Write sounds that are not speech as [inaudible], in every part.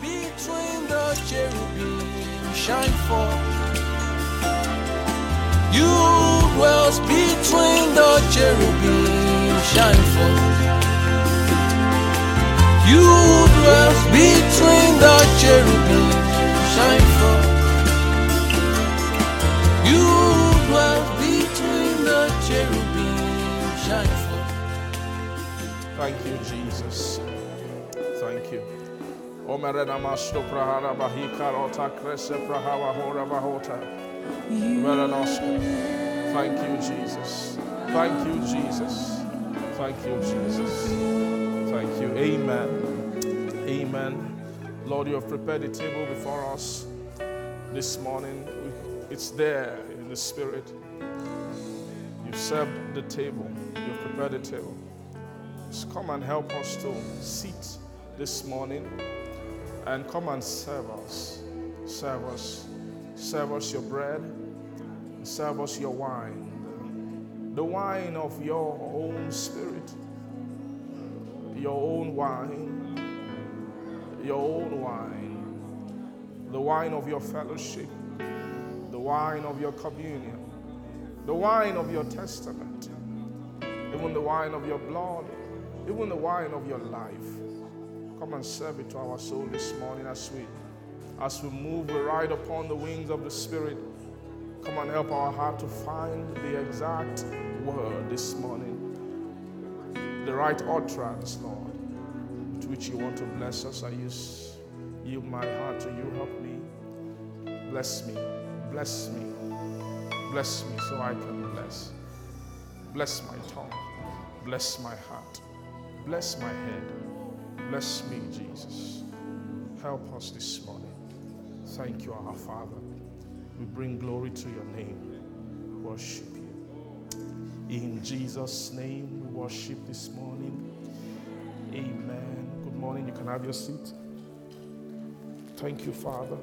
between the cherubim shine forth. You dwells between the cherubim shine forth. You dwells between the cherubim shine forth. You dwells between the cherubim shine forth. Thank you, Jesus. Thank you. Omerena masto prahara bahika krese hora bahota. Thank you, Jesus. Thank you, Jesus. Thank you, Jesus. Thank you. Amen. Amen. Lord, you have prepared a table before us this morning. It's there in the Spirit. You've served the table, you've prepared the table. Just come and help us to sit this morning and come and serve us. Serve us. Serve us your bread. Serve us your wine. The wine of your own spirit. Your own wine. Your own wine. The wine of your fellowship. The wine of your communion. The wine of your testament. Even the wine of your blood. Even the wine of your life. Come and serve it to our soul this morning as we as we move, we ride upon the wings of the Spirit. Come and help our heart to find the exact word this morning, the right utterance, Lord, with which you want to bless us. I use yield my heart to you. Help me. Bless me. Bless me. Bless me so I can bless. Bless my tongue. Bless my heart. Bless my head. Bless me, Jesus. Help us this morning. Thank you, our Father. We bring glory to your name. Worship you. In Jesus' name, we worship this morning. Amen. Good morning. You can have your seat. Thank you, Father.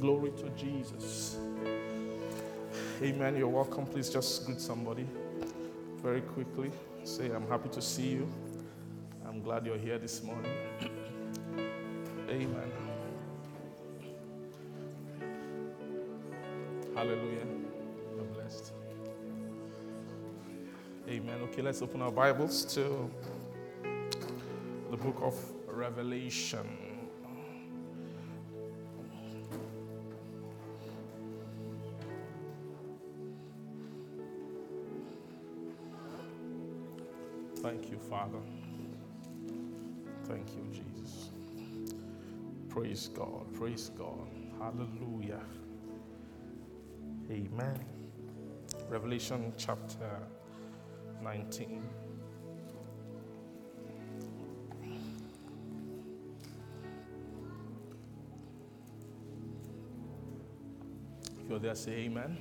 Glory to Jesus. Amen. You're welcome. Please just greet somebody very quickly. Say, I'm happy to see you. I'm glad you're here this morning. [clears throat] Amen. Hallelujah. You're blessed. Amen. Okay, let's open our Bibles to the book of Revelation. Thank you, Father. Thank you, Jesus. Praise God. Praise God. Hallelujah. Amen. Revelation chapter 19. If you're there, say amen.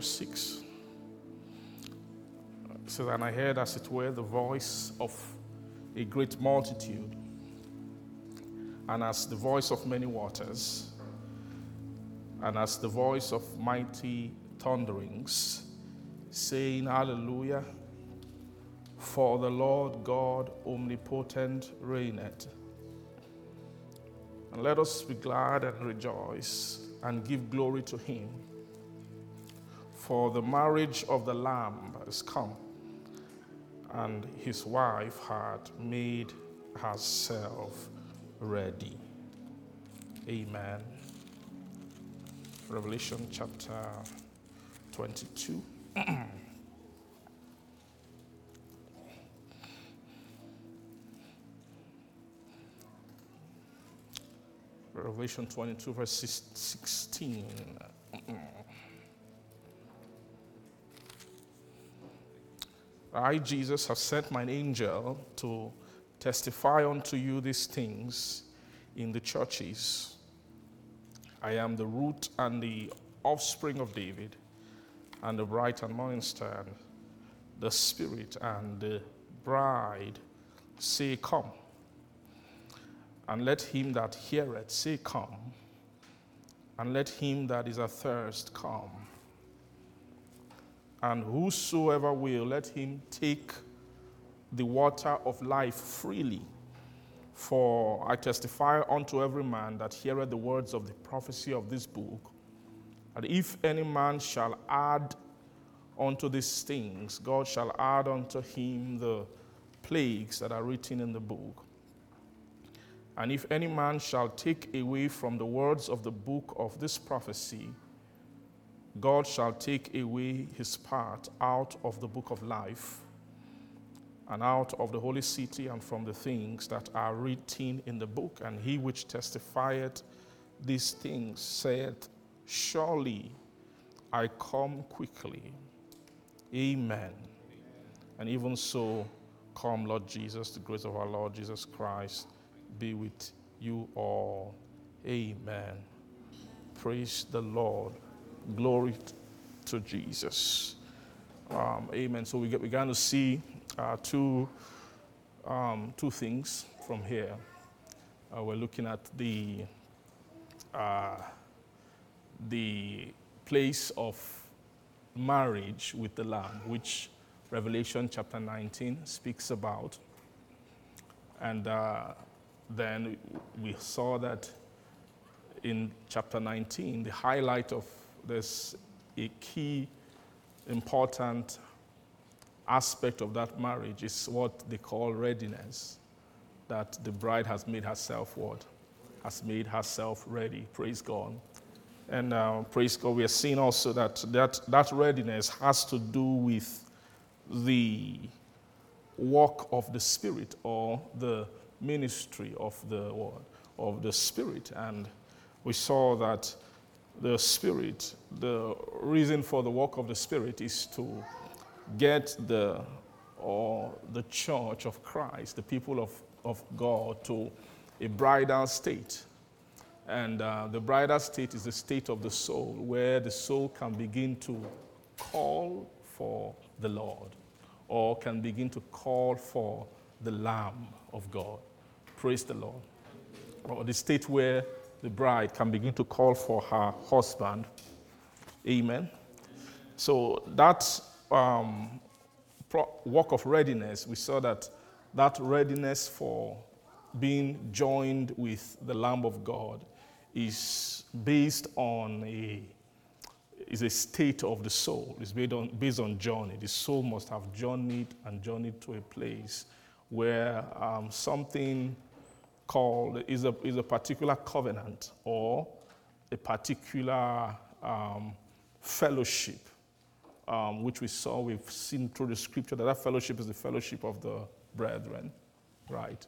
Verse 6. It says, And I heard, as it were, the voice of a great multitude, and as the voice of many waters, and as the voice of mighty thunderings, saying, Hallelujah, for the Lord God omnipotent reigneth. And let us be glad and rejoice and give glory to him. For the marriage of the Lamb is come, and his wife had made herself ready. Amen. Revelation chapter 22. [clears throat] Revelation 22, verse 16. I, Jesus, have sent mine angel to testify unto you these things in the churches. I am the root and the offspring of David, and the bright and morning star, the Spirit and the bride say, Come. And let him that heareth say, Come. And let him that is athirst come. And whosoever will, let him take the water of life freely. For I testify unto every man that heareth the words of the prophecy of this book, that if any man shall add unto these things, God shall add unto him the plagues that are written in the book. And if any man shall take away from the words of the book of this prophecy, God shall take away his part out of the book of life and out of the holy city and from the things that are written in the book. And he which testifieth these things saith, Surely I come quickly. Amen. And even so, come, Lord Jesus, the grace of our Lord Jesus Christ be with you all. Amen. Praise the Lord. Glory to Jesus. Um, amen. So we get, began to see uh, two, um, two things from here. Uh, we're looking at the, uh, the place of marriage with the Lamb, which Revelation chapter 19 speaks about. And uh, then we saw that in chapter 19, the highlight of this, a key important aspect of that marriage is what they call readiness. That the bride has made herself what? Has made herself ready. Praise God. And uh, praise God, we are seeing also that, that that readiness has to do with the work of the Spirit or the ministry of the word, of the Spirit. And we saw that the Spirit, the reason for the work of the Spirit is to get the or the church of Christ, the people of, of God, to a bridal state. And uh, the bridal state is the state of the soul, where the soul can begin to call for the Lord or can begin to call for the Lamb of God. Praise the Lord. Or the state where the bride can begin to call for her husband. Amen. So that um, work of readiness, we saw that that readiness for being joined with the Lamb of God is based on a is a state of the soul. It's based on, based on journey. The soul must have journeyed and journeyed to a place where um, something called is a, is a particular covenant or a particular um, fellowship, um, which we saw, we've seen through the scripture that that fellowship is the fellowship of the brethren, right?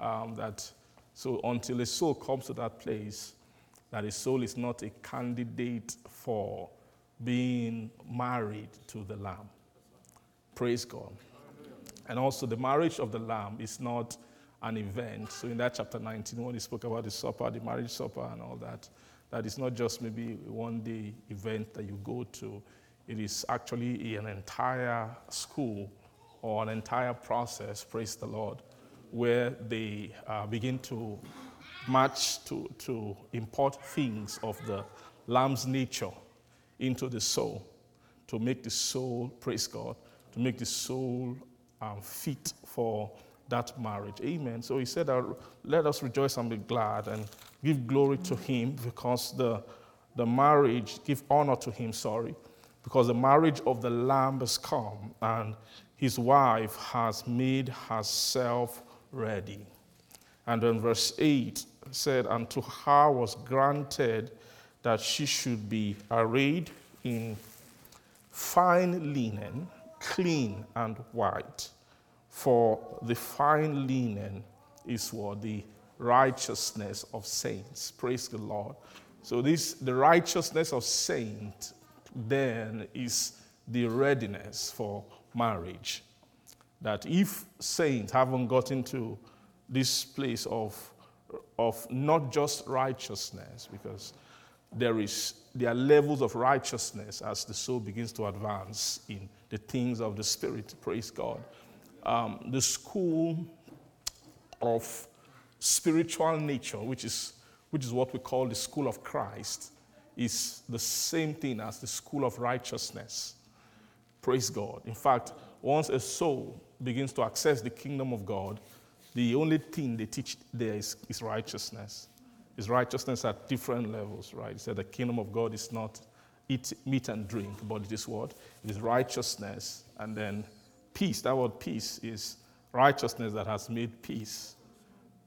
Um, that so until a soul comes to that place, that a soul is not a candidate for being married to the Lamb. Praise God. And also, the marriage of the Lamb is not an event. So in that chapter 19, when he spoke about the supper, the marriage supper, and all that, that is not just maybe one day event that you go to. It is actually an entire school or an entire process, praise the Lord, where they uh, begin to match to, to import things of the lamb's nature into the soul to make the soul, praise God, to make the soul um, fit for that marriage. Amen. So he said, Let us rejoice and be glad and give glory to him because the, the marriage, give honor to him, sorry, because the marriage of the Lamb has come and his wife has made herself ready. And then verse 8 said, And to her was granted that she should be arrayed in fine linen, clean and white. For the fine linen is what the righteousness of saints. Praise the Lord. So this the righteousness of saint then is the readiness for marriage. That if saints haven't gotten to this place of, of not just righteousness, because there is there are levels of righteousness as the soul begins to advance in the things of the spirit. Praise God um, the school of spiritual nature, which is, which is what we call the school of Christ, is the same thing as the school of righteousness. Praise God. In fact, once a soul begins to access the kingdom of God, the only thing they teach there is, is righteousness. Is righteousness at different levels, right? So the kingdom of God is not eat meat and drink, but it is what? It is righteousness and then peace. That word peace is righteousness that has made peace.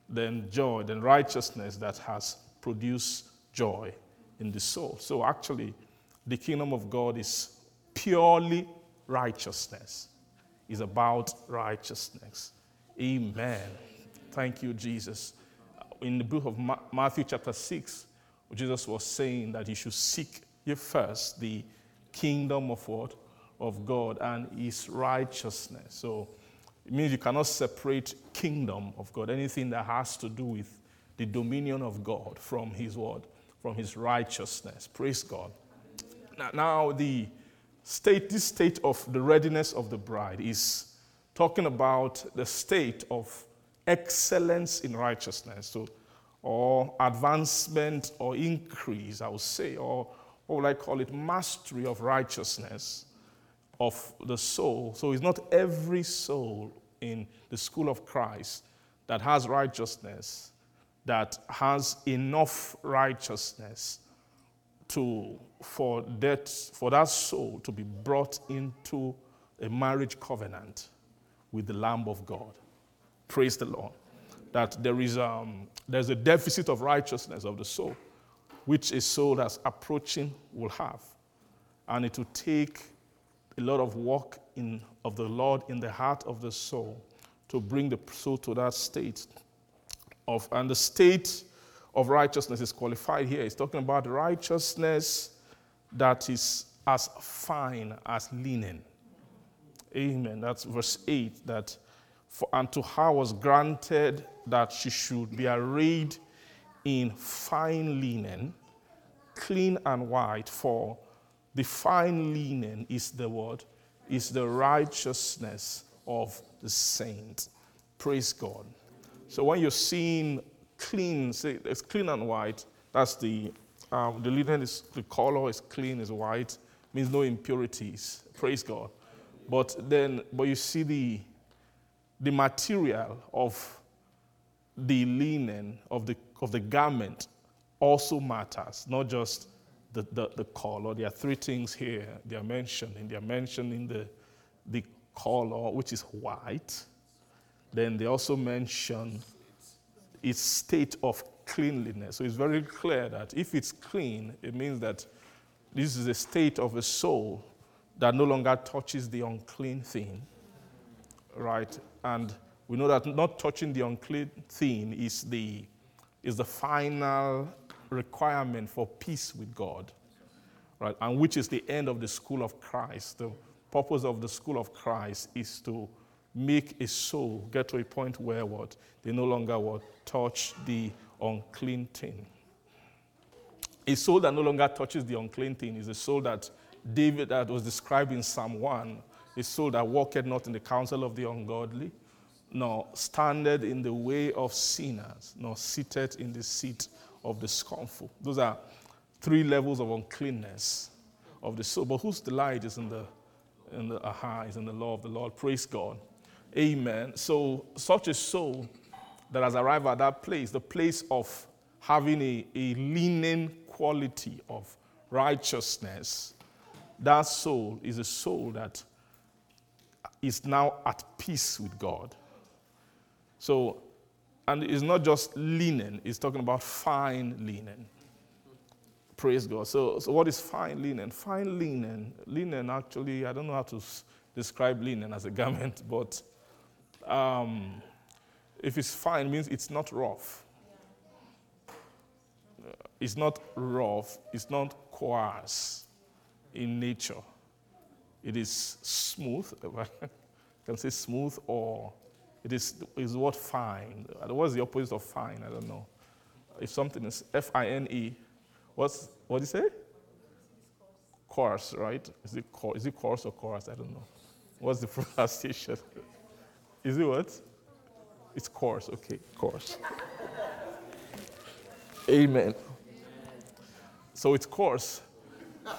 Then joy, then righteousness that has produced joy in the soul. So actually, the kingdom of God is purely righteousness. Is about righteousness. Amen. Thank you, Jesus. In the book of Ma- Matthew, chapter 6, Jesus was saying that you should seek ye first the kingdom of what? Of God and his righteousness. So it means you cannot separate kingdom of God, anything that has to do with the dominion of God from his word, from his righteousness. Praise God. Now, now the state, this state of the readiness of the bride is talking about the state of excellence in righteousness. So, or advancement or increase, I would say, or what would I call it, mastery of righteousness of the soul. So it's not every soul in the school of Christ that has righteousness, that has enough righteousness to, for, that, for that soul to be brought into a marriage covenant with the Lamb of God. Praise the Lord. That there is um, there's a deficit of righteousness of the soul which a soul that's approaching will have. And it will take a lot of work in, of the Lord in the heart of the soul to bring the soul to that state of, and the state of righteousness is qualified here. It's talking about righteousness that is as fine as linen. Amen. That's verse 8 that for unto her was granted that she should be arrayed in fine linen, clean and white, for the fine linen is the word, is the righteousness of the saint. Praise God. So when you're seeing clean, say it's clean and white, that's the um, the linen is the color is clean, is white, means no impurities. Praise God. But then, but you see the the material of the linen of the of the garment also matters, not just the, the, the color. There are three things here they are mentioning. They are mentioning the, the color, which is white. Then they also mention its state of cleanliness. So it's very clear that if it's clean, it means that this is a state of a soul that no longer touches the unclean thing, right? And we know that not touching the unclean thing is the is the final requirement for peace with God, right? And which is the end of the school of Christ. The purpose of the school of Christ is to make a soul get to a point where what they no longer what touch the unclean thing. A soul that no longer touches the unclean thing is a soul that David that was described in Psalm 1, a soul that walketh not in the counsel of the ungodly, nor standeth in the way of sinners, nor seated in the seat of the scornful. Those are three levels of uncleanness of the soul. But whose delight is in the in the aha, is in the law of the Lord. Praise God. Amen. So such a soul that has arrived at that place, the place of having a, a linen quality of righteousness, that soul is a soul that is now at peace with God. So, and it's not just linen, it's talking about fine linen. Praise God. So, so what is fine linen? Fine linen, linen actually, I don't know how to s- describe linen as a garment, [laughs] but um, if it's fine, it means it's not rough. It's not rough, it's not coarse in nature. It is smooth, I [laughs] can say smooth or it is, is what fine? What's the opposite of fine? I don't know. If something is F I N E, what's what do you say? Coarse, right? Is it coarse, is it coarse or coarse? I don't know. What's the [laughs] pronunciation? Is it what? It's coarse. Okay, coarse. Amen. So it's coarse. [laughs]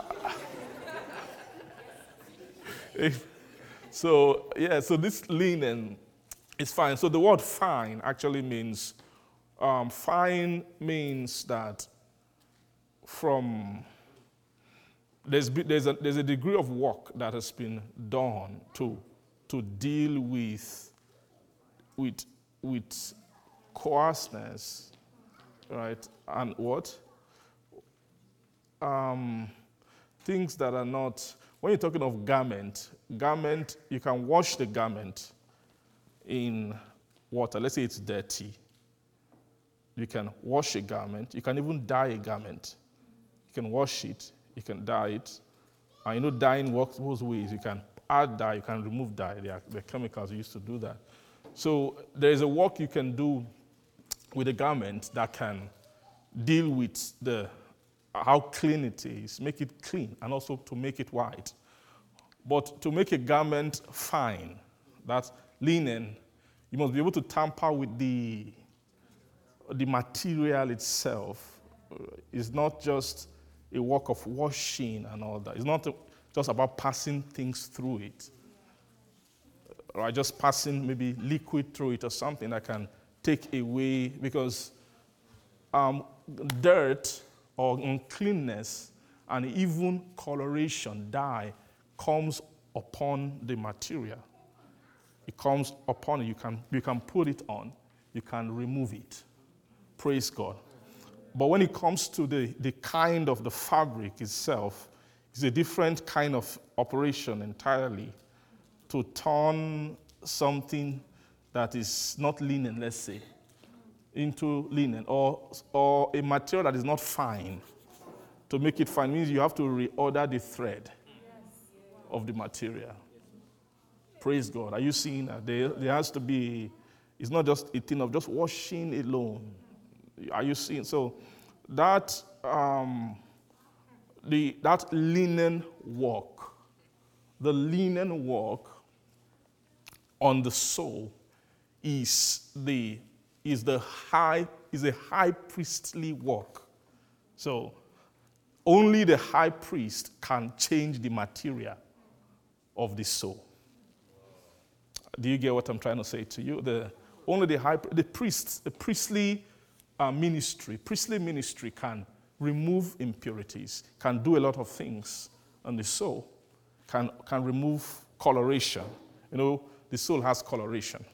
so yeah, so this linen is fine. So the word fine actually means um, fine means that from there's, there's, a, there's a degree of work that has been done to, to deal with, with, with coarseness, right? And what? Um, things that are not, when you're talking of garment, garment, you can wash the garment in water. Let's say it's dirty. You can wash a garment. You can even dye a garment. You can wash it you can dye it. And you know, dyeing works both ways. You can add dye, you can remove dye. There are, are chemicals used to do that. So there is a work you can do with a garment that can deal with the how clean it is, make it clean, and also to make it white. But to make a garment fine, that linen, you must be able to tamper with the, the material itself. It's not just a work of washing and all that. It's not just about passing things through it, or just passing maybe liquid through it or something that can take away, because um, dirt or uncleanness and even coloration, dye, comes upon the material. It comes upon it. You can, you can put it on, you can remove it. Praise God. But when it comes to the, the kind of the fabric itself, it's a different kind of operation entirely to turn something that is not linen, let's say, into linen, or, or a material that is not fine. To make it fine means you have to reorder the thread of the material. Praise God. Are you seeing that? There, there has to be, it's not just a thing of just washing alone. Are you seeing? So that um, the that linen work, the linen work on the soul is the is the high is a high priestly work. So only the high priest can change the material of the soul. Do you get what I'm trying to say to you? The, only the high the priests, the priestly uh, ministry, priestly ministry can remove impurities, can do a lot of things on the soul, can, can remove coloration. You know, the soul has coloration.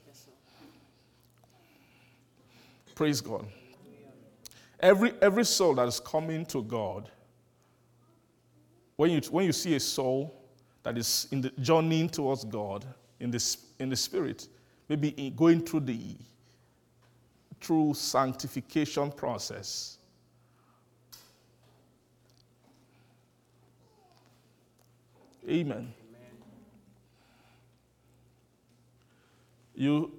Praise God. Every, every soul that is coming to God, when you, when you see a soul that is in the journeying towards God in the, in the spirit, maybe going through the through sanctification process. Amen. You,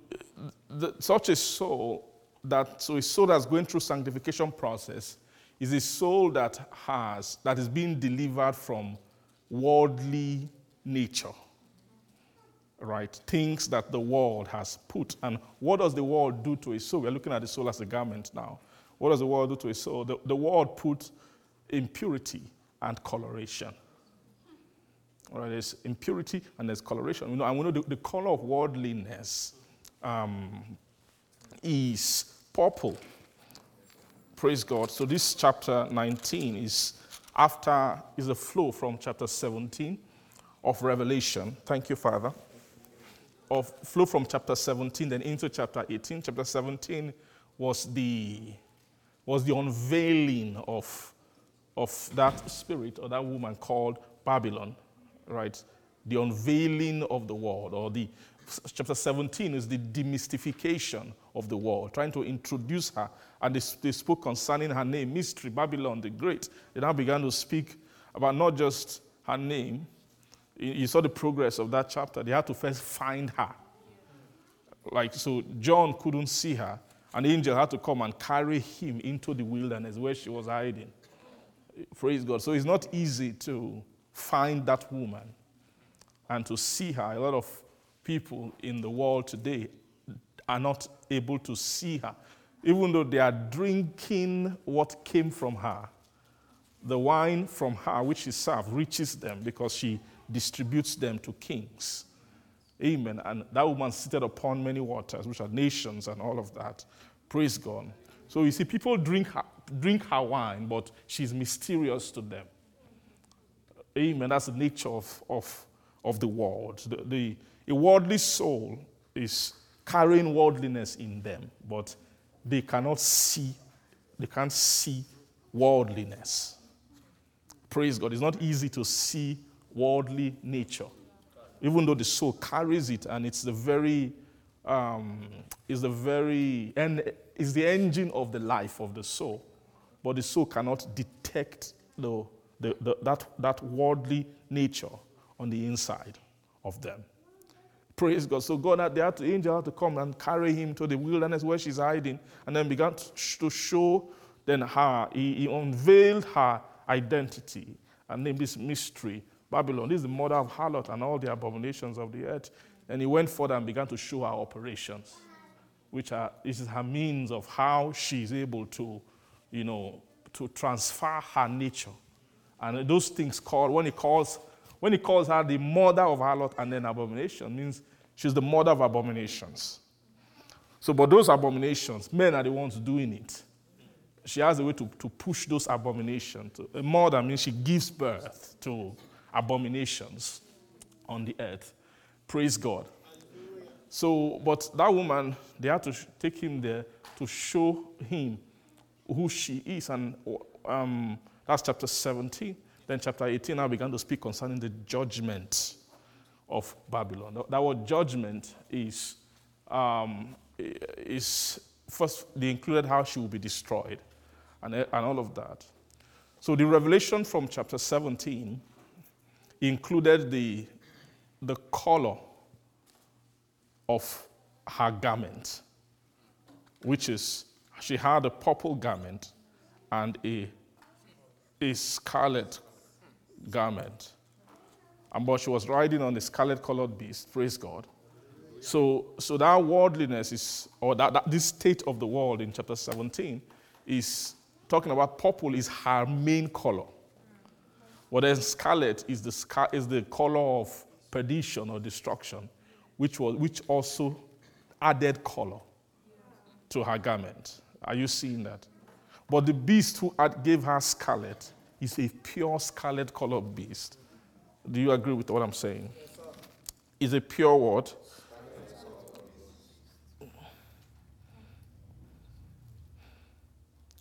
the, such a soul that so a soul that's going through sanctification process is a soul that has that is being delivered from worldly nature right? Things that the world has put. And what does the world do to a soul? We're looking at the soul as a garment now. What does the world do to a soul? The, the world put impurity and coloration. All right, there's impurity and there's coloration. You know, and we know the, the color of worldliness um, is purple. Praise God. So this chapter 19 is after is a flow from chapter 17 of Revelation. Thank you, Father of flow from chapter 17 then into chapter 18. Chapter 17 was the, was the unveiling of, of that spirit or that woman called Babylon, right? The unveiling of the world, or the chapter 17 is the demystification of the world, trying to introduce her. And they, they spoke concerning her name, Mystery, Babylon the Great. They now began to speak about not just her name, you saw the progress of that chapter. They had to first find her. Like, so John couldn't see her. An angel had to come and carry him into the wilderness where she was hiding. Praise God. So it's not easy to find that woman and to see her. A lot of people in the world today are not able to see her. Even though they are drinking what came from her, the wine from her, which she served, reaches them because she distributes them to kings. Amen. And that woman seated upon many waters, which are nations and all of that. Praise God. So you see, people drink her, drink her wine, but she's mysterious to them. Amen. That's the nature of, of, of the world. The, the, a worldly soul is carrying worldliness in them, but they cannot see, they can't see worldliness. Praise God. It's not easy to see worldly nature, even though the soul carries it and it's the very, um, is the very, and is the engine of the life of the soul. But the soul cannot detect the, the, the, that, that worldly nature on the inside of them. Praise God. So God had, they had the angel had to come and carry him to the wilderness where she's hiding, and then began to show then her. He, he unveiled her identity and named this mystery Babylon. This is the mother of harlot and all the abominations of the earth. And he went further and began to show her operations, which are this is her means of how she's able to, you know, to transfer her nature. And those things called when he calls when he calls her the mother of harlot and then abomination, means she's the mother of abominations. So, but those abominations, men are the ones doing it. She has a way to, to push those abominations. A mother means she gives birth to abominations on the earth. Praise God. So, but that woman, they had to take him there to show him who she is. And um, that's chapter 17. Then chapter 18 now began to speak concerning the judgment of Babylon. That word judgment is, um, is first, they included how she will be destroyed and, and all of that. So the revelation from chapter 17 included the, the color of her garment, which is she had a purple garment and a, a scarlet garment. And but she was riding on a scarlet colored beast, praise God. So, so that worldliness is, or that, that this state of the world in chapter 17 is talking about purple is her main color. But then scarlet is the, is the color of perdition or destruction, which, was, which also added color to her garment. Are you seeing that? But the beast who gave her scarlet is a pure scarlet colored beast. Do you agree with what I'm saying? Is a pure what?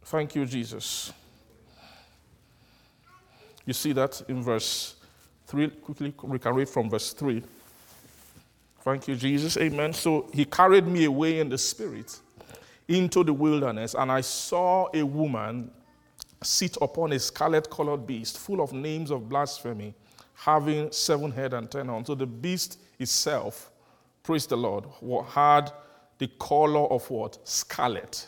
Thank you, Jesus. You see that in verse 3. Quickly, we can read from verse 3. Thank you, Jesus. Amen. So he carried me away in the spirit into the wilderness, and I saw a woman sit upon a scarlet colored beast, full of names of blasphemy, having seven head and ten horns. So the beast itself, praise the Lord, had the color of what? Scarlet.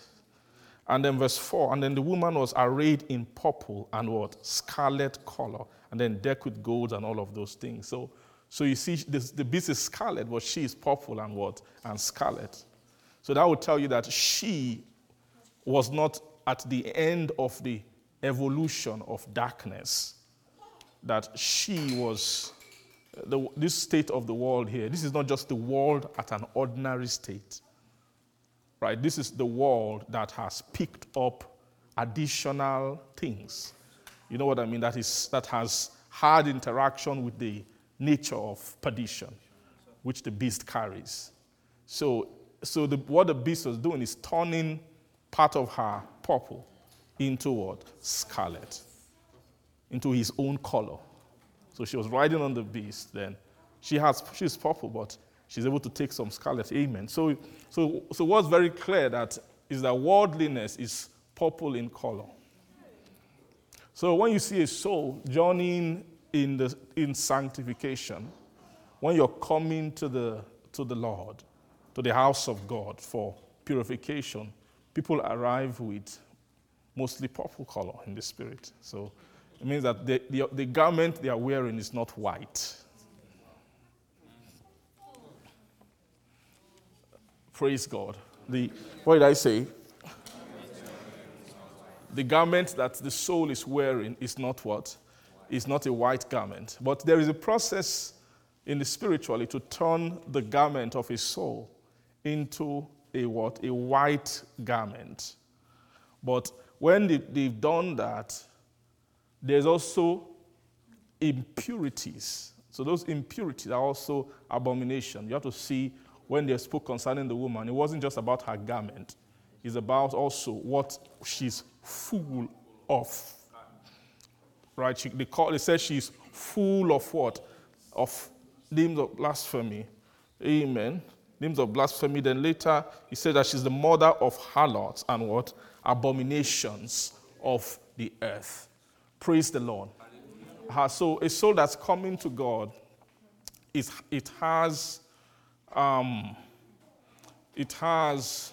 And then verse 4, and then the woman was arrayed in purple and what? Scarlet color, and then decked with gold and all of those things. So, so you see, this, the beast is scarlet, but she is purple and what? And scarlet. So that would tell you that she was not at the end of the evolution of darkness, that she was the, this state of the world here. This is not just the world at an ordinary state right? This is the world that has picked up additional things. You know what I mean? That, is, that has had interaction with the nature of perdition, which the beast carries. So, so the, what the beast was doing is turning part of her purple into what? Scarlet, into his own color. So she was riding on the beast then. She has, she's purple, but she's able to take some scarlet. Amen. So, so, so what's very clear that is that worldliness is purple in color. So when you see a soul joining in, the, in sanctification, when you're coming to the, to the Lord, to the house of God for purification, people arrive with mostly purple color in the spirit. So it means that the, the, the garment they are wearing is not white Praise God. The what did I say? The garment that the soul is wearing is not what? Is not a white garment. But there is a process in the spiritually to turn the garment of a soul into a what? A white garment. But when they, they've done that, there's also impurities. So those impurities are also abomination. You have to see when they spoke concerning the woman, it wasn't just about her garment. It's about also what she's full of. Right? She, they, call, they said she's full of what? Of names of blasphemy. Amen. Names of blasphemy. Then later, he said that she's the mother of harlots and what? Abominations of the earth. Praise the Lord. So a soul that's coming to God, is, it has, um, it has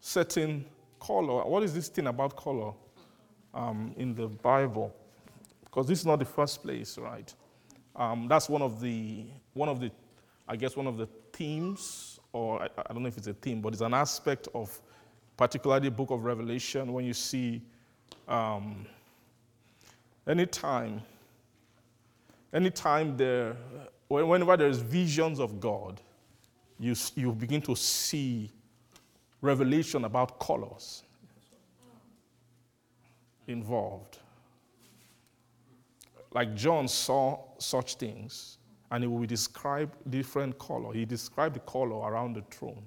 certain color. What is this thing about color um, in the Bible? Because this is not the first place, right? Um, that's one of the one of the, I guess one of the themes, or I, I don't know if it's a theme, but it's an aspect of, particularly the Book of Revelation, when you see. Um, anytime, anytime there, whenever there's visions of God, you, you begin to see revelation about colors involved. Like John saw such things, and he will describe different color. He described the color around the throne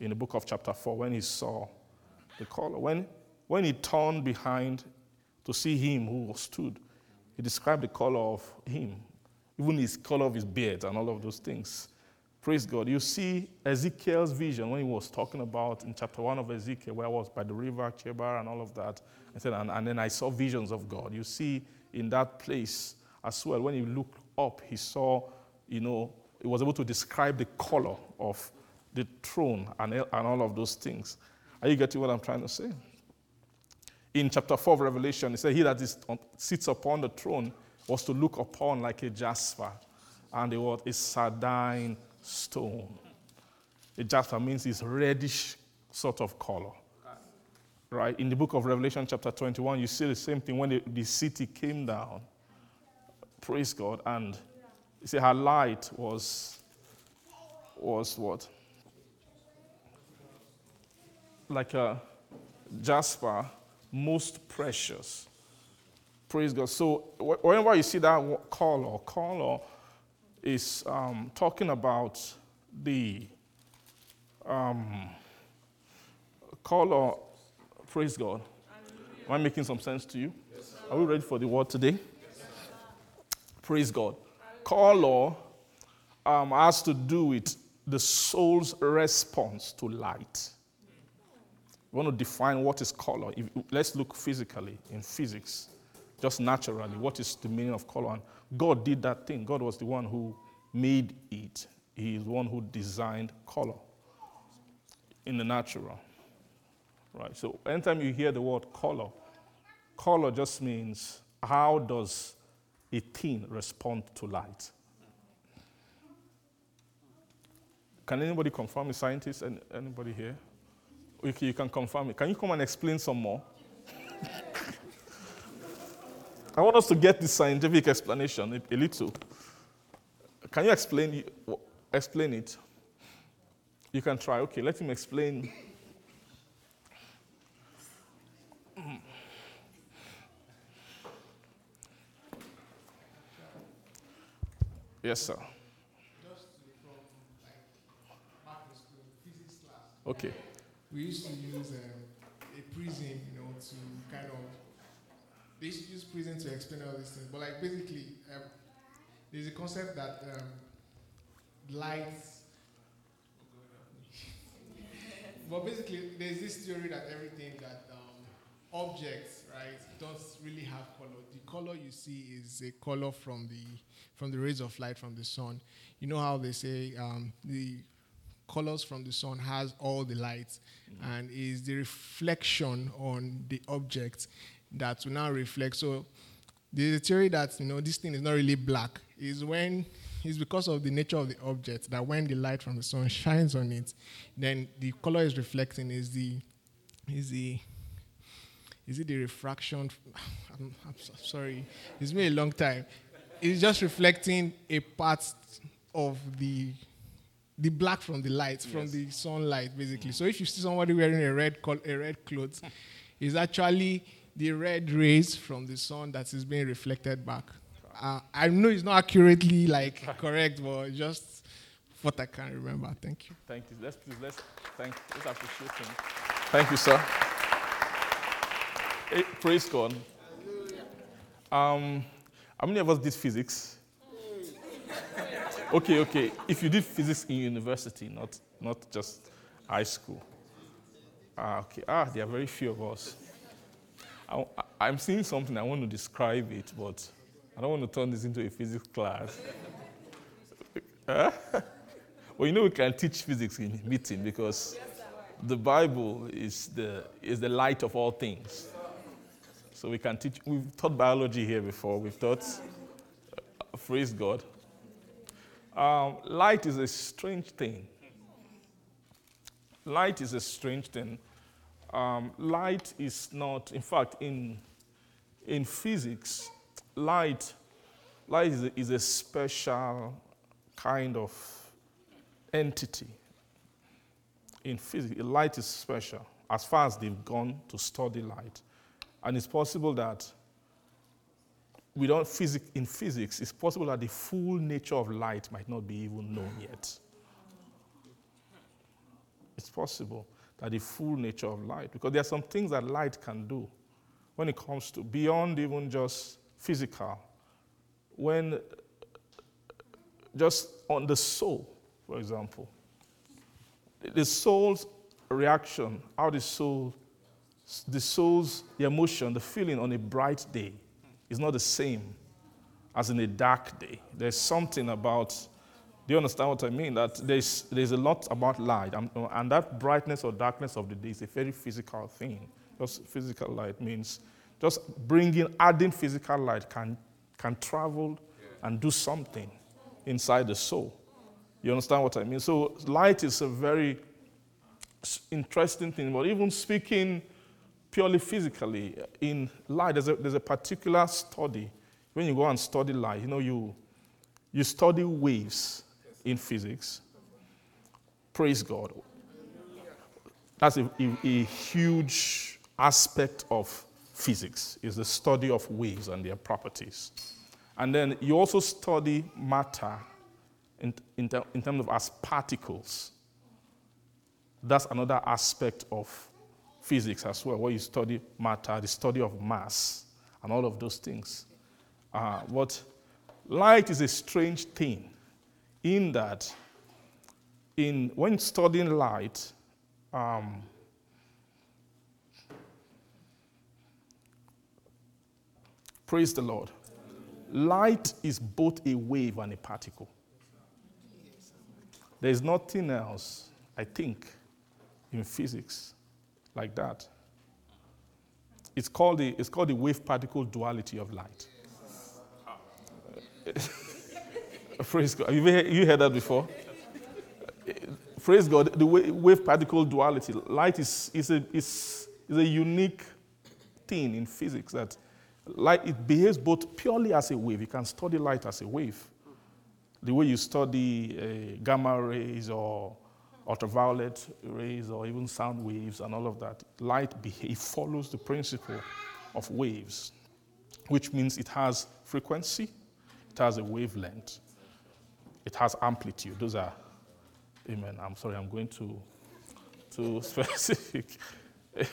in the book of chapter 4 when he saw the color. When, when he turned behind to see him who stood. He described the color of him, even his color of his beard and all of those things. Praise God. You see Ezekiel's vision when he was talking about in chapter 1 of Ezekiel, where I was by the river, Chebar, and all of that. I said, and, and then I saw visions of God. You see in that place as well, when he looked up, he saw, you know, he was able to describe the color of the throne and, and all of those things. Are you getting what I'm trying to say? in chapter 4 of Revelation, it said, He that is, sits upon the throne was to look upon like a jasper, and the word is sardine stone. A jasper means it's reddish sort of color. Right? In the book of Revelation, chapter 21, you see the same thing when the, the city came down. Praise God. And you see, her light was, was what? Like a jasper most precious. Praise God. So, whenever you see that color, color is um, talking about the um, color. Praise God. Am I making some sense to you? Yes, Are we ready for the word today? Yes, Praise God. Color um, has to do with the soul's response to light. We want to define what is color. If, let's look physically, in physics, just naturally, what is the meaning of color? And God did that thing. God was the one who made it, He is the one who designed color in the natural. Right? So, anytime you hear the word color, color just means how does a thing respond to light? Can anybody confirm a scientist? Anybody here? You can confirm it. Can you come and explain some more? [laughs] I want us to get the scientific explanation a, little. Can you explain, explain it? You can try. Okay, let him explain. Yes, sir. Okay we used to use um, a prism, you know, to kind of they to use prism to explain all these things. But like basically, um, there's a concept that um, lights. [laughs] but basically, there's this theory that everything that um, objects, right, does really have color. The color you see is a color from the from the rays of light from the sun. You know how they say um, the colors from the sun has all the light mm-hmm. and is the reflection on the object that will now reflect. So there's a theory that you know this thing is not really black. Is when it's because of the nature of the object that when the light from the sun shines on it, then the color is reflecting is the is the is it the refraction? [sighs] I'm, I'm so- sorry, it's been a long time. It's just reflecting a part of the the black from the light, from the sunlight, basically. Mm. So if you see somebody wearing a red col- a red clothes, [laughs] it's actually the red rays from the sun that is being reflected back. Uh, I know it's not accurately like [laughs] correct, but just what I can remember. Thank you. Thank you. Let's please let's thank let's appreciate him. Thank you, sir. Hey, praise God. Um, how many of us did physics? [laughs] Okay, okay. If you did physics in university, not not just high school. Ah, okay. Ah, there are very few of us. I, I'm seeing something. I want to describe it, but I don't want to turn this into a physics class. Huh? [laughs] Well, you know we can teach physics in meeting because the Bible is the, is the light of all things. So we can teach. We've taught biology here before. We've taught, uh, praise God. Um, light is a strange thing. Light is a strange thing. Um, light is not, in fact, in, in physics, light, light is a, is a special kind of entity. In physics, light is special as far as they've gone to study light. And it's possible that we don't physic, in physics, it's possible that the full nature of light might not be even known yet. It's possible that the full nature of light, because there are some things that light can do when it comes to beyond even just physical. When just on the soul, for example, the soul's reaction, how the soul, the soul's the emotion, the feeling on a bright day is not the same as in a dark day. There's something about, do you understand what I mean? That there's, there's a lot about light, and, that brightness or darkness of the day is a very physical thing. Just physical light means just bringing, adding physical light can, can travel and do something inside the soul. You understand what I mean? So light is a very interesting thing, but even speaking purely physically, in light, there's a, there's a particular study. When you go and study light, you know, you, you study waves in physics. Praise God. That's a, a, huge aspect of physics, is the study of waves and their properties. And then you also study matter in, in, ter- in terms of as particles. That's another aspect of physics as well, where you study matter, the study of mass, and all of those things. Uh, but light is a strange thing in that in, when studying light, um, praise the Lord. Light is both a wave and a particle. There is nothing else, I think, in physics like that. It's called the, it's called the wave particle duality of light. Praise God. Have you heard, you heard that before? Praise God. The wa- wave particle duality. Light is, is, a, is, is a unique thing in physics that light it behaves both purely as a wave. You can study light as a wave. The way you study uh, gamma rays or ultraviolet rays or even sound waves and all of that, light behave, follows the principle of waves, which means it has frequency, it has a wavelength, it has amplitude. Those are, amen. I'm sorry, I'm going to too [laughs] specific. [laughs]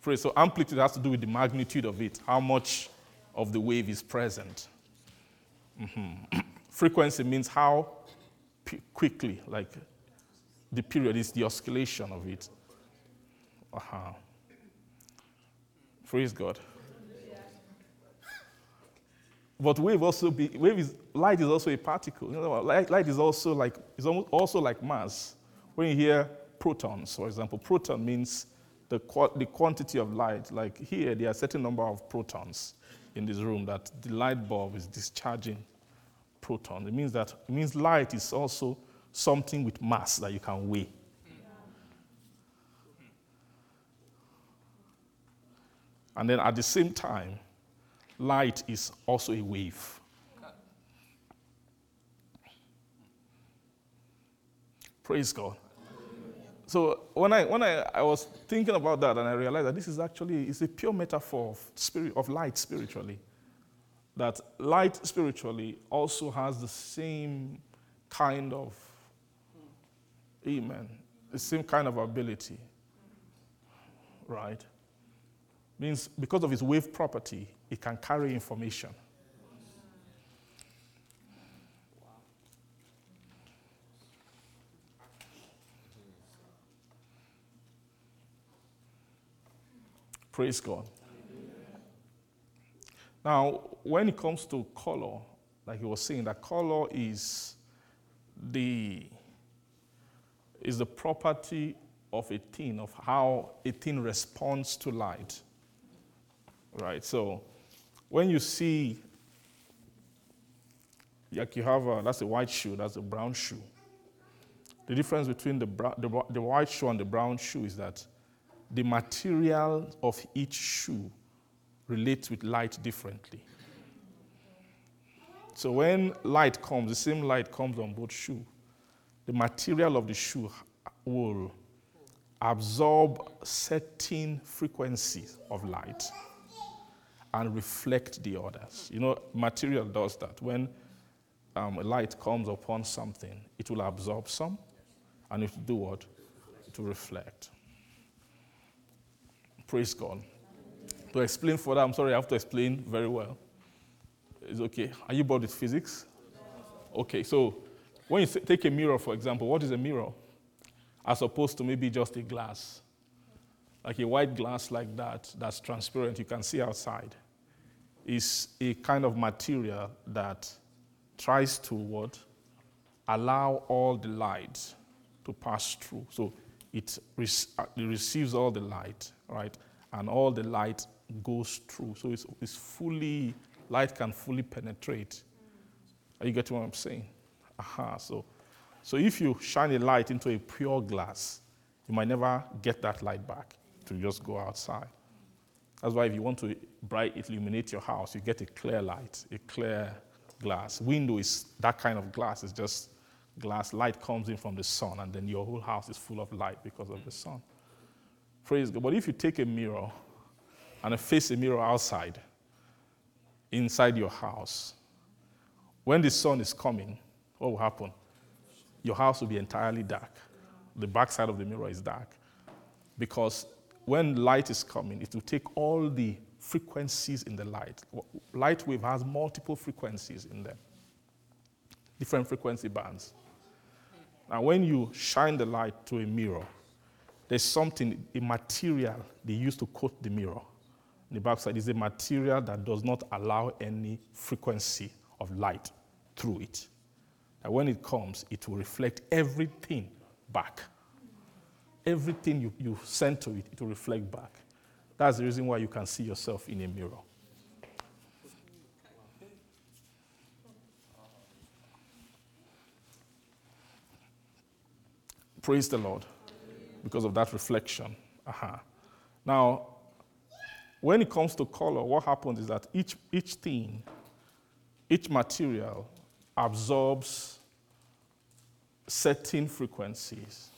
Praise. So amplitude has to do with the magnitude of it, how much of the wave is present. Mhm. [clears throat] Frequency means how p- quickly, like the period is the oscillation of it. Uh-huh. Praise God. But wave also be wave is light is also a particle. You know, light, light is also like is almost also like mass. When you hear protons, for example, proton means the, the quantity of light. Like here, there are a certain number of protons in this room that the light bulb is discharging proton. It means that it means light is also something with mass that you can weigh. And then at the same time, light is also a wave. Praise God. So when I when I, I was thinking about that and I realized that this is actually it's a pure metaphor of spirit of light spiritually. That light spiritually also has the same kind of amen, the same kind of ability. Right? Means because of its wave property, it can carry information. Praise God. Now, when it comes to color, like he was saying, that color is the is the property of a thing, of how a thing responds to light. Right? So when you see like you have a, that's a white shoe, that's a brown shoe. The difference between the, the, the white shoe and the brown shoe is that the material of each shoe relates with light differently. So when light comes, the same light comes on both shoes, the material of the shoe will absorb certain frequencies of light and reflect the others. You know, material does that. When um, light comes upon something, it will absorb some, and it will do what? Will reflect. Praise God. To explain further, I'm sorry, I have to explain very well. It's okay. Are you bored with physics? Okay, so when you take a mirror, for example, what is a mirror? As opposed to maybe just a glass. Like a white glass like that, that's transparent, you can see outside, is a kind of material that tries to what? Allow all the light to pass through. So it, uh, it receives all the light, right? And all the light goes through. So it's, it's fully, light can fully penetrate. Are you getting what I'm saying? Aha. So, so if you shine a light into a pure glass, you might never get that light back to just go outside. That's why if you want to bright illuminate your house, you get a clear light, a clear glass. Window is that kind of glass. It's just glass, light comes in from the sun, and then your whole house is full of light because of the sun. Praise God. But if you take a mirror and face a mirror outside, inside your house, when the sun is coming, what will happen? Your house will be entirely dark. The back side of the mirror is dark. Because when light is coming, it will take all the frequencies in the light. Light wave has multiple frequencies in them, different frequency bands. Now, when you shine the light to a mirror, there's something, a material they use to coat the mirror. The backside is a material that does not allow any frequency of light through it. And when it comes, it will reflect everything back. Everything you, you send to it, it will reflect back. That's the reason why you can see yourself in a mirror. Praise the Lord because of that reflection. Uh-huh. Now, when it comes to color, what happens is that each, each thing, each material absorbs certain frequencies.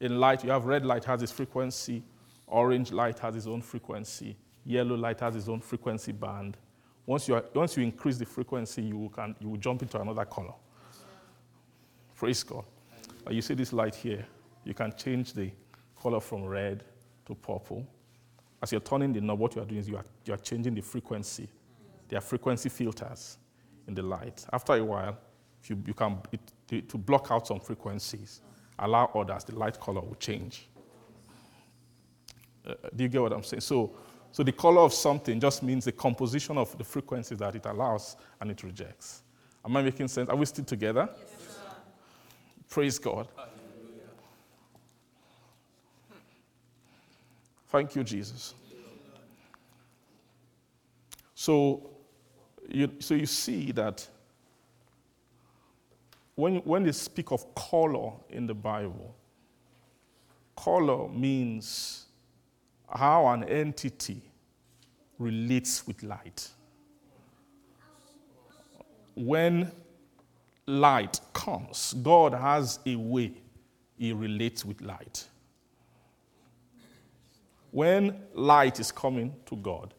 In light, you have red light has its frequency, orange light has its own frequency, yellow light has its own frequency band. Once you, are, once you increase the frequency, you, can, you will jump into another color. Praise God. You see this light here, you can change the color from red to purple. As you're turning the knob, what you are doing is you are, you are changing the frequency. There are frequency filters in the light. After a while, you, you can, it, to block out some frequencies, allow others, the light color will change. Uh, do you get what I'm saying? So, so the color of something just means the composition of the frequencies that it allows and it rejects. Am I making sense? Are we still together? Yes, Praise God. Thank you, Jesus. So you, so you see that when, when they speak of color in the Bible, color means how an entity relates with light. When light comes, God has a way he relates with light. When light is coming to God,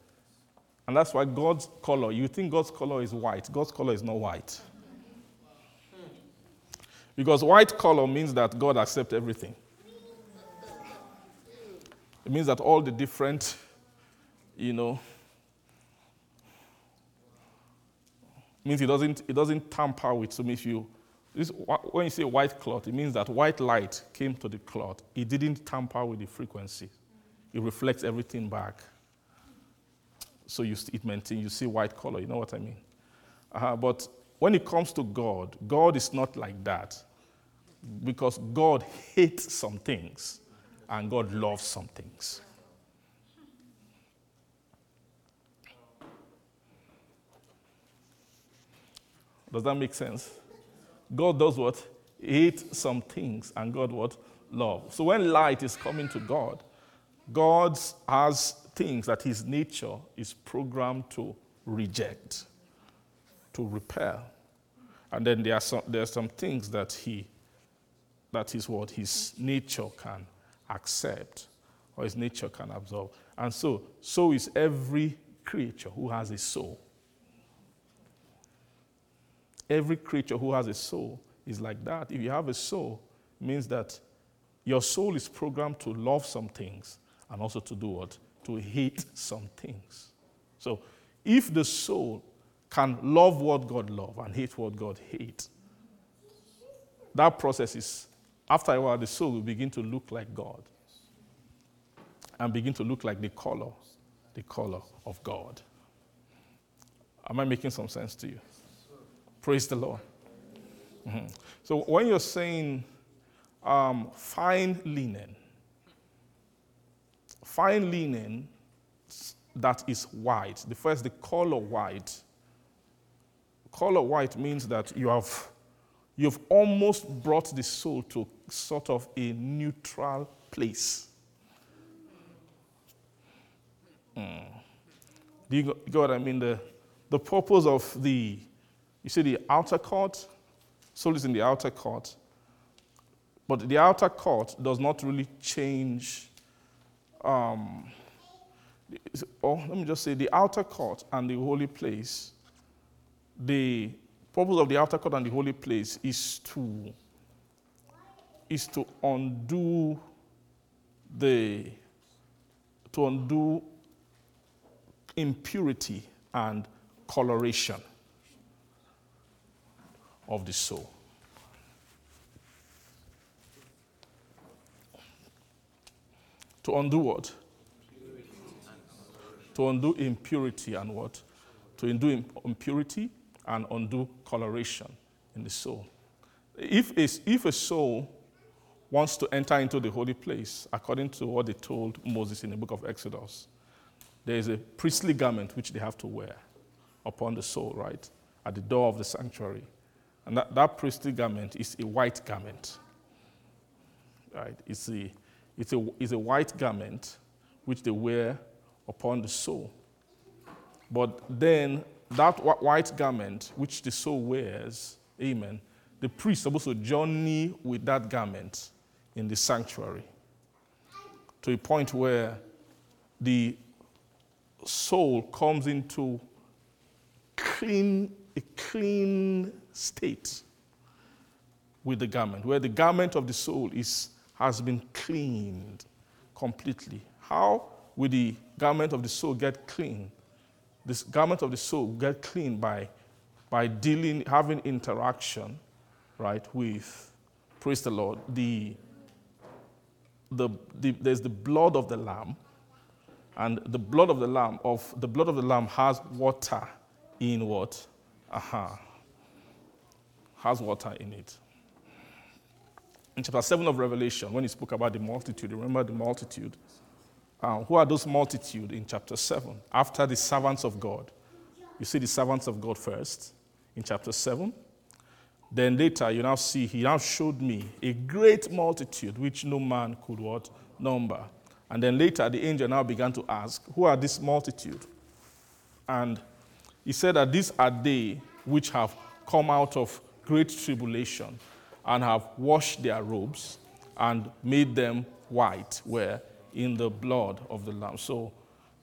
and that's why God's color, you think God's color is white. God's color is not white. Because white color means that God accepts everything. It means that all the different, you know, means it doesn't, it doesn't tamper with. So if you, this, when you say white cloth, it means that white light came to the cloth. It didn't tamper with the frequency. It reflects everything back. So you, it maintains, you see white color. You know what I mean? Uh, but when it comes to God, God is not like that. Because God hates some things and God loves some things. Does that make sense? God does what? Hate some things, and God what? Love. So when light is coming to God, God has things that his nature is programmed to reject, to repel. And then there are some, there are some things that he that is what his nature can accept or his nature can absorb. And so, so is every creature who has a soul. Every creature who has a soul is like that. If you have a soul, means that your soul is programmed to love some things and also to do what? To hate some things. So if the soul can love what God loves and hate what God hates, that process is, after a while, the soul will begin to look like God and begin to look like the color, the color of God. Am I making some sense to you? Praise the Lord. Mm-hmm. So when you're saying um, fine linen, fine linen that is white, the first, the color white. Color white means that you have you've almost brought the soul to sort of a neutral place. Mm. Do you get what I mean? The, the purpose of the you see the outer court, soul is in the outer court. But the outer court does not really change. Um, let me just say the outer court and the holy place, the purpose of the outer court and the holy place is to is to undo the to undo impurity and coloration of the soul. To undo what? To undo impurity and what? To undo impurity and undo coloration in the soul. If a, if a soul wants to enter into the holy place, according to what they told Moses in the book of Exodus, there is a priestly garment which they have to wear upon the soul, right? At the door of the sanctuary. And that, that priestly garment is a white garment. Right? It's a, it's, a, it's a white garment which they wear upon the soul. But then that white garment which the soul wears, amen, the priest is supposed to journey with that garment in the sanctuary to a point where the soul comes into clean, a clean state with the garment, where the garment of the soul is, has been cleaned completely. How will the garment of the soul get clean? This garment of the soul get clean by, by dealing, having interaction, right, with, praise the Lord, the, the, the, there's the blood of the lamb, and the blood of the lamb of the blood of the lamb has water in what? Aha. Has water in it. In chapter 7 of Revelation, when he spoke about the multitude, remember the multitude? Uh, who are those multitude in chapter 7? After the servants of God. You see the servants of God first in chapter 7. Then later you now see he now showed me a great multitude which no man could what number. And then later the angel now began to ask, Who are this multitude? And he said that these are they which have come out of great tribulation and have washed their robes and made them white, where in the blood of the Lamb. So,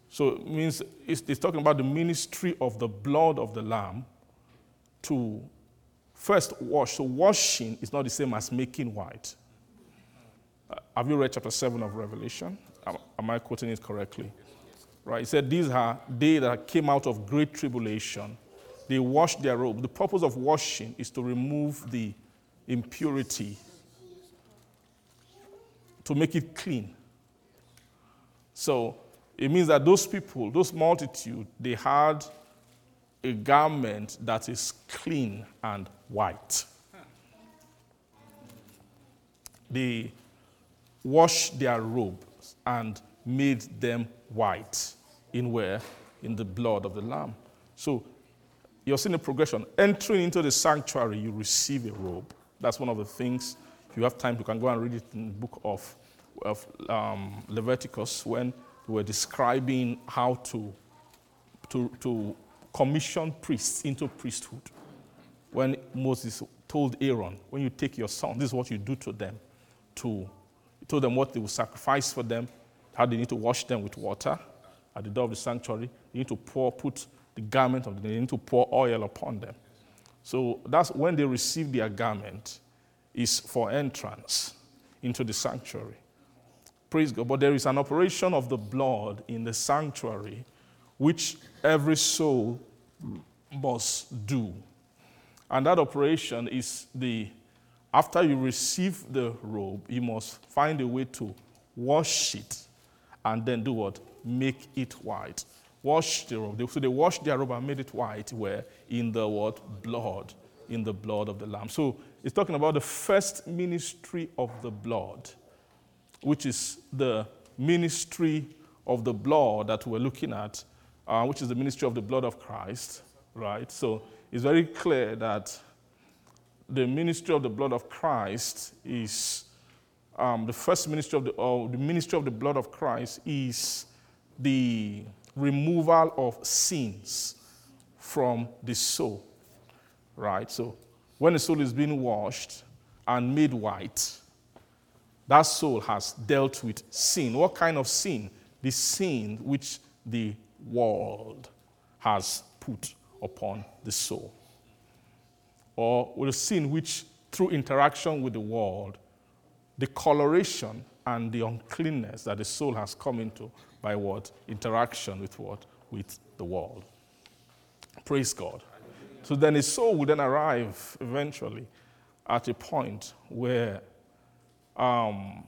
so it means it's, it's talking about the ministry of the blood of the Lamb to first wash. So, washing is not the same as making white. Uh, have you read chapter 7 of Revelation? Am, am I quoting it correctly? Right? He said, These are they that came out of great tribulation. They washed their robe. The purpose of washing is to remove the impurity, to make it clean. So it means that those people, those multitude, they had a garment that is clean and white. They washed their robes and made them white in where? In the blood of the Lamb. So you're seeing a progression. Entering into the sanctuary, you receive a robe. That's one of the things. If you have time, you can go and read it in the book of, of um, Leviticus when they were describing how to, to, to commission priests into priesthood. When Moses told Aaron, when you take your son, this is what you do to them. To, he told them what they will sacrifice for them, how they need to wash them with water at the door of the sanctuary. They need to pour, put the garment of them, they need to pour oil upon them. So that's when they receive their garment, is for entrance into the sanctuary. Praise God. But there is an operation of the blood in the sanctuary which every soul must do. And that operation is the, after you receive the robe, you must find a way to wash it and then do what? Make it white. Wash the robe. So they washed their robe and made it white where? In the what? Blood. In the blood of the Lamb. So it's talking about the first ministry of the blood, which is the ministry of the blood that we're looking at uh, which is the ministry of the blood of Christ, right? So it's very clear that the ministry of the blood of Christ is um, the first ministry of the, the ministry of the blood of Christ is the removal of sins from the soul, right? So when the soul is being washed and made white, that soul has dealt with sin. What kind of sin? The sin which the world has put upon the soul. Or with sin which, through interaction with the world, the coloration and the uncleanness that the soul has come into by what? Interaction with what? With the world. Praise God. So then his soul will then arrive eventually at a point where um,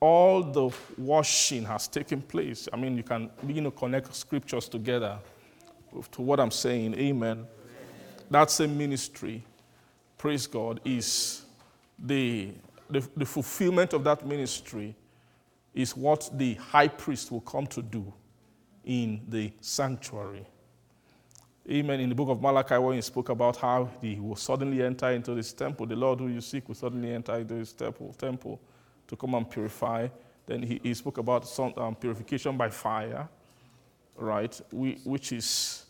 all the washing has taken place. I mean, you can begin to connect scriptures together to what I'm saying. Amen. That's a ministry. Praise God. Is the, the, the fulfillment of that ministry is what the high priest will come to do in the sanctuary. Amen. In the book of Malachi, when he spoke about how he will suddenly enter into this temple, the Lord who you seek will suddenly enter into his temple. temple to come and purify. Then he, he spoke about some, um, purification by fire, right? We, which is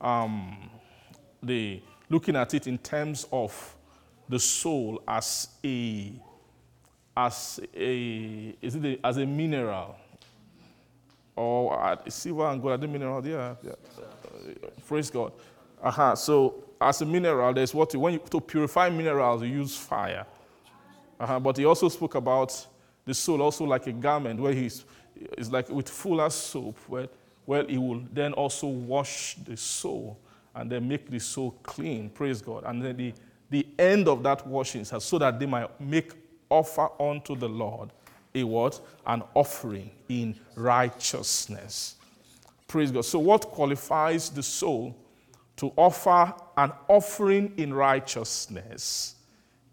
um, the looking at it in terms of the soul as a as a is it a, as a mineral or uh, silver and gold are the mineral? Yeah, yeah. Praise God. Uh-huh. So as a mineral, there's what you, when you to purify minerals, you use fire. Uh-huh. But he also spoke about the soul also like a garment where he's is like with fuller soap, where, where he will then also wash the soul and then make the soul clean. Praise God. And then the, the end of that washing is so that they might make offer unto the Lord a what? An offering in righteousness. Praise God. So, what qualifies the soul to offer an offering in righteousness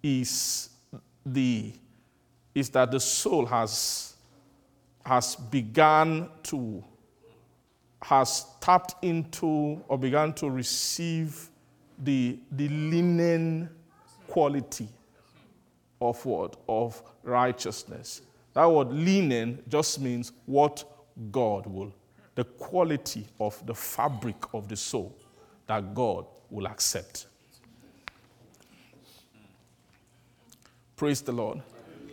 is the is that the soul has, has begun to, has tapped into or began to receive the, the linen quality of what? Of righteousness. That word linen just means what God will, the quality of the fabric of the soul that God will accept. Praise the Lord.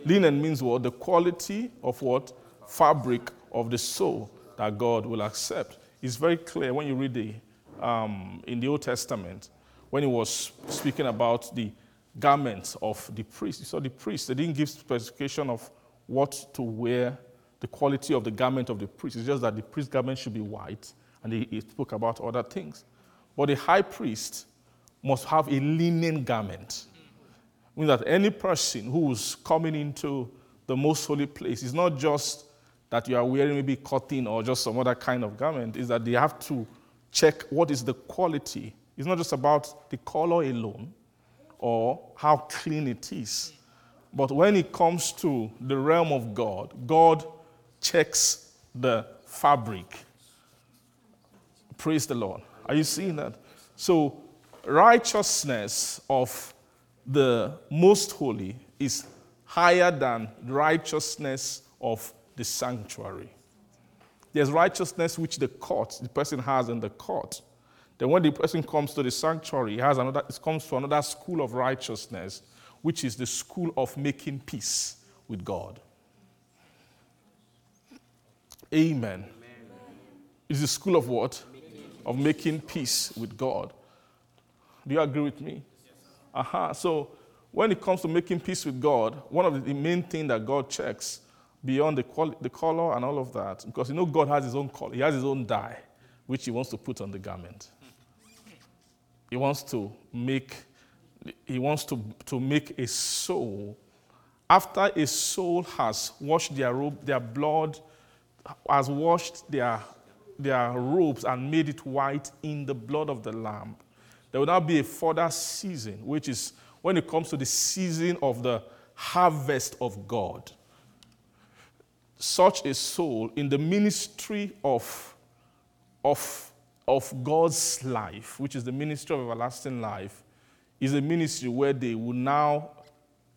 Linen means what? The quality of what? Fabric of the soul that God will accept. It's very clear when you read the, um, in the Old Testament, when he was speaking about the garments of the priest. You saw the priest, they didn't give specification of what to wear, the quality of the garment of the priest. It's just that the priest garment should be white, and he, he spoke about other things. But the high priest must have a linen garment. Means that any person who's coming into the most holy place is not just that you are wearing maybe cotton or just some other kind of garment, is that they have to check what is the quality. It's not just about the color alone or how clean it is. But when it comes to the realm of God, God checks the fabric. Praise the Lord. Are you seeing that? So, righteousness of the most holy is higher than righteousness of the sanctuary. There's righteousness which the court, the person has in the court. Then when the person comes to the sanctuary, he has another, it comes to another school of righteousness, which is the school of making peace with God. Amen. Amen. It's the school of what? Of making peace with God. Do you agree with me? Aha. Uh-huh. So when it comes to making peace with God, one of the main things that God checks beyond the, quali- the color and all of that, because you know God has his own color, he has his own dye, which he wants to put on the garment. He wants to make, he wants to, to make a soul. After a soul has washed their robe, their blood has washed their, their robes and made it white in the blood of the Lamb, there will now be a further season, which is when it comes to the season of the harvest of God. Such a soul in the ministry of, of, of God's life, which is the ministry of everlasting life, is a ministry where they will now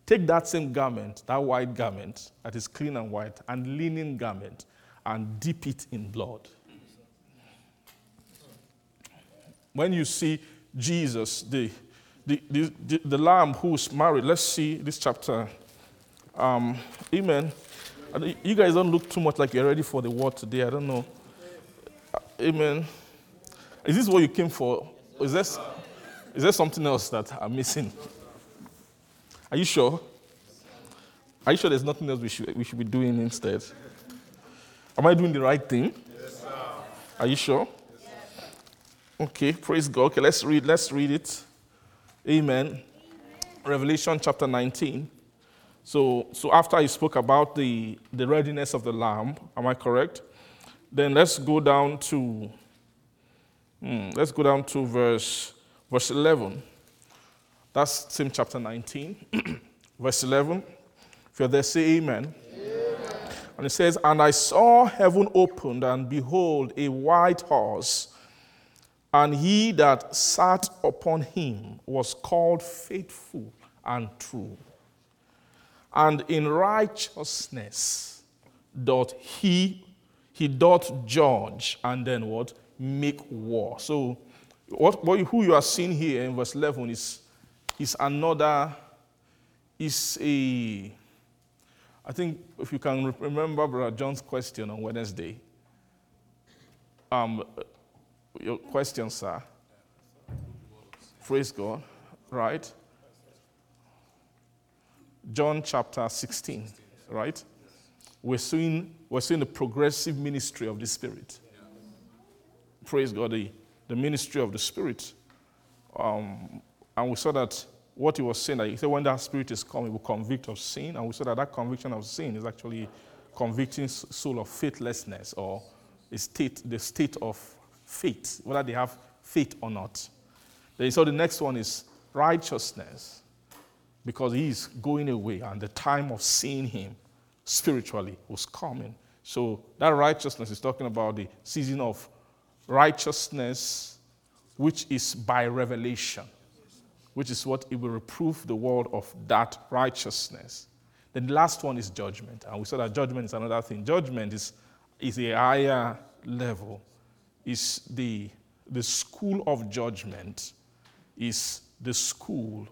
take that same garment, that white garment that is clean and white, and linen garment, and dip it in blood. When you see Jesus, the, the, the, the, the lamb who's married. Let's see this chapter. Um, amen. You guys don't look too much like you're ready for the word today. I don't know. Uh, amen. Is this what you came for? Is there, is there something else that I'm missing? Are you sure? Are you sure there's nothing else we should, we should be doing instead? Am I doing the right thing? Yes, Are you sure? Okay, praise God. Okay, let's read. Let's read it. Amen. Amen. Revelation chapter 19. So, so after he spoke about the, the readiness of the lamb, am I correct? Then let's go down to hmm, let's go down to verse verse 11. That's same chapter 19, [clears throat] verse 11. If you're there, say amen. amen. And it says, And I saw heaven opened, and behold, a white horse and he that sat upon him was called faithful and true. And in righteousness doth he he doth judge and then what make war. So what, what who you are seeing here in verse 11 is is another is a I think if you can remember Brother John's question on Wednesday, um, your question, sir. Praise God. Right? John chapter 16, right? We're seeing, we're seeing the progressive ministry of the Spirit. Praise God, the, the ministry of the Spirit. Um, and we saw that what he was saying, that he said when that Spirit is coming, he will convict of sin. And we saw that that conviction of sin is actually convicting soul of faithlessness or a state, the state of faith, whether they have faith or not. Then so the next one is righteousness, because he is going away and the time of seeing him spiritually was coming. So that righteousness is talking about the season of righteousness, which is by revelation. which is what it will reprove the world of that righteousness. Then the last one is judgment. And we said that judgment is another thing. Judgment is, is a higher level. Is the, the school of judgment is the school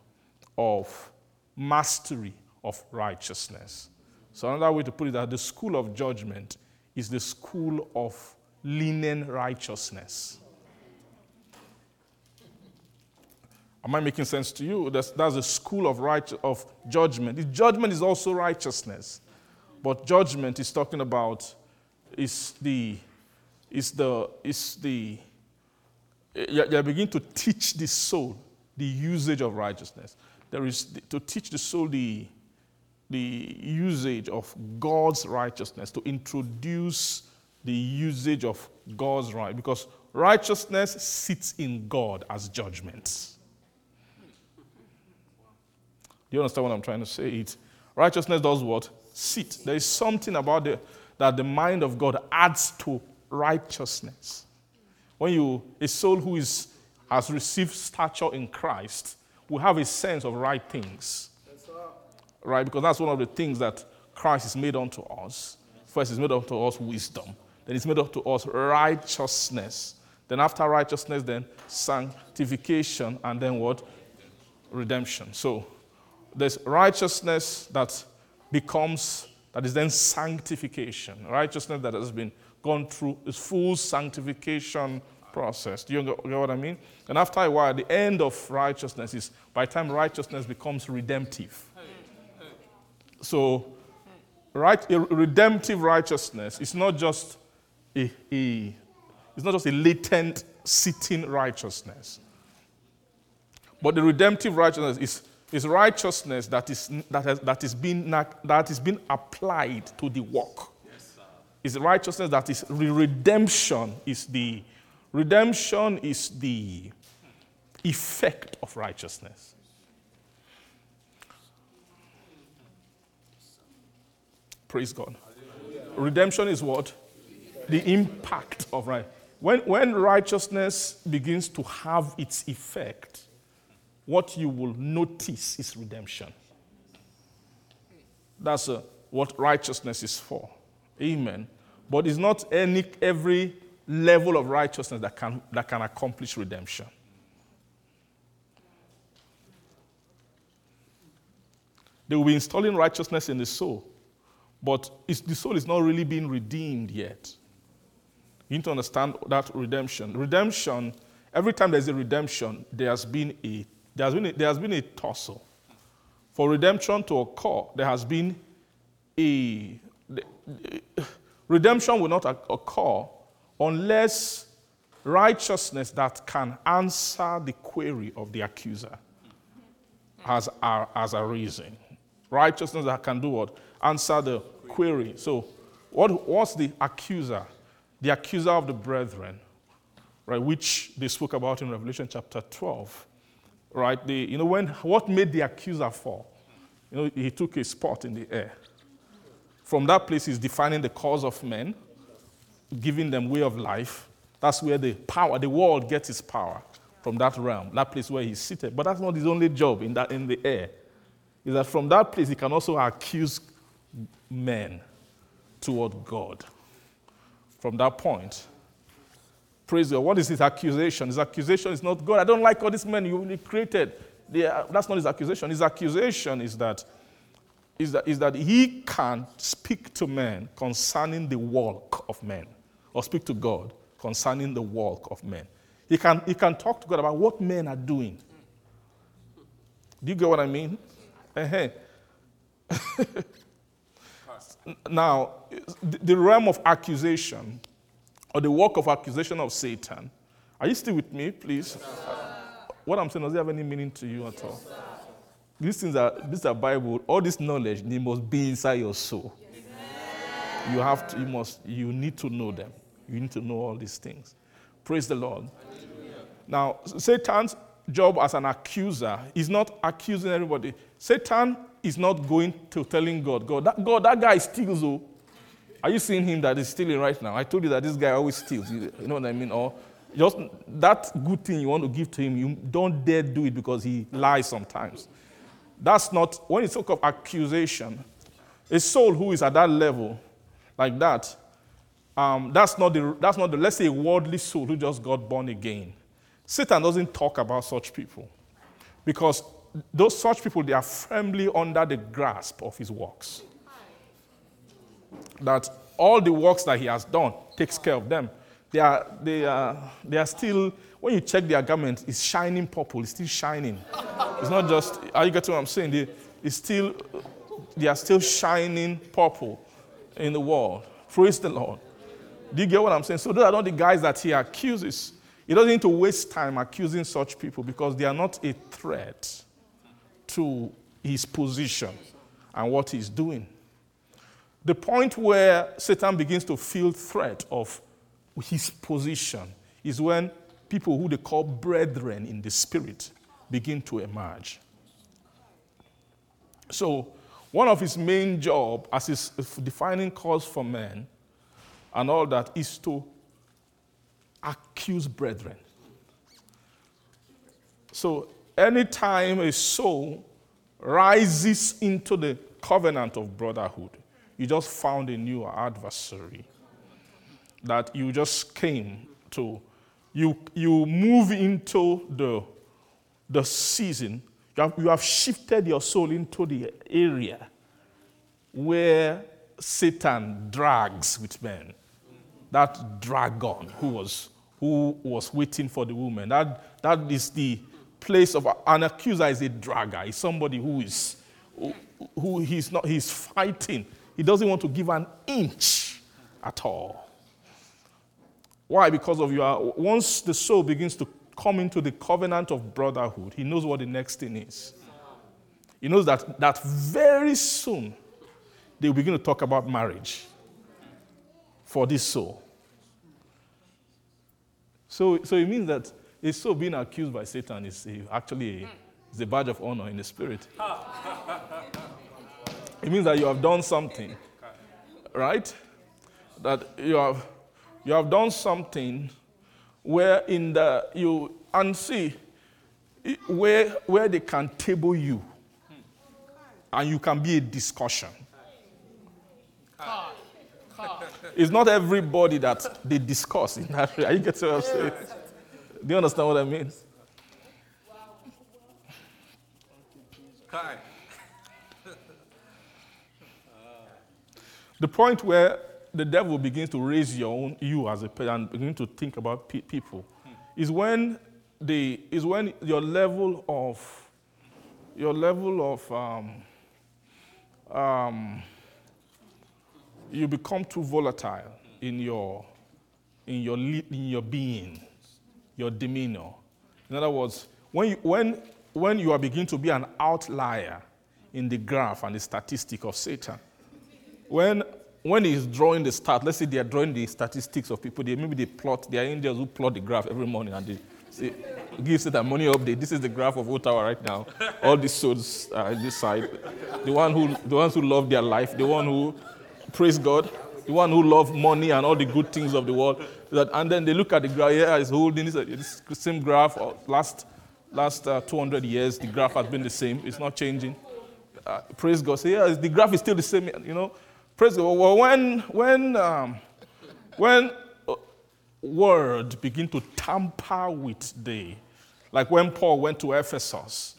of mastery of righteousness. So another way to put it that the school of judgment is the school of lenient righteousness. Am I making sense to you? That's, that's the school of, right, of judgment. The judgment is also righteousness. But judgment is talking about is the is the is the you begin to teach the soul the usage of righteousness. There is to teach the soul the the usage of God's righteousness, to introduce the usage of God's right, because righteousness sits in God as judgment. Do you understand what I'm trying to say? It righteousness does what? Sit. There is something about the that the mind of God adds to righteousness. When you a soul who is has received stature in Christ will have a sense of right things. right? Because that's one of the things that Christ is made unto us. First, is made unto us wisdom. Then it's made unto us righteousness. Then after righteousness, then sanctification, and then what? Redemption. So there's righteousness that becomes, that is then sanctification. Righteousness that has been gone through is full sanctification process. Do you get what I mean? And after a while, the end of righteousness is by time righteousness becomes redemptive. So, right, redemptive righteousness is not just a, a, it's not just a latent sitting righteousness. But the redemptive righteousness is is righteousness that is, that has, that is, being, that is being applied to the work. Yes, is righteousness that is redemption is the redemption is the effect of righteousness. Praise God. Redemption is what? The impact of right. When, when righteousness begins to have its effect, what you will notice is redemption. That's uh, what righteousness is for. Amen. But it's not any, every level of righteousness that can, that can accomplish redemption. They will be installing righteousness in the soul, but the soul is not really being redeemed yet. You need to understand that redemption. Redemption, every time there's a redemption, there has been a there has been a, there has been a tussle. For redemption to occur, there has been a. Redemption will not occur unless righteousness that can answer the query of the accuser has, has arisen. Righteousness that can do what? Answer the query. So, what, what's the accuser? The accuser of the brethren, right, which they spoke about in Revelation chapter 12 right? The, you know, when, what made the accuser fall? You know, he took a spot in the air. From that place, he's defining the cause of men, giving them way of life. That's where the power, the world gets its power from that realm, that place where he's seated. But that's not his only job in, that, in the air. Is that from that place, he can also accuse men toward God. From that point, Praise God. What is his accusation? His accusation is not God. I don't like all these men you created. Are, that's not his accusation. His accusation is that, is, that, is that he can speak to men concerning the walk of men, or speak to God concerning the walk of men. He can, he can talk to God about what men are doing. Do you get what I mean? Uh-huh. [laughs] now, the realm of accusation or the work of accusation of Satan. Are you still with me, please? what I'm saying, does it have any meaning to you at all? These things are, these are Bible. All this knowledge, they must be inside your soul. You have to, you must, you need to know them. You need to know all these things. Praise the Lord. Now, Satan's job as an accuser is not accusing everybody. Satan is not going to telling God, God, that, God, that guy steals, oh. Are you seeing him that is stealing right now? I told you that this guy always steals. You know what I mean? Or Just that good thing you want to give to him, you don't dare do it because he lies sometimes. That's not, when you talk of accusation, a soul who is at that level, like that, um, that's, not the, that's not the, let's say, a worldly soul who just got born again. Satan doesn't talk about such people because those such people, they are firmly under the grasp of his works. That all the works that he has done takes care of them. They are, they are, they are still, when you check their garment, it's shining purple, it's still shining. It's not just, are you getting what I'm saying? They, it's still, they are still shining purple in the world. Praise the Lord. Do you get what I'm saying? So those are not the guys that he accuses. He doesn't need to waste time accusing such people because they are not a threat to his position and what he's doing. The point where Satan begins to feel threat of his position is when people who they call brethren in the spirit begin to emerge. So, one of his main job as his defining cause for men and all that is to accuse brethren. So, anytime a soul rises into the covenant of brotherhood, you just found a new adversary that you just came to. You, you move into the, the season. You have, you have shifted your soul into the area where Satan drags with men. That dragon who was, who was waiting for the woman. That, that is the place of an accuser is a dragger. Is somebody who is who, who he's not he's fighting. He doesn't want to give an inch at all. Why? Because of your once the soul begins to come into the covenant of brotherhood, he knows what the next thing is. He knows that, that very soon they will begin to talk about marriage for this soul. So, so it means that a soul being accused by Satan is a, actually a, is a badge of honor in the spirit. [laughs] it means that you have done something, right? That you have, you have done something where in the, you, and see, where, where they can table you and you can be a discussion. It's not everybody that they discuss in that area. You get what I'm saying? Do you understand what I mean? the point where the devil begins to raise your own you as a person and begin to think about pe- people is when the is when your level of your level of um, um, you become too volatile in your in your in your being, your demeanor. In other words, when you, when when you are beginning to be an outlier in the graph and the statistic of Satan, when when he's drawing the stat, let's say they are drawing the statistics of people, they maybe they plot, they are angels who plot the graph every morning and they say, give Satan money update. This is the graph of Ottawa right now. All these souls are this side. The one who the ones who love their life, the one who praise God, the one who love money and all the good things of the world. That, and then they look at the graph, yeah, it's holding this, same graph. Last, last uh, 200 years, the graph has been the same. It's not changing. Uh, praise God. Say, yeah, the graph is still the same. You know, praise God. Well, when, when, um, when uh, word begin to tamper with the, like when Paul went to Ephesus,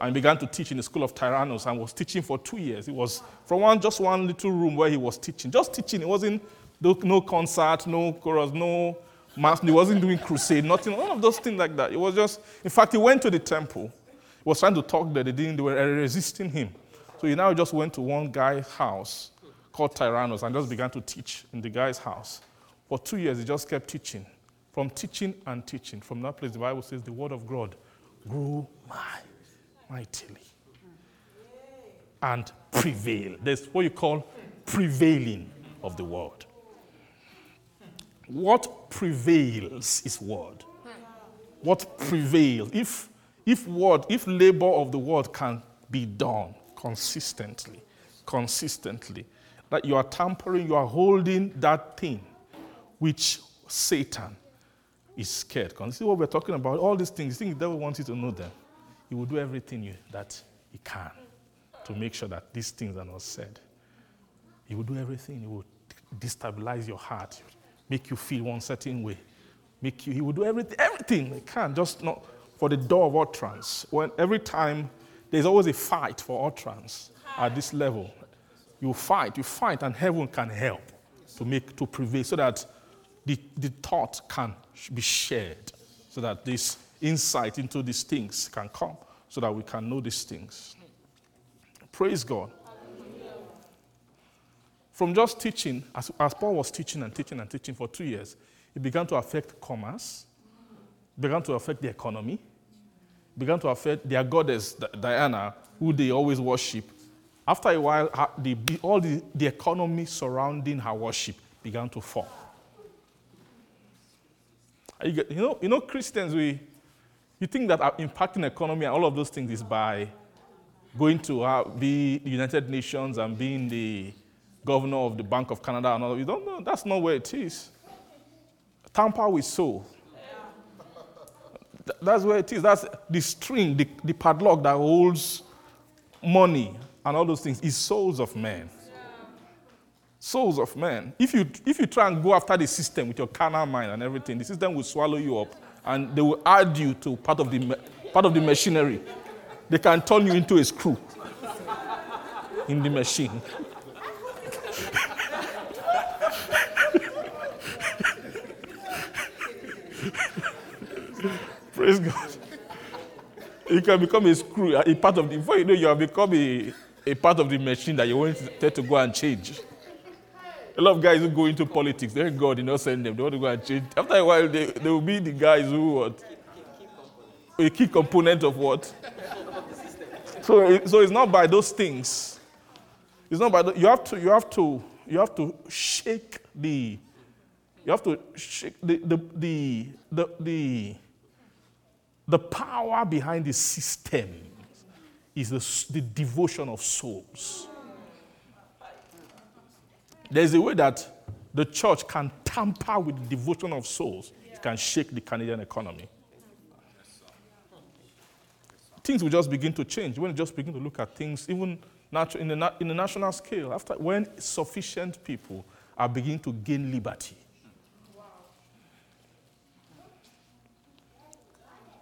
and began to teach in the school of Tyrannus and was teaching for two years. It was from one, just one little room where he was teaching, just teaching. It wasn't no concert, no chorus, no mass. He wasn't doing crusade, nothing, none of those things like that. It was just, in fact, he went to the temple. He was trying to talk there. They didn't, they were resisting him. So he now just went to one guy's house called Tyrannus and just began to teach in the guy's house. For two years, he just kept teaching. From teaching and teaching. From that place, the Bible says the word of God grew mighty mightily and prevail. There's what you call prevailing of the word. What prevails is word. What prevails? If, if word, if labor of the word can be done consistently, consistently, that you are tampering, you are holding that thing which Satan is scared. Because see what we're talking about, all these things, you think the devil wants you to know them. He will do everything you, that he can to make sure that these things are not said. He will do everything. He will destabilize your heart, make you feel one certain way. Make you, he will do everything, everything he can, just not for the door of utterance. When every time there's always a fight for utterance at this level. You fight, you fight, and heaven can help to make to prevail so that the, the thought can be shared, so that this insight into these things can come, so that we can know these things. Praise God. From just teaching, as, as Paul was teaching and teaching and teaching for two years, it began to affect commerce, began to affect the economy, began to affect their goddess, Diana, who they always worship. After a while, the, all the, the economy surrounding her worship began to fall. You, know, you know, Christians, we, you think that impacting economy and all of those things is by going to uh, be the United Nations and being the governor of the Bank of Canada and all. You don't know. That's not where it is. Tamper with soul. That's where it is. That's the string, the, the padlock that holds money and all those things is souls of men. Souls of men. If you, if you try and go after the system with your carnal mind and everything, the system will swallow you up and they will add you to part of the, part of the machinery. They can turn you into a screw in the machine. [laughs] Praise God. You can become a screw, a part of the, before you know, you have become a, a part of the machine that you want to, to go and change. A lot of guys who go into politics, thank God you know send them. They want to go and change. After a while, they, they will be the guys who what? A key component of what? So, so it's not by those things. It's not by the, you have to you have to you have to shake the you have to shake the the the the, the power behind the system is the, the devotion of souls. There's a way that the church can tamper with the devotion of souls, it can shake the Canadian economy. Things will just begin to change when you just begin to look at things, even in the, in the national scale, after when sufficient people are beginning to gain liberty.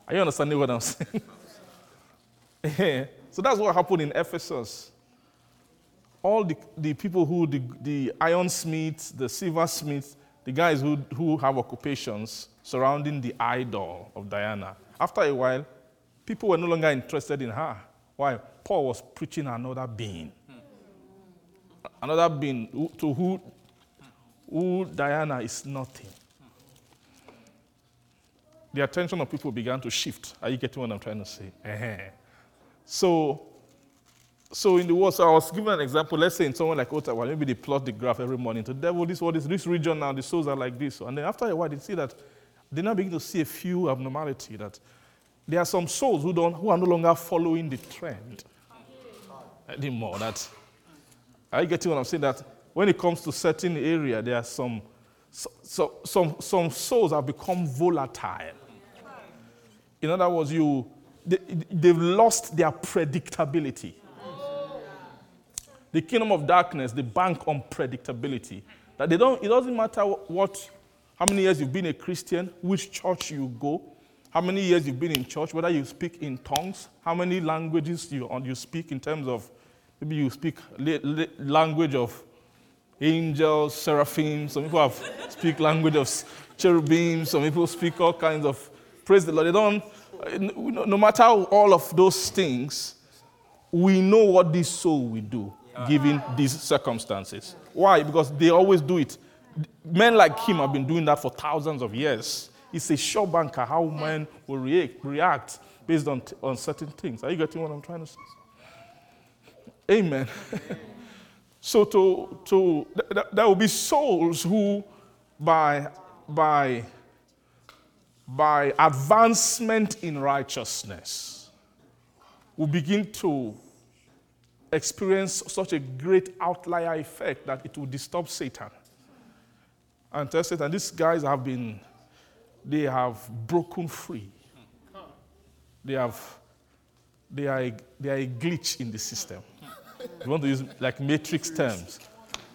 Are you understanding what I'm [laughs] saying? [laughs] so that's what happened in Ephesus. All the, the people who, the, the ironsmiths, the silversmiths, the guys who, who have occupations surrounding the idol of Diana, after a while, people were no longer interested in her. Why? Paul was preaching another being. Another being to who, who Diana is nothing the attention of people began to shift. Are you getting what I'm trying to say? So, so in the world, so I was given an example. Let's say in someone like Ottawa, maybe they plot the graph every morning. To devil, this what is this region now, the souls are like this. And then after a while, they see that they now begin to see a few abnormality that there are some souls who don't who are no longer following the trend anymore. That are you getting what I'm saying? That when it comes to certain area, there are some so, so, some, some souls have become volatile. In other words, you, they, they've lost their predictability. The kingdom of darkness, they bank on predictability. That they don't, it doesn't matter what, how many years you've been a Christian, which church you go, how many years you've been in church, whether you speak in tongues, how many languages you, you speak in terms of, maybe you speak language of angels, seraphim, some people have [laughs] speak language of cherubim, some people speak all kinds of Praise the Lord. They don't, no matter all of those things, we know what this soul will do given these circumstances. Why? Because they always do it. Men like him have been doing that for thousands of years. It's a sure banker how men will react, react based on, on certain things. Are you getting what I'm trying to say? Amen. [laughs] so to, to there will be souls who by by by advancement in righteousness, we begin to experience such a great outlier effect that it will disturb Satan. And tell Satan, these guys have been, they have broken free. They have they are a, they are a glitch in the system. You want to use like matrix terms.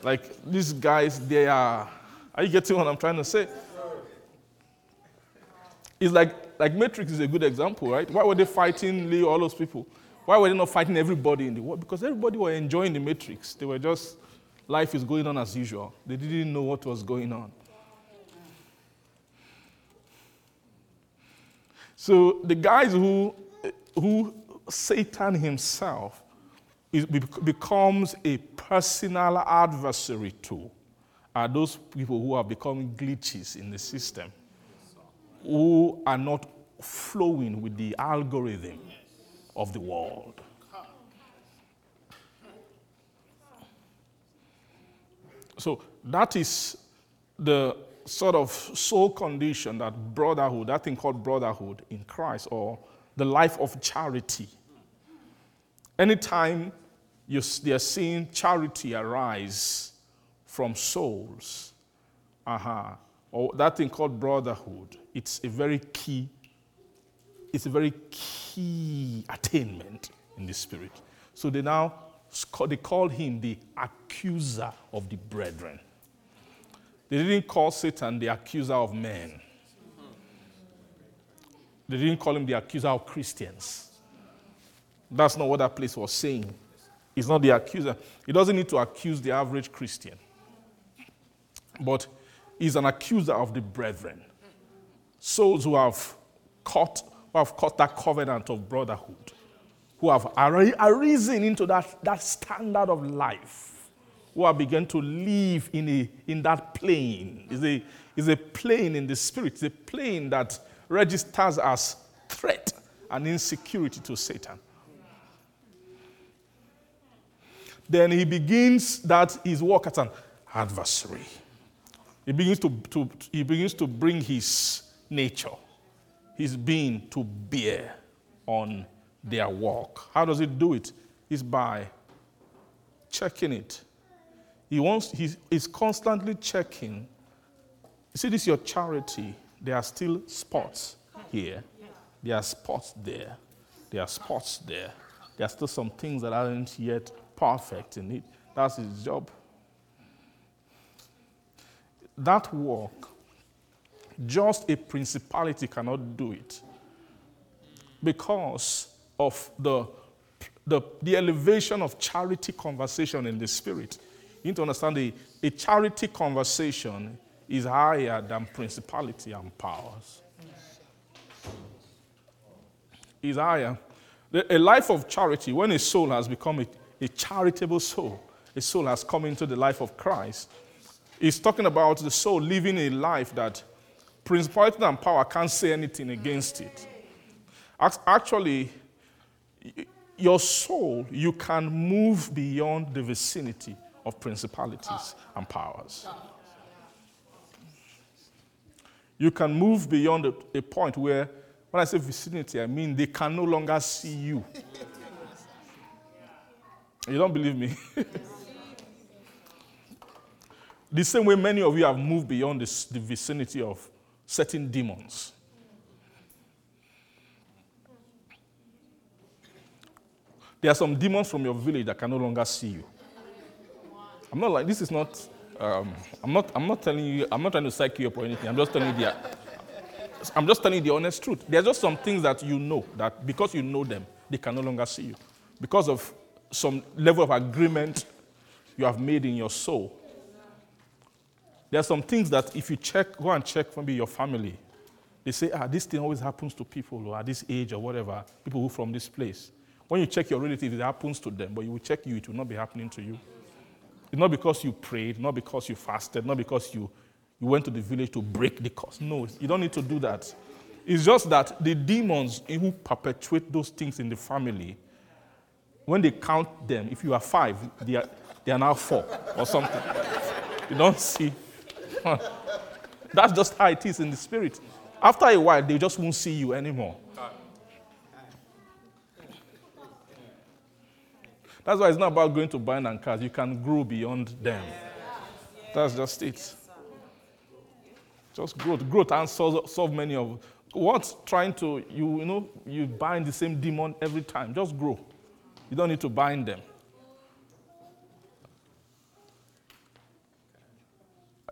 Like these guys, they are are you getting what I'm trying to say? It's like like Matrix is a good example, right? Why were they fighting Neo, all those people? Why were they not fighting everybody in the world? Because everybody were enjoying the Matrix. They were just life is going on as usual. They didn't know what was going on. So the guys who, who Satan himself is, becomes a personal adversary to are those people who are becoming glitches in the system, who are not flowing with the algorithm of the world. So that is the sort of soul condition that brotherhood, that thing called brotherhood in Christ, or the life of charity. Anytime you, they are seeing charity arise from souls, uh-huh, or that thing called brotherhood, it's a very key, it's a very key attainment in the spirit. So they now they call him the accuser of the brethren. They didn't call Satan the accuser of men. They didn't call him the accuser of Christians. That's not what that place was saying. He's not the accuser. He doesn't need to accuse the average Christian. But he's an accuser of the brethren. Souls who have caught, who have caught that covenant of brotherhood, who have arisen into that, that standard of life who have begun to live in, a, in that plane. Is a, is a plane in the spirit, it's a plane that registers as threat and insecurity to Satan. Then he begins that his work as an adversary. He begins to, to, he begins to bring his nature, his being to bear on their work. How does he do it? It's by checking it he wants, he's, he's constantly checking. You see, this is your charity. There are still spots here. There are spots there. There are spots there. There are still some things that aren't yet perfect in it. That's his job. That work, just a principality cannot do it because of the, the, the elevation of charity conversation in the spirit. You need to understand the, a charity conversation is higher than principality and powers. Is higher. A life of charity, when a soul has become a, a charitable soul, a soul has come into the life of Christ, is talking about the soul living a life that principality and power can't say anything against it. Actually, your soul, you can move beyond the vicinity of principalities and powers. You can move beyond a, a point where, when I say vicinity, I mean they can no longer see you. You don't believe me? [laughs] the same way many of you have moved beyond this, the vicinity of certain demons. There are some demons from your village that can no longer see you. I'm not like, this is not, um, I'm not, I'm not telling you, I'm not trying to psych you up or anything. I'm just telling you the, I'm just telling you the honest truth. There are just some things that you know that because you know them, they can no longer see you. Because of some level of agreement you have made in your soul. There are some things that if you check, go and check maybe your family, they say, ah, this thing always happens to people or at this age or whatever, people who from this place. When you check your relatives, it happens to them, but you will check you, it will not be happening to you. It's not because you prayed, not because you fasted, not because you, you went to the village to break the curse. No, you don't need to do that. It's just that the demons who perpetuate those things in the family, when they count them, if you are five, they are, they are now four or something. you don't see. [laughs] That's just how it is in the spirit. After a while, they just won't see you anymore. That's why it's not about going to bind and cast. You can grow beyond them. That's just it. Just growth. Growth and solve, solve many of what's trying to you, you know you bind the same demon every time. Just grow. You don't need to bind them.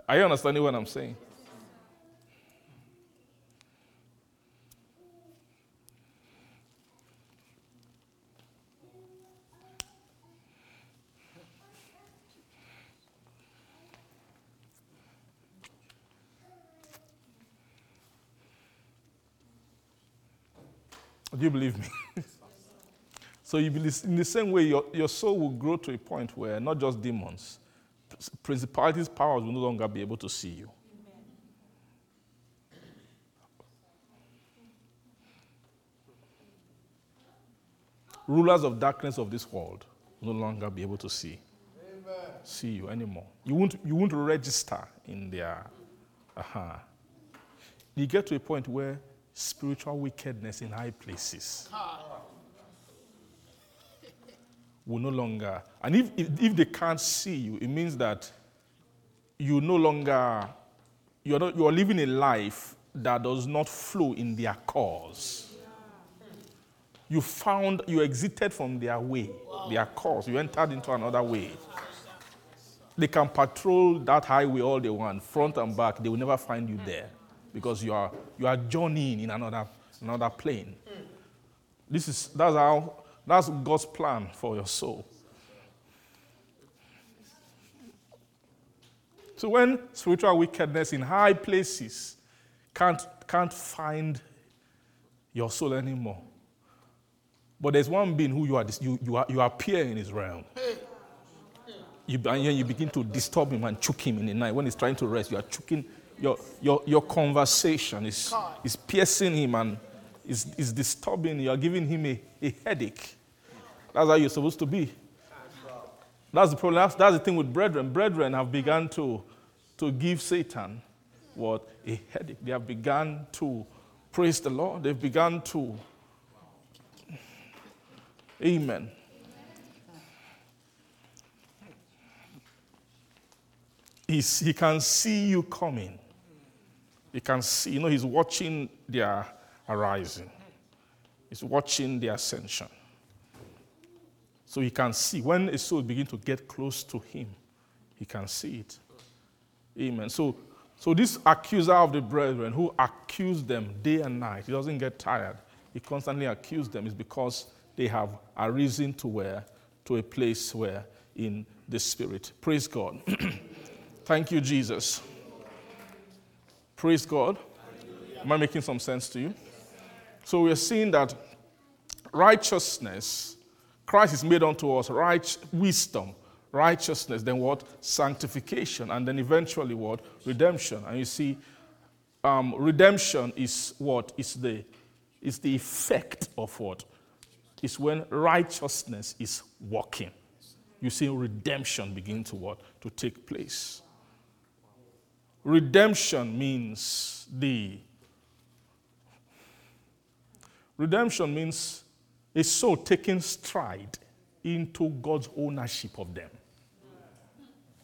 Are you understanding what I'm saying? Do you believe me? [laughs] so you believe, in the same way, your, your soul will grow to a point where not just demons, principalities, powers will no longer be able to see you. Rulers of darkness of this world will no longer be able to see see you anymore. You won't, you won't register in their. Uh-huh. You get to a point where spiritual wickedness in high places will no longer. And if, if, they can't see you, it means that you no longer, you're, not, you're living a life that does not flow in their cause. You found, you exited from their way, their cause. You entered into another way. They can patrol that highway all they want, front and back. They will never find you there because you are, you are journeying in another, another plane. This is, that's, how, that's God's plan for your soul. So when spiritual wickedness in high places can't, can't find your soul anymore, but there's one being who you are, you, you, are, you appear in his realm. You, and you begin to disturb him and choke him in the night. When he's trying to rest, you are choking your, your, your conversation is, is piercing him and is, is disturbing. You are giving him a, a headache. That's how you're supposed to be. That's the problem. That's, that's the thing with brethren. Brethren have begun to, to give Satan what? A headache. They have begun to praise the Lord. They've begun to. Amen. He's, he can see you coming. He can see, you know, he's watching their arising, he's watching the ascension. So he can see. When a soul begins to get close to him, he can see it. Amen. So, so this accuser of the brethren who accused them day and night, he doesn't get tired. He constantly accuses them is because they have arisen to where? To a place where in the spirit. Praise God. [clears throat] Thank you, Jesus. Praise God. Am I making some sense to you? So we're seeing that righteousness, Christ is made unto us right wisdom, righteousness, then what? Sanctification, and then eventually what? Redemption. And you see, um, redemption is what? Is the is the effect of what? Is when righteousness is working. You see redemption begin to what? To take place. Redemption means the redemption means a soul taking stride into God's ownership of them.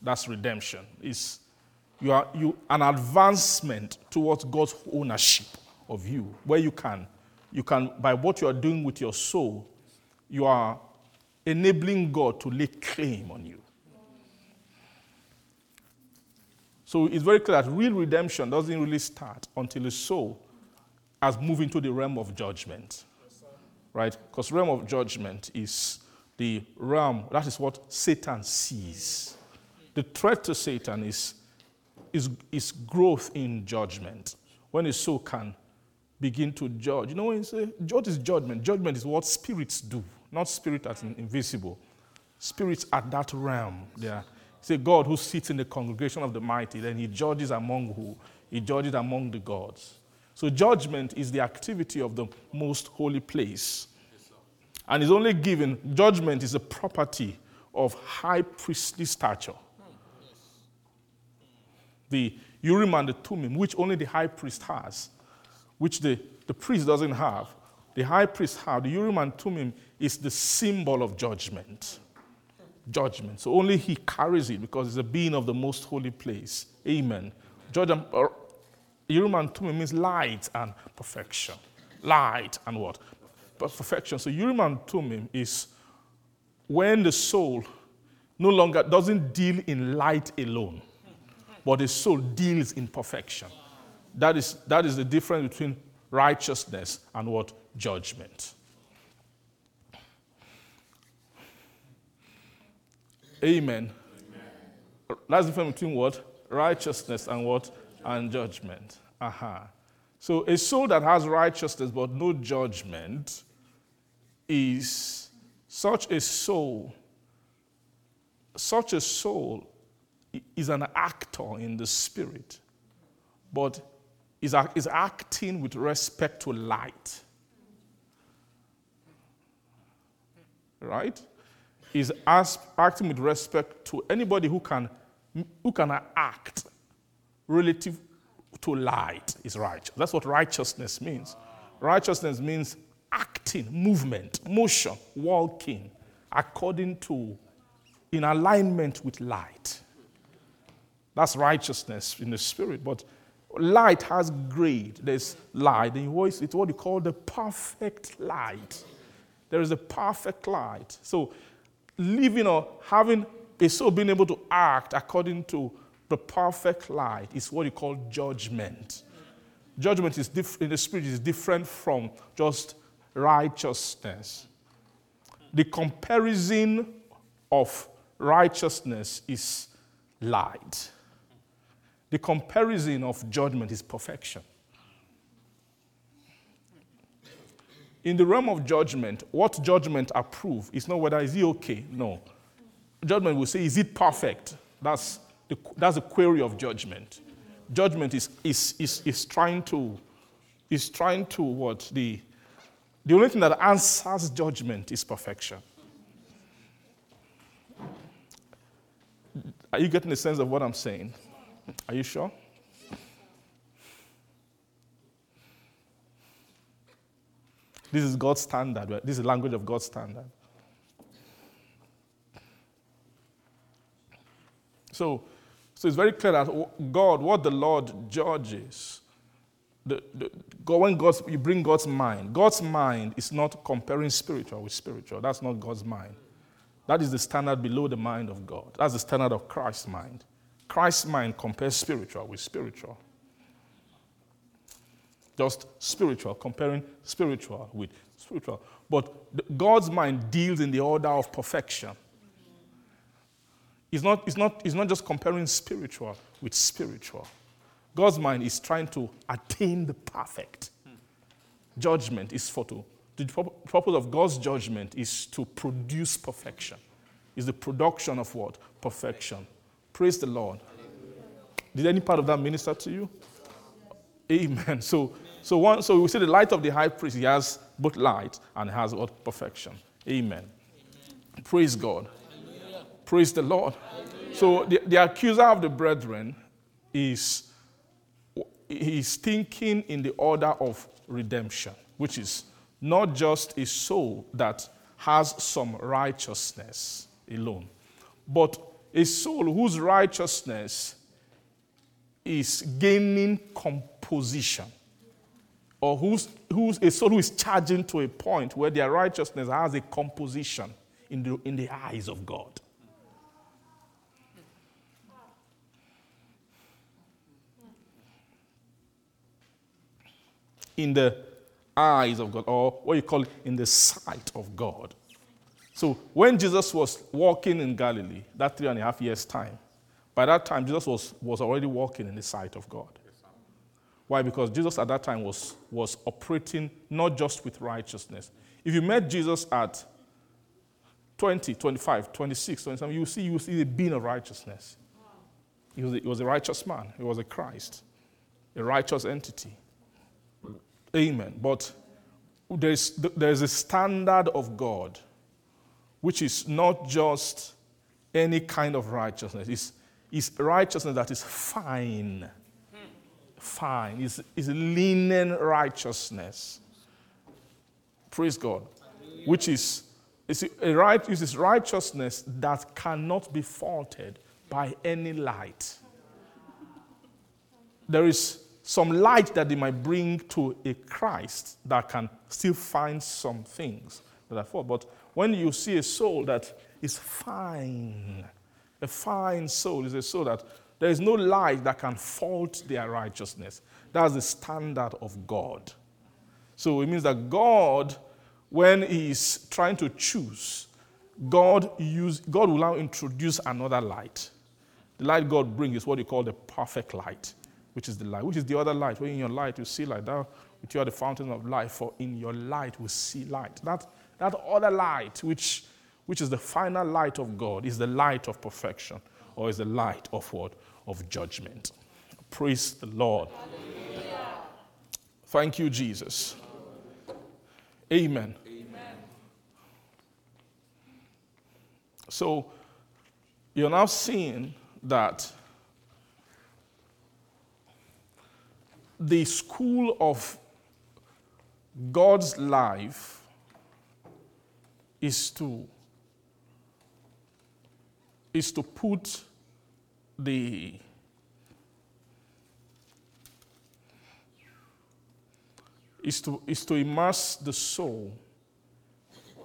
That's redemption. Is you are you an advancement towards God's ownership of you, where you can you can by what you are doing with your soul, you are enabling God to lay claim on you. So it's very clear that real redemption doesn't really start until the soul has moved into the realm of judgment. right? Because realm of judgment is the realm, that is what Satan sees. The threat to Satan is, is, is growth in judgment. When a soul can begin to judge. You know when you say, judge is judgment? Judgment is what spirits do, not spirit as invisible. Spirits at that realm, are Say God who sits in the congregation of the mighty, then he judges among who? He judges among the gods. So judgment is the activity of the most holy place. And is only given, judgment is a property of high priestly stature. The Urim and the Thummim, which only the high priest has, which the, the priest doesn't have. The high priest have. The Urim and Thummim is the symbol of judgment judgment. So only he carries it because he's a being of the most holy place. Amen. Urim Thummim means light and perfection. Light and what? Perfection. So Urim Thummim is when the soul no longer doesn't deal in light alone, but the soul deals in perfection. That is, that is the difference between righteousness and what? Judgment. Amen. Amen. That's the difference between what? Righteousness and what? And judgment. Aha. Uh-huh. So a soul that has righteousness but no judgment is such a soul. Such a soul is an actor in the spirit, but is, is acting with respect to light. Right? Is acting with respect to anybody who can, who can act relative to light is righteous. That's what righteousness means. Righteousness means acting, movement, motion, walking according to, in alignment with light. That's righteousness in the spirit. But light has grade. There's light. And it's what you call the perfect light. There is a perfect light. So living or having a soul being able to act according to the perfect light is what you call judgment. Judgment is diff- in the spirit is different from just righteousness. The comparison of righteousness is light. The comparison of judgment is perfection. In the realm of judgment, what judgment approve is not whether is he okay. No. Judgment will say, is it perfect? That's the, that's a query of judgment. Judgment is, is, is, is trying to, is trying to what? The, the only thing that answers judgment is perfection. Are you getting the sense of what I'm saying? Are you sure? This is God's standard. This is the language of God's standard. So, so it's very clear that God, what the Lord judges, the, the, God, when God's, you bring God's mind, God's mind is not comparing spiritual with spiritual. That's not God's mind. That is the standard below the mind of God. That's the standard of Christ's mind. Christ's mind compares spiritual with spiritual. Just spiritual, comparing spiritual with spiritual. But God's mind deals in the order of perfection. It's not, it's, not, it's not just comparing spiritual with spiritual. God's mind is trying to attain the perfect. Judgment is for to. The purpose of God's judgment is to produce perfection. Is the production of what? Perfection. Praise the Lord. Did any part of that minister to you? Amen. So, so, one, so we see the light of the high priest. He has both light and has what? Perfection. Amen. Amen. Praise God. Praise the Lord. So the, the accuser of the brethren is he's thinking in the order of redemption, which is not just a soul that has some righteousness alone, but a soul whose righteousness is gaining composition, or who's, who's a soul who is charging to a point where their righteousness has a composition in the, in the eyes of God. In the eyes of God, or what you call it, in the sight of God. So when Jesus was walking in Galilee, that three and a half years' time, by that time, Jesus was, was already walking in the sight of God. Why? Because Jesus at that time was, was operating not just with righteousness. If you met Jesus at 20, 25, 26, 27, you see, you see the being of righteousness. He was, a, he was a righteous man. He was a Christ, a righteous entity. Amen. But there's, there's a standard of God which is not just any kind of righteousness. It's, it's righteousness that is fine. Fine. It's, it's linen righteousness. Praise God. Which is it's a right, it's righteousness that cannot be faulted by any light. There is some light that they might bring to a Christ that can still find some things that are fault. But when you see a soul that is fine, a fine soul is a soul that there is no light that can fault their righteousness. That's the standard of God. So it means that God, when He is trying to choose, God, use, God will now introduce another light. The light God brings is what you call the perfect light, which is the light, which is the other light. When in your light you see light, that which you are the fountain of life, for in your light we see light. That, that other light, which, which is the final light of God, is the light of perfection, or is the light of what? Of judgment. Praise the Lord. Hallelujah. Thank you, Jesus. Amen. Amen. So you're now seeing that the school of God's life is to is to put the is to, is to immerse the soul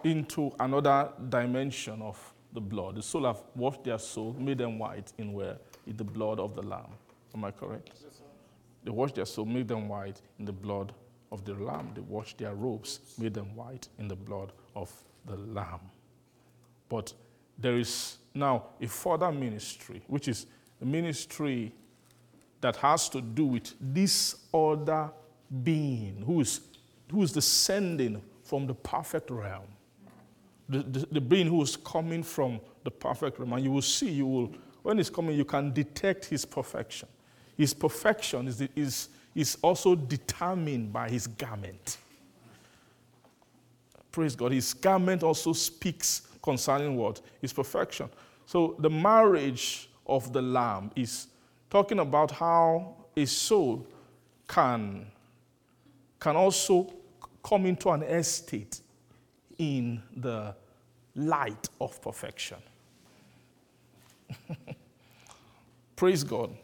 into another dimension of the blood. The soul have washed their soul, made them white in where? In the blood of the Lamb. Am I correct? They washed their soul, made them white in the blood of the Lamb. They washed their robes, made them white in the blood of the Lamb. But there is now a further ministry, which is a ministry that has to do with this other being who is, who is descending from the perfect realm. The, the, the being who is coming from the perfect realm. And you will see, you will, when he's coming, you can detect his perfection. His perfection is, is, is also determined by his garment. Praise God. His garment also speaks concerning what? His perfection. So the marriage of the Lamb is talking about how a soul can can also come into an estate in the light of perfection. [laughs] Praise God.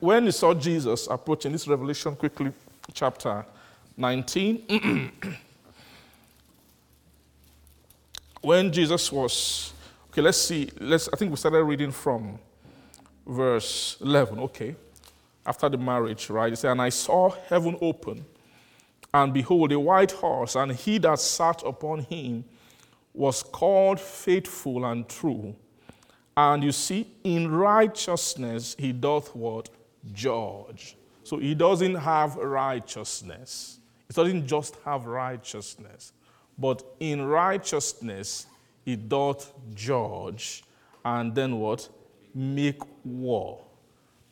When he saw Jesus approaching, this revelation quickly, chapter 19. [clears throat] when Jesus was, okay, let's see, let's, I think we started reading from verse 11, okay. After the marriage, right? He said, And I saw heaven open and behold, a white horse, and he that sat upon him was called faithful and true. And you see, in righteousness he doth what? Judge. So he doesn't have righteousness. He doesn't just have righteousness, but in righteousness he doth judge. And then what? Make war.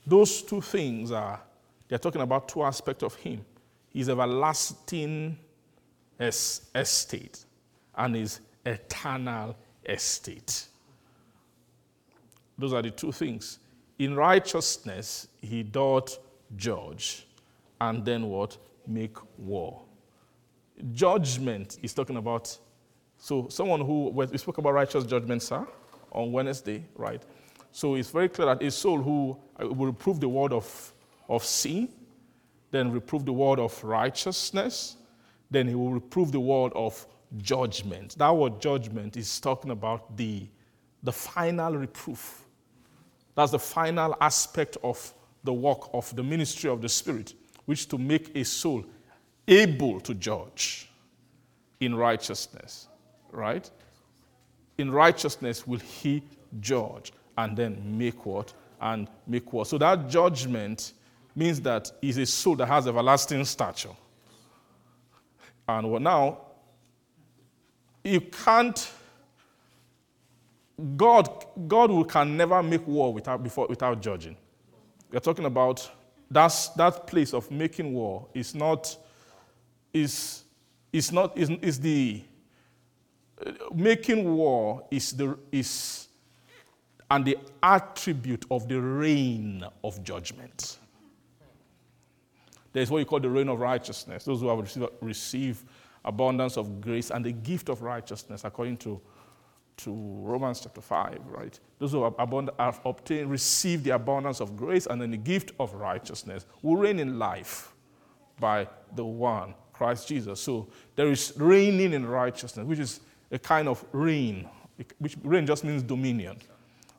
Those two things are, they're talking about two aspects of him his everlasting estate and his eternal estate. Those are the two things. In righteousness, he doth judge, and then what? Make war. Judgment is talking about, so someone who, we spoke about righteous judgment, sir, on Wednesday, right? So it's very clear that a soul who uh, will prove the word of, of sin then reprove the word of righteousness, then he will reprove the word of judgment. That word judgment is talking about the, the final reproof. That's the final aspect of the work of the ministry of the Spirit, which to make a soul able to judge in righteousness, right? In righteousness will he judge and then make what? And make what? So that judgment means that he's a soul that has everlasting stature. And now, you can't, God, God can never make war without, before, without judging. We're talking about that's, that place of making war is not, is, is not, is, is the, uh, making war is the, is, and the attribute of the reign of judgment. There's what you call the reign of righteousness. Those who have received, received abundance of grace and the gift of righteousness, according to to Romans chapter 5, right? Those who have, abund- have obtained, received the abundance of grace and then the gift of righteousness will reign in life by the one, Christ Jesus. So there is reigning in righteousness, which is a kind of reign, which reign just means dominion,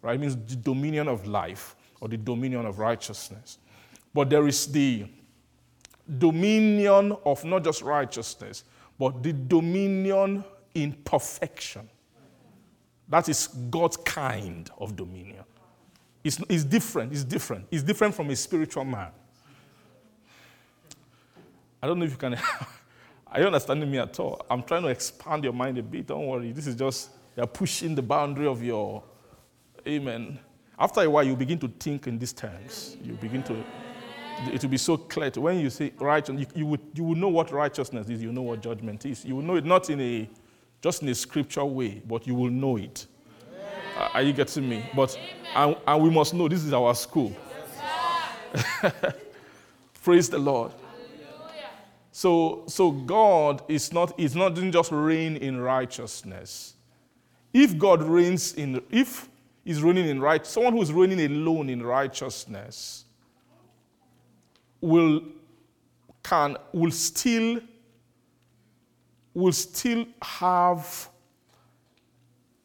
right? It means the dominion of life or the dominion of righteousness. But there is the dominion of not just righteousness, but the dominion in perfection. That is God's kind of dominion. It's, it's different. It's different. It's different from a spiritual man. I don't know if you can. [laughs] Are you understanding me at all? I'm trying to expand your mind a bit. Don't worry. This is just, you're pushing the boundary of your. Amen. After a while, you begin to think in these terms. You begin to. It will be so clear. To, when you say righteousness, you, you, would, you will know what righteousness is. You know what judgment is. You will know it not in a just in a scriptural way, but you will know it. Are you getting me? But and, and, we must know this is our school. [laughs] Praise the Lord. So, so God is not, is not just reign in righteousness. If God reigns in, if he's reigning in right, someone who is reigning alone in righteousness will can will still will still have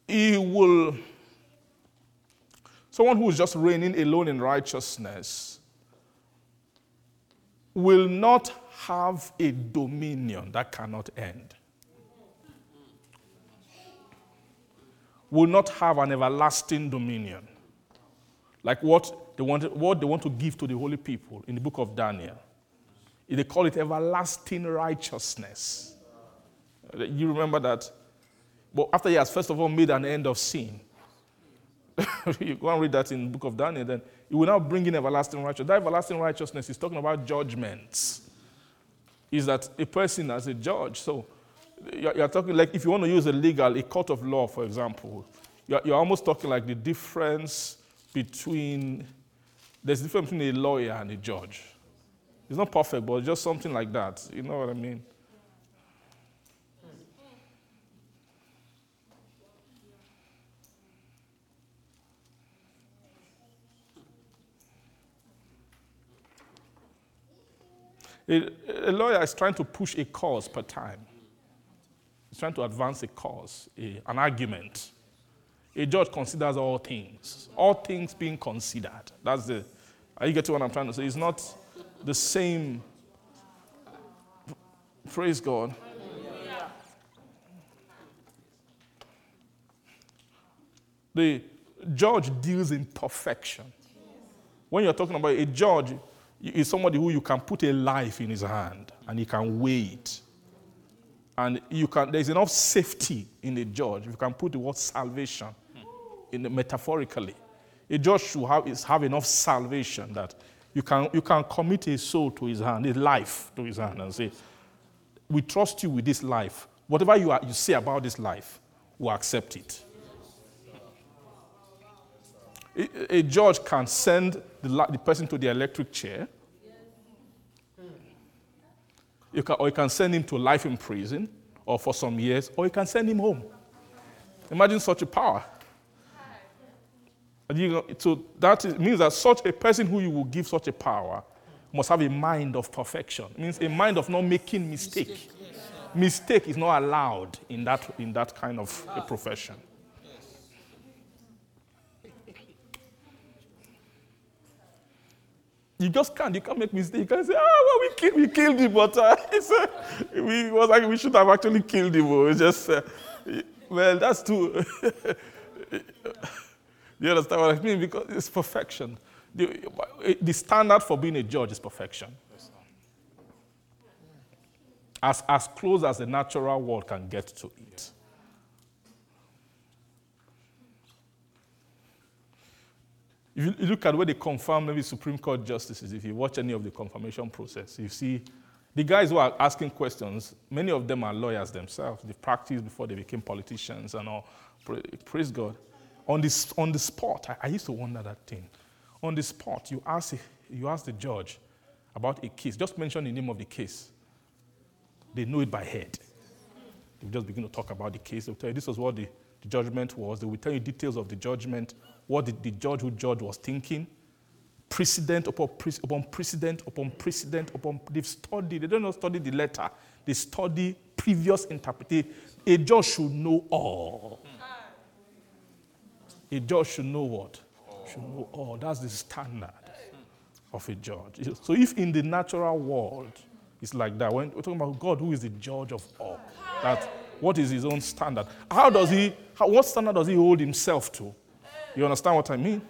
he will someone who is just reigning alone in righteousness will not have a dominion that cannot end. Will not have an everlasting dominion. Like what they, want, what they want to give to the holy people in the book of Daniel. They call it everlasting righteousness. You remember that? But after he has first of all made an end of sin, [laughs] you go and read that in the book of Daniel, then he will now bring in everlasting righteousness. That everlasting righteousness is talking about judgments is that a person as a judge, so you're, talking like if you want to use a legal, a court of law, for example, you're, you're almost talking like the difference between, there's a difference between a lawyer and a judge. It's not perfect, but just something like that. You know what I mean? A, lawyer is trying to push a cause per time. He's trying to advance a cause, a, an argument. A judge considers all things, all things being considered. That's the, are you getting what I'm trying to say? It's not the same. Praise God. The judge deals in perfection. When you're talking about a judge, is somebody who you can put a life in his hand and he can weigh it. And you can, there's enough safety in a judge. You can put the word salvation in the, metaphorically. A judge should have, is, have enough salvation that you can, you can commit a soul to his hand, a life to his hand, and say, We trust you with this life. Whatever you, are, you say about this life, we'll accept it. A, judge can send the, the person to the electric chair. You can, or you can send him to life in prison or for some years, or you can send him home. Imagine such a power. You, so that is, means that such a person who you will give such a power must have a mind of perfection. It means a mind of not making mistake. Mistake is not allowed in that, in that kind of a profession. You just can't. You can't make mistake. You can't say, "Ah, well, we killed, we killed him," but uh, [laughs] uh, we was like we should have actually killed him. It's just, uh, well, that's too. [laughs] you understand what I mean? Because it's perfection. The, the standard for being a judge is perfection. As, as close as the natural world can get to it. If you look at where they confirm maybe Supreme Court justices, if you watch any of the confirmation process, you see the guys who are asking questions, many of them are lawyers themselves. They practiced before they became politicians and all. Praise God. On, this, on the spot, I, I used to wonder that thing. On the spot, you ask, you ask the judge about a case. Just mention the name of the case. They know it by head. They just begin to talk about the case. They'll tell you this was what the the judgment was. They will tell you details of the judgment, what the, the judge who judged was thinking. Precedent upon, upon precedent upon precedent upon. They've studied. They don't not study the letter. They study previous interpretation. A judge should know all. A judge should know what? Should know all. That's the standard of a judge. So if in the natural world it's like that, when we're talking about God, who is the judge of all, that what is his own standard? How does he, how, what standard does he hold himself to? You understand what I mean?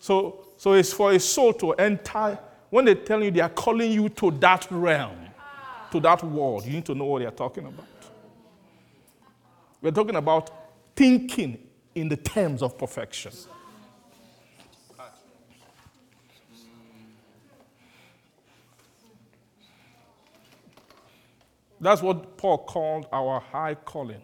So, so it's for a soul to enter, when they tell you they are calling you to that realm, to that world, you need to know what they are talking about. We're talking about thinking in the terms of perfection. That's what Paul called our high calling.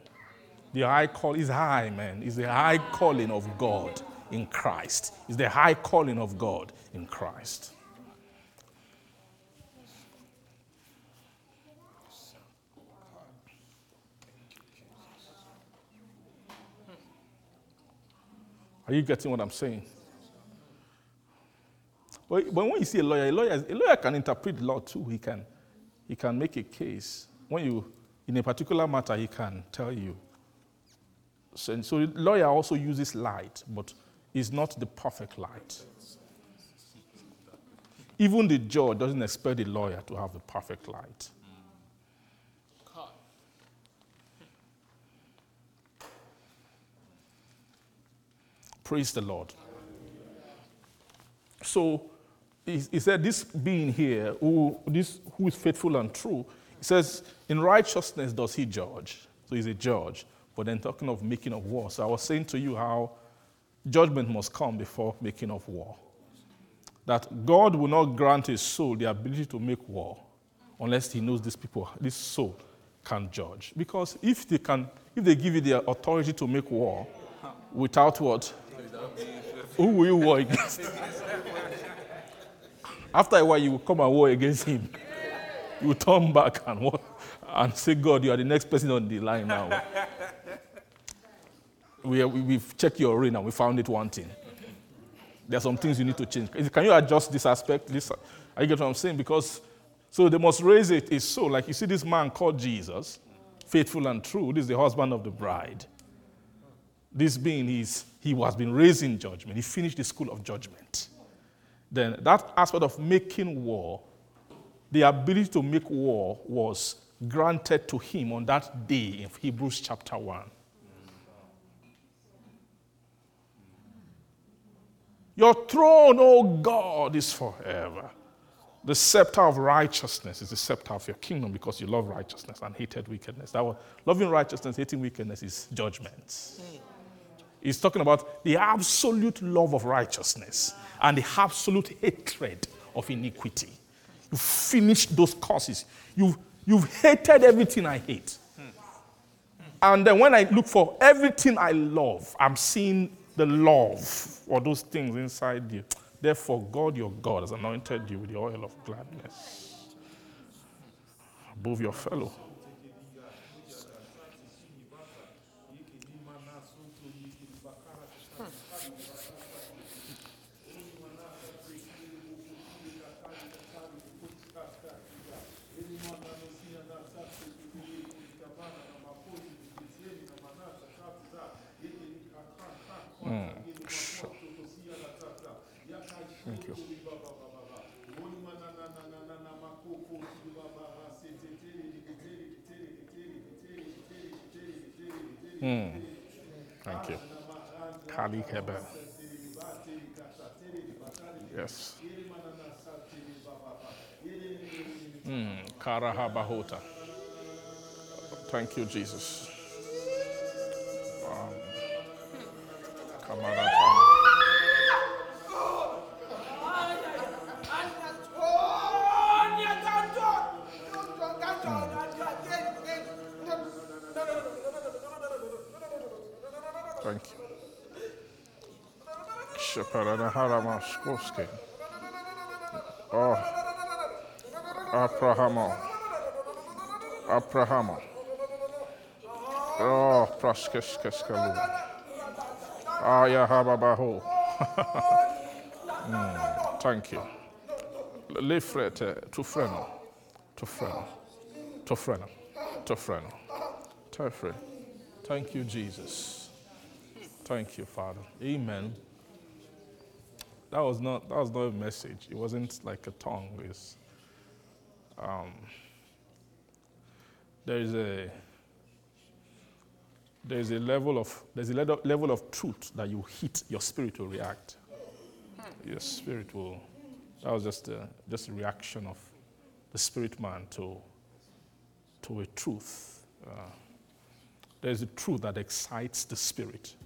The high call is high, man. Is the high calling of God in Christ. Is the high calling of God in Christ. Are you getting what I'm saying? But when you see a lawyer, a lawyer, a lawyer can interpret law too. He can, he can make a case. When you, in a particular matter, he can tell you. So, so the lawyer also uses light, but it's not the perfect light. Even the judge doesn't expect the lawyer to have the perfect light. Praise the Lord. So he, he said, This being here, who, this, who is faithful and true, he says, In righteousness does he judge. So he's a judge. But then talking of making of war. So I was saying to you how judgment must come before making of war. That God will not grant his soul the ability to make war unless he knows these people, this soul can judge. Because if they can, if they give you the authority to make war without what? Who will you war against? [laughs] After a while, you will come and war against him. You will turn back and war, and say, God, you are the next person on the line now. We, we've checked your ring and we found it wanting. There are some things you need to change. Can you adjust this aspect? This, you get what I'm saying? Because so they must raise it is so. Like you see this man called Jesus, faithful and true. This is the husband of the bride. This being he's, he has been raised in judgment. He finished the school of judgment. Then that aspect of making war, the ability to make war was granted to him on that day in Hebrews chapter 1. Your throne, O God, is forever. The scepter of righteousness is the scepter of your kingdom because you love righteousness and hated wickedness. That was, loving righteousness, hating wickedness is judgment. He's talking about the absolute love of righteousness and the absolute hatred of iniquity. You finished those causes. You've, you've hated everything I hate. And then when I look for everything I love, I'm seeing the love or those things inside you. Therefore, God your God has anointed you with the oil of gladness above your fellow. Mm. Thank you. Kali Kebe. Yes. Mm. Karahabahota. Thank you, Jesus. Um, Thank you. Sheparanaharamaskuski. Oh. Abrahamo. Abrahamo. Oh, praskeskeskelu. Aya hababaho. [laughs] Mm, Thank you. Lefrete to freno. To freno. To freno. To freno. To freno. Thank you, Jesus. Thank you, Father. Amen. That was not that was not a message. It wasn't like a tongue. It's um, there is a there's a level of there's a level of truth that you hit your spirit will react your spirit will that was just a, just a reaction of the spirit man to to a truth uh, there's a truth that excites the spirit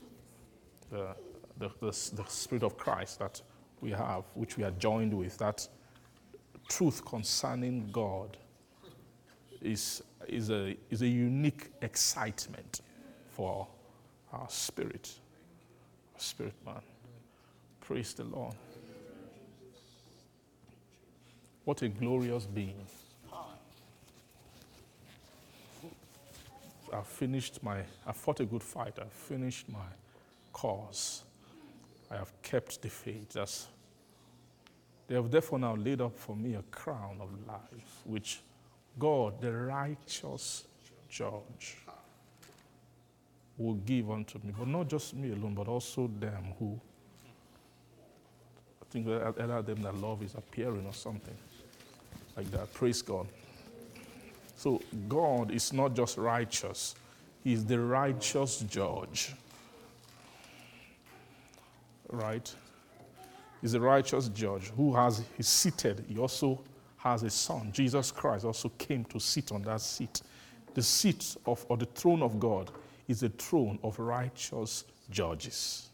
the, the, the, the spirit of christ that we have which we are joined with that truth concerning god is, is, a, is a unique excitement for our spirit, our spirit man. Praise the Lord. What a glorious being. I've finished my, I fought a good fight. I've finished my cause. I have kept the faith. That's, they have therefore now laid up for me a crown of life, which God, the righteous judge, will give unto me. But not just me alone, but also them who, I think either them that love is appearing or something like that. Praise God. So God is not just righteous, He is the righteous judge. Right? He's a righteous judge who has, he's seated. He also has a son. Jesus Christ also came to sit on that seat. The seat of, or the throne of God is a throne of righteous judges.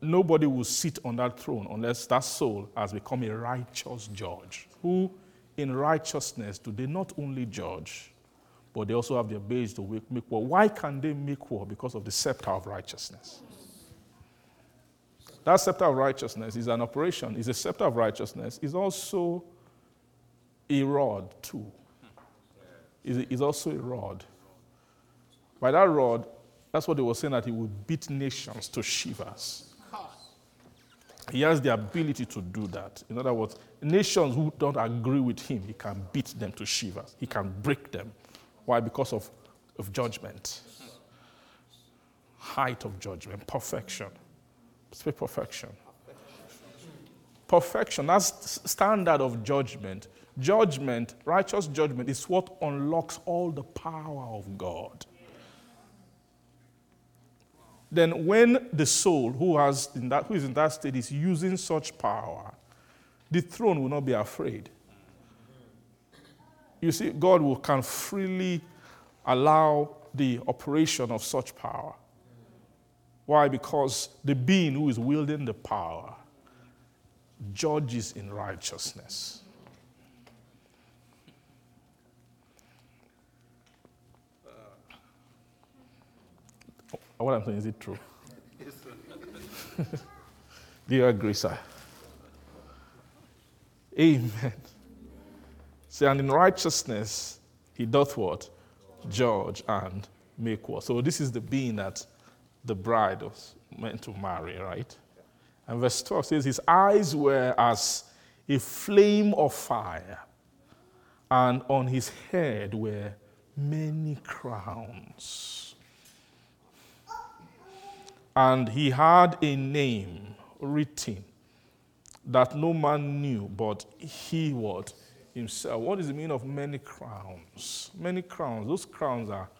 Nobody will sit on that throne unless that soul has become a righteous judge. Who, in righteousness, do they not only judge, but they also have the ability to make war. Why can they make war? Because of the scepter of righteousness. That scepter of righteousness is an operation, is a scepter of righteousness, is also a rod, too. Is also a rod. By that rod, that's what they were saying that he would beat nations to shivers. He has the ability to do that. In other words, nations who don't agree with him, he can beat them to shivers. He can break them. Why? Because of, of judgment. Height of judgment, perfection. Speak perfection. Perfection, that's standard of judgment. Judgment, righteous judgment, is what unlocks all the power of God. Then, when the soul who, has in that, who is in that state is using such power, the throne will not be afraid. You see, God will, can freely allow the operation of such power. Why? Because the being who is wielding the power judges in righteousness. What I'm saying, is it true? [laughs] Do you agree, sir? Amen. See, and in righteousness, he doth what? Judge and make war. So this is the being that the bride was meant to marry, right? And verse 12 says, His eyes were as a flame of fire, and on his head were many crowns. And he had a name written that no man knew but he what himself. What is the meaning of many crowns? Many crowns. Those crowns are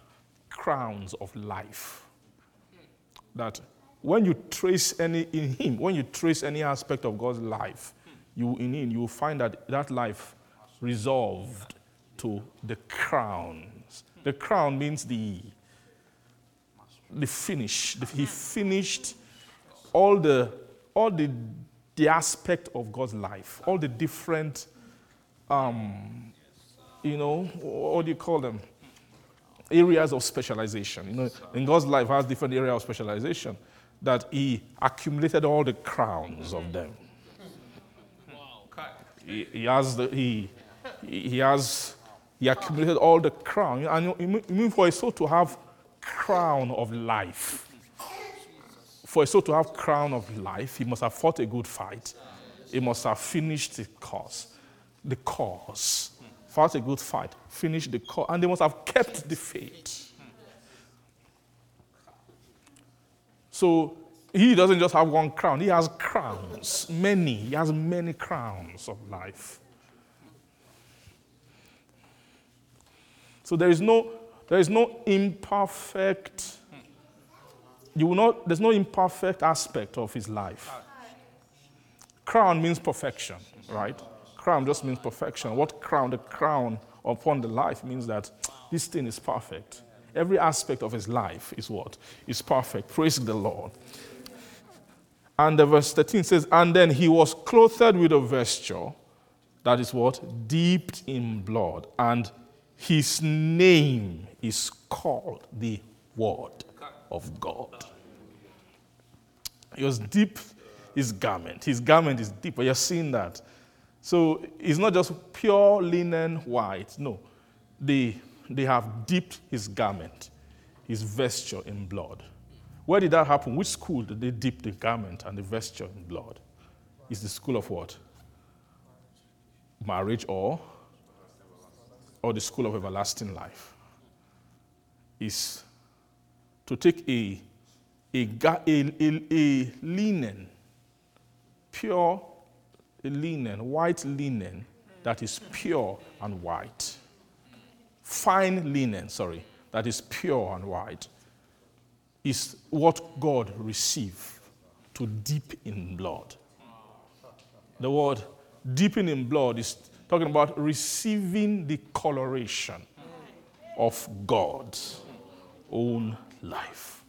crowns of life that when you trace any in him, when you trace any aspect of God's life, you in him, you will find that that life resolved to the crowns. The crown means the the finish. He finished all the all the the aspect of God's life, all the different um, you know, what do you call them? Areas of specialization. You know, in God's life has different areas of specialization that He accumulated all the crowns of them. He, he has the, he, he has He accumulated all the crown. And you mean- for a soul to have crown of life? For a soul to have crown of life, he must have fought a good fight. He must have finished the course. The course. Fought a good fight, finished the course, and they must have kept the faith. So he doesn't just have one crown, he has crowns, many. He has many crowns of life. So there is no, there is no imperfect, you will not, there's no imperfect aspect of his life. Crown means perfection, right? Crown just means perfection. What crown? The crown upon the life means that this thing is perfect. Every aspect of his life is what? Is perfect. Praise the Lord. And the verse 13 says, And then he was clothed with a vesture that is what? Dipped in blood. And his name is called the Word of God. He was deep his garment. His garment is deep. You're seeing that. So it's not just pure linen white. No. They, they have dipped his garment, his vesture in blood. Where did that happen? Which school did they dip the garment and the vesture in blood? It's the school of what? Marriage or or the school of everlasting life. Is to take a a, a, a, a linen, pure linen, white linen that is pure and white. Fine linen, sorry, that is pure and white, is what God received to dip in blood. The word dipping in blood is talking about receiving the coloration of God's own life.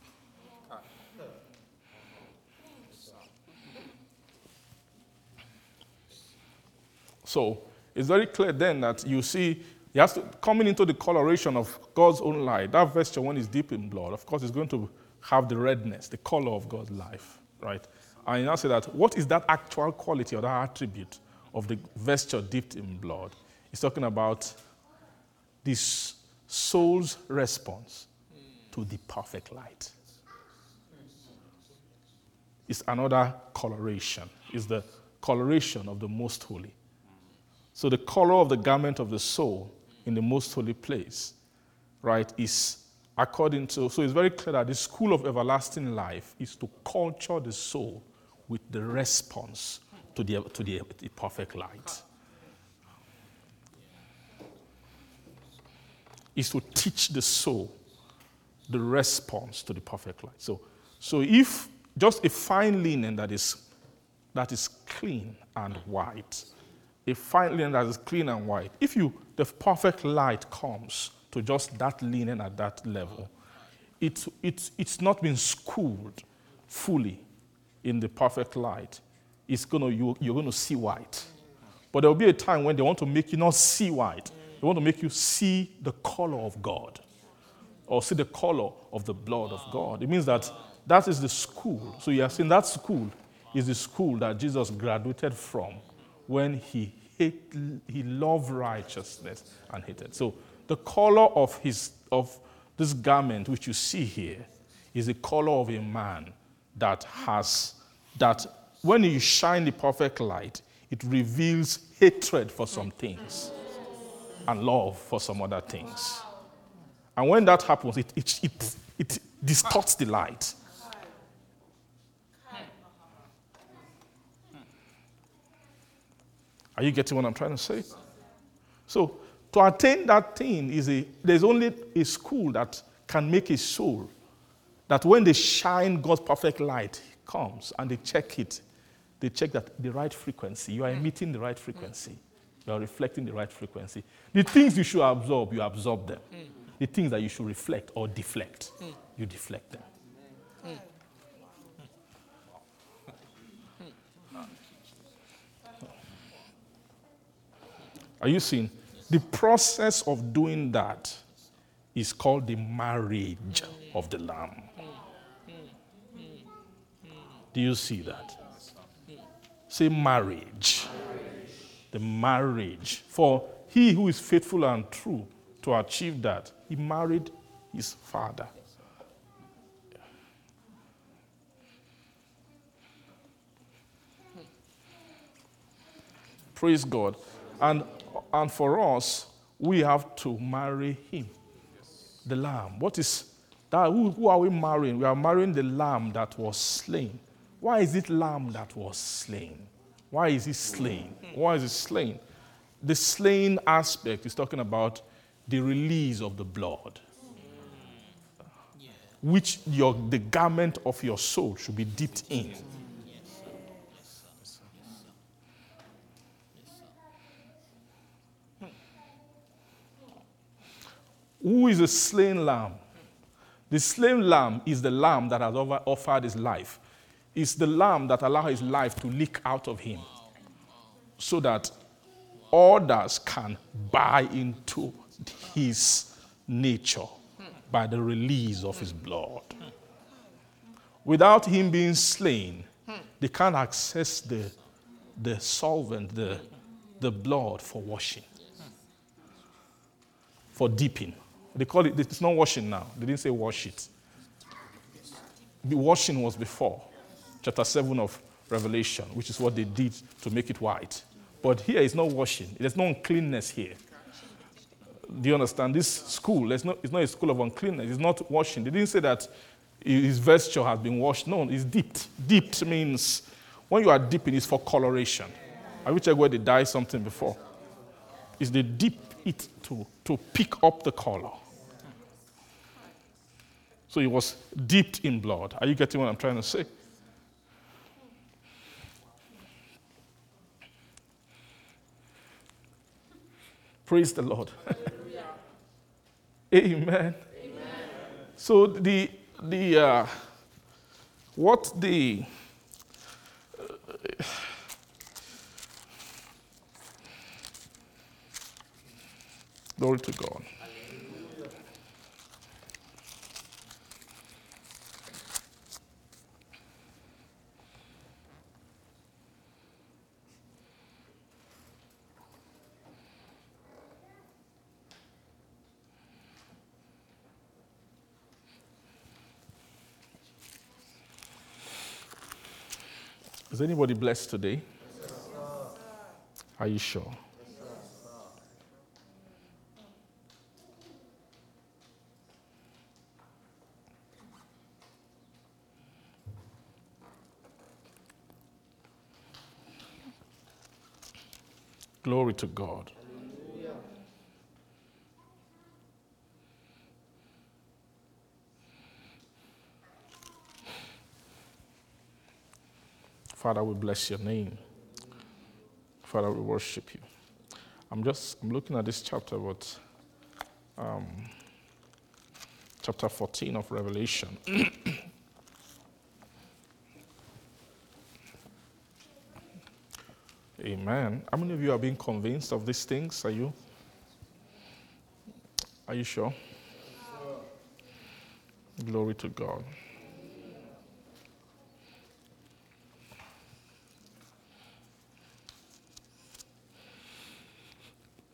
So it's very clear then that you see he has to coming into the coloration of God's own light. That vesture, when it's deep in blood, of course, is going to have the redness, the color of God's life, right? And you now say that what is that actual quality or that attribute of the vesture dipped in blood? He's talking about this soul's response to the perfect light. It's another coloration. It's the coloration of the most holy. So the color of the garment of the soul in the most holy place, right, is according to, so it's very clear that the school of everlasting life is to culture the soul with the response to the, to the, the perfect light. Is to teach the soul the response to the perfect light. So, so if just a fine linen that is, that is clean and white, a fine linen that is clean and white, if you the perfect light comes to just that linen at that level, it, it, it's not been schooled fully in the perfect light. It's gonna, you, you're going to see white. But there will be a time when they want to make you not see white, they want to make you see the color of God or see the color of the blood of God. It means that that is the school. So you are saying that school is the school that Jesus graduated from when he hate, he loved righteousness and hated. So the color of his of this garment which you see here is the color of a man that has that when you shine the perfect light, it reveals hatred for some things and love for some other things. And when that happens, it, it, it, it distorts the light. Are you getting what I'm trying to say? So, to attain that thing is a, there's only a school that can make a soul that when they shine God's perfect light comes and they check it, they check that the right frequency, you are mm. emitting the right frequency, mm. you are reflecting the right frequency. The things you should absorb, you absorb them. Mm. The things that you should reflect or deflect, you deflect them. Are you seeing? The process of doing that is called the marriage of the Lamb. Do you see that? Say marriage. The marriage. For he who is faithful and true to achieve that, he married his father. Praise God. And, and for us, we have to marry him, the lamb. What is that? Who, who are we marrying? We are marrying the lamb that was slain. Why is it lamb that was slain? Why is he slain? Why is he slain? The slain aspect is talking about the release of the blood, which your, the garment of your soul should be dipped in. Who is a slain lamb? The slain lamb is the lamb that has offered his life. It's the lamb that allowed his life to leak out of him so that others can buy into his nature by the release of his blood. Without him being slain, they can't access the, the solvent, the, the blood for washing, for dipping. They call it, it's not washing now. They didn't say wash it. The washing was before, chapter 7 of Revelation, which is what they did to make it white. But here is no washing. There's no uncleanness here. Do you understand? This school, it's not, it's not a school of uncleanness. It's not washing. They didn't say that his vesture has been washed. No, it's dipped. Dipped means when you are dipping, it's for coloration. I wish I where they dye something before. Is they dip it to, to pick up the color. So it was dipped in blood. Are you getting what I'm trying to say? Praise the Lord. Amen. [laughs] Amen. So the the uh, what the uh, [sighs] glory to God. Is anybody blessed today? Are you sure? Glory to God. Father, we bless your name. Father, we worship you. I'm just I'm looking at this chapter, but um, chapter 14 of Revelation. [clears throat] Amen. How many of you are being convinced of these things? Are you? Are you sure? Glory to God.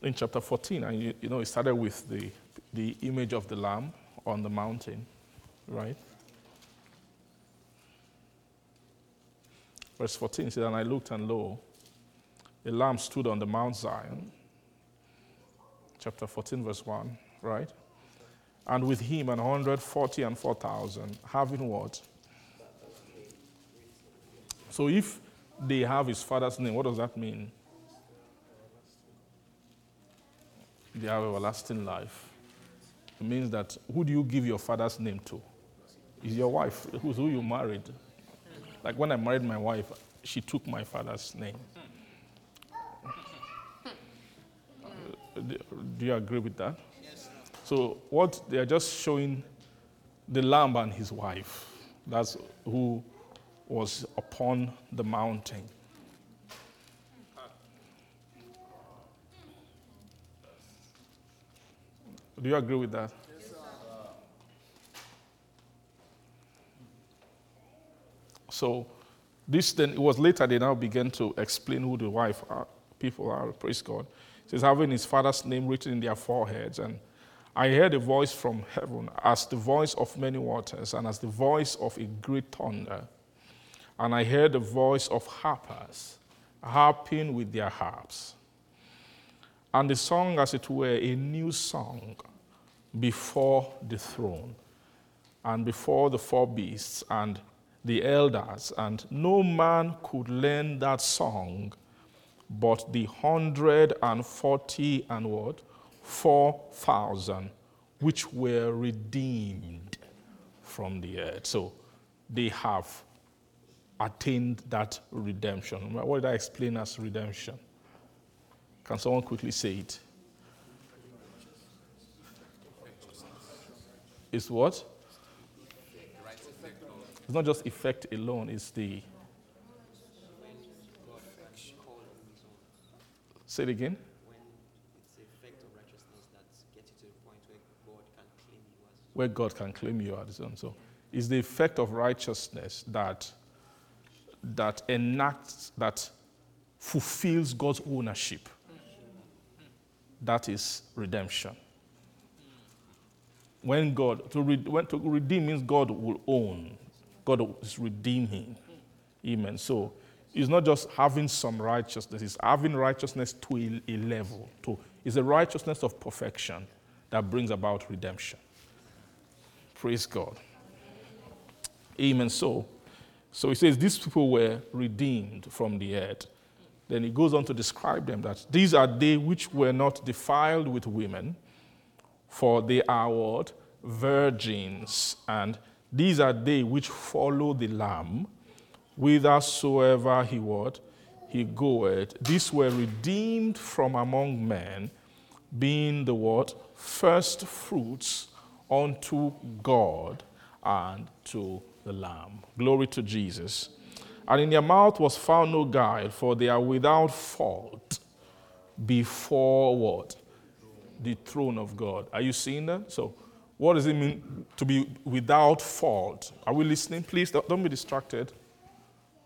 In chapter 14, and you, you know, it started with the, the image of the lamb on the mountain, right? Verse 14 says, And I looked, and lo, a lamb stood on the Mount Zion. Chapter 14, verse 1, right? And with him, an 140 and 4,000, having what? So if they have his father's name, what does that mean? They have everlasting life. It means that who do you give your father's name to? Is your wife, who's who you married. Like when I married my wife, she took my father's name. Do you agree with that? Yes. So what they are just showing the lamb and his wife. That's who was upon the mountain. Do you agree with that? So, this then, it was later they now began to explain who the wife are, people are. Praise God. says, having his father's name written in their foreheads. And I heard a voice from heaven as the voice of many waters and as the voice of a great thunder. And I heard the voice of harpers harping with their harps. And the song, as it were, a new song before the throne and before the four beasts and the elders. And no man could learn that song but the hundred and forty and what? Four thousand, which were redeemed from the earth. So they have attained that redemption. What did I explain as redemption? Can someone quickly say it? It's what? It's not just effect alone, it's the Say it again. When it's the effect of righteousness that gets you to the point where God can claim you as own. So it's the effect of righteousness that that enacts that fulfills God's ownership. That is redemption. When God to, re, when to redeem means God will own. God is redeeming. Amen. So it's not just having some righteousness, it's having righteousness to a, a level. To, it's a righteousness of perfection that brings about redemption. Praise God. Amen. So, so he says these people were redeemed from the earth. Then he goes on to describe them that these are they which were not defiled with women, for they are what? Virgins. And these are they which follow the Lamb whithersoever he would, he goeth. These were redeemed from among men, being the what? First fruits unto God and to the Lamb. Glory to Jesus. And in their mouth was found no guile, for they are without fault before what? The throne of God. Are you seeing that? So, what does it mean to be without fault? Are we listening? Please don't be distracted.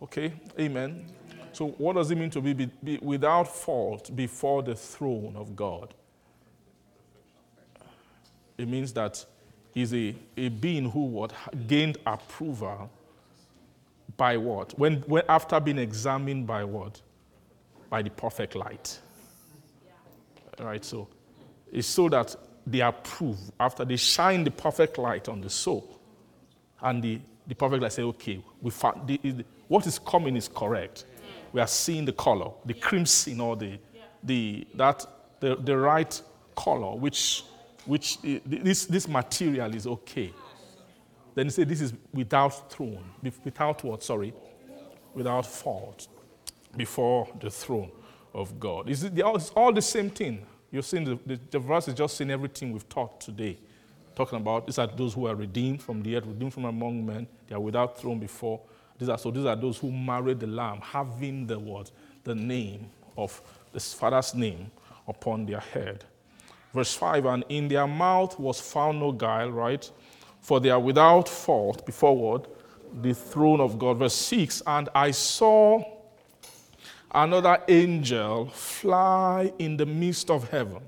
Okay? Amen. So, what does it mean to be, be, be without fault before the throne of God? It means that he's a, a being who what, gained approval by what? When, when after being examined by what? By the perfect light. Right? So it's so that they approve after they shine the perfect light on the soul. And the, the perfect light say, okay, we found the, what is coming is correct. We are seeing the color, the crimson or the, the, that, the, the right color, which, which this, this material is okay. Then he said, This is without throne, without what? Sorry, without fault before the throne of God. It's, all the same thing. You've seen the, the, the verse is just saying everything we've taught today. Talking about these are those who are redeemed from the earth, redeemed from among men. They are without throne before these are, so these are those who married the Lamb, having the word, The name of the Father's name upon their head. Verse 5 And in their mouth was found no guile, right? For they are without fault before what? The throne of God. Verse 6 And I saw another angel fly in the midst of heaven,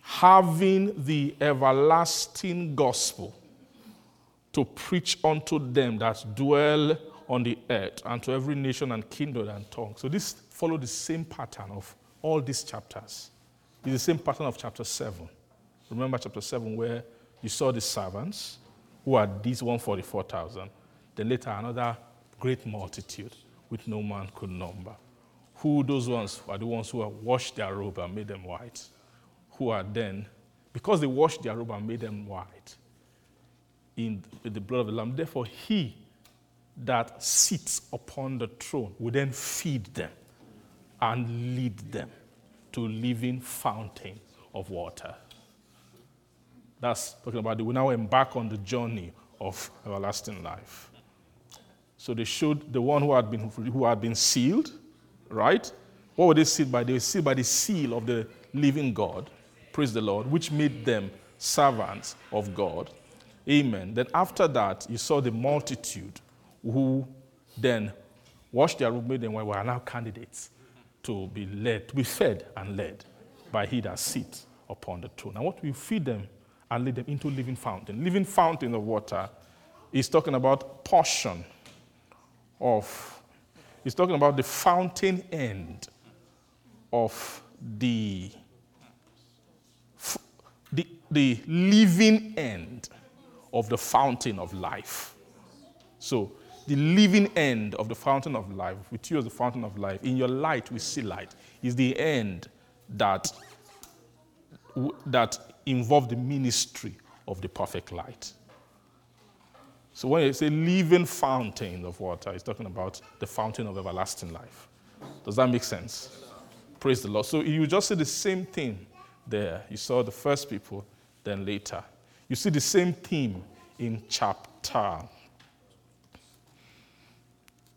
having the everlasting gospel to preach unto them that dwell on the earth and to every nation and kindred and tongue. So this follow the same pattern of all these chapters. It's the same pattern of chapter 7. Remember chapter 7 where you saw the servants who are these 144,000. Then later another great multitude which no man could number. Who those ones are the ones who have washed their robe and made them white. Who are then, because they washed their robe and made them white, in the blood of the Lamb. Therefore, he that sits upon the throne will then feed them and lead them to living fountain of water. That's talking about they will now embark on the journey of everlasting life. So they showed the one who had been who had been sealed, right? What were they sealed by? They were sealed by the seal of the living God, praise the Lord, which made them servants of God. Amen. Then after that, you saw the multitude who then washed their robe, made them we are now candidates to be led, to be fed and led by he that sits upon the throne. And what we feed them and lead them into living fountain. Living fountain of water is talking about portion of, it's talking about the fountain end of the, the, the living end of the fountain of life. So, the living end of the fountain of life, with you as the fountain of life, in your light we see light, is the end that, that involve the ministry of the perfect light. So when you say living fountain of water, it's talking about the fountain of everlasting life. Does that make sense? Praise the Lord. So you just see the same thing there. You saw the first people, then later. You see the same theme in chapter.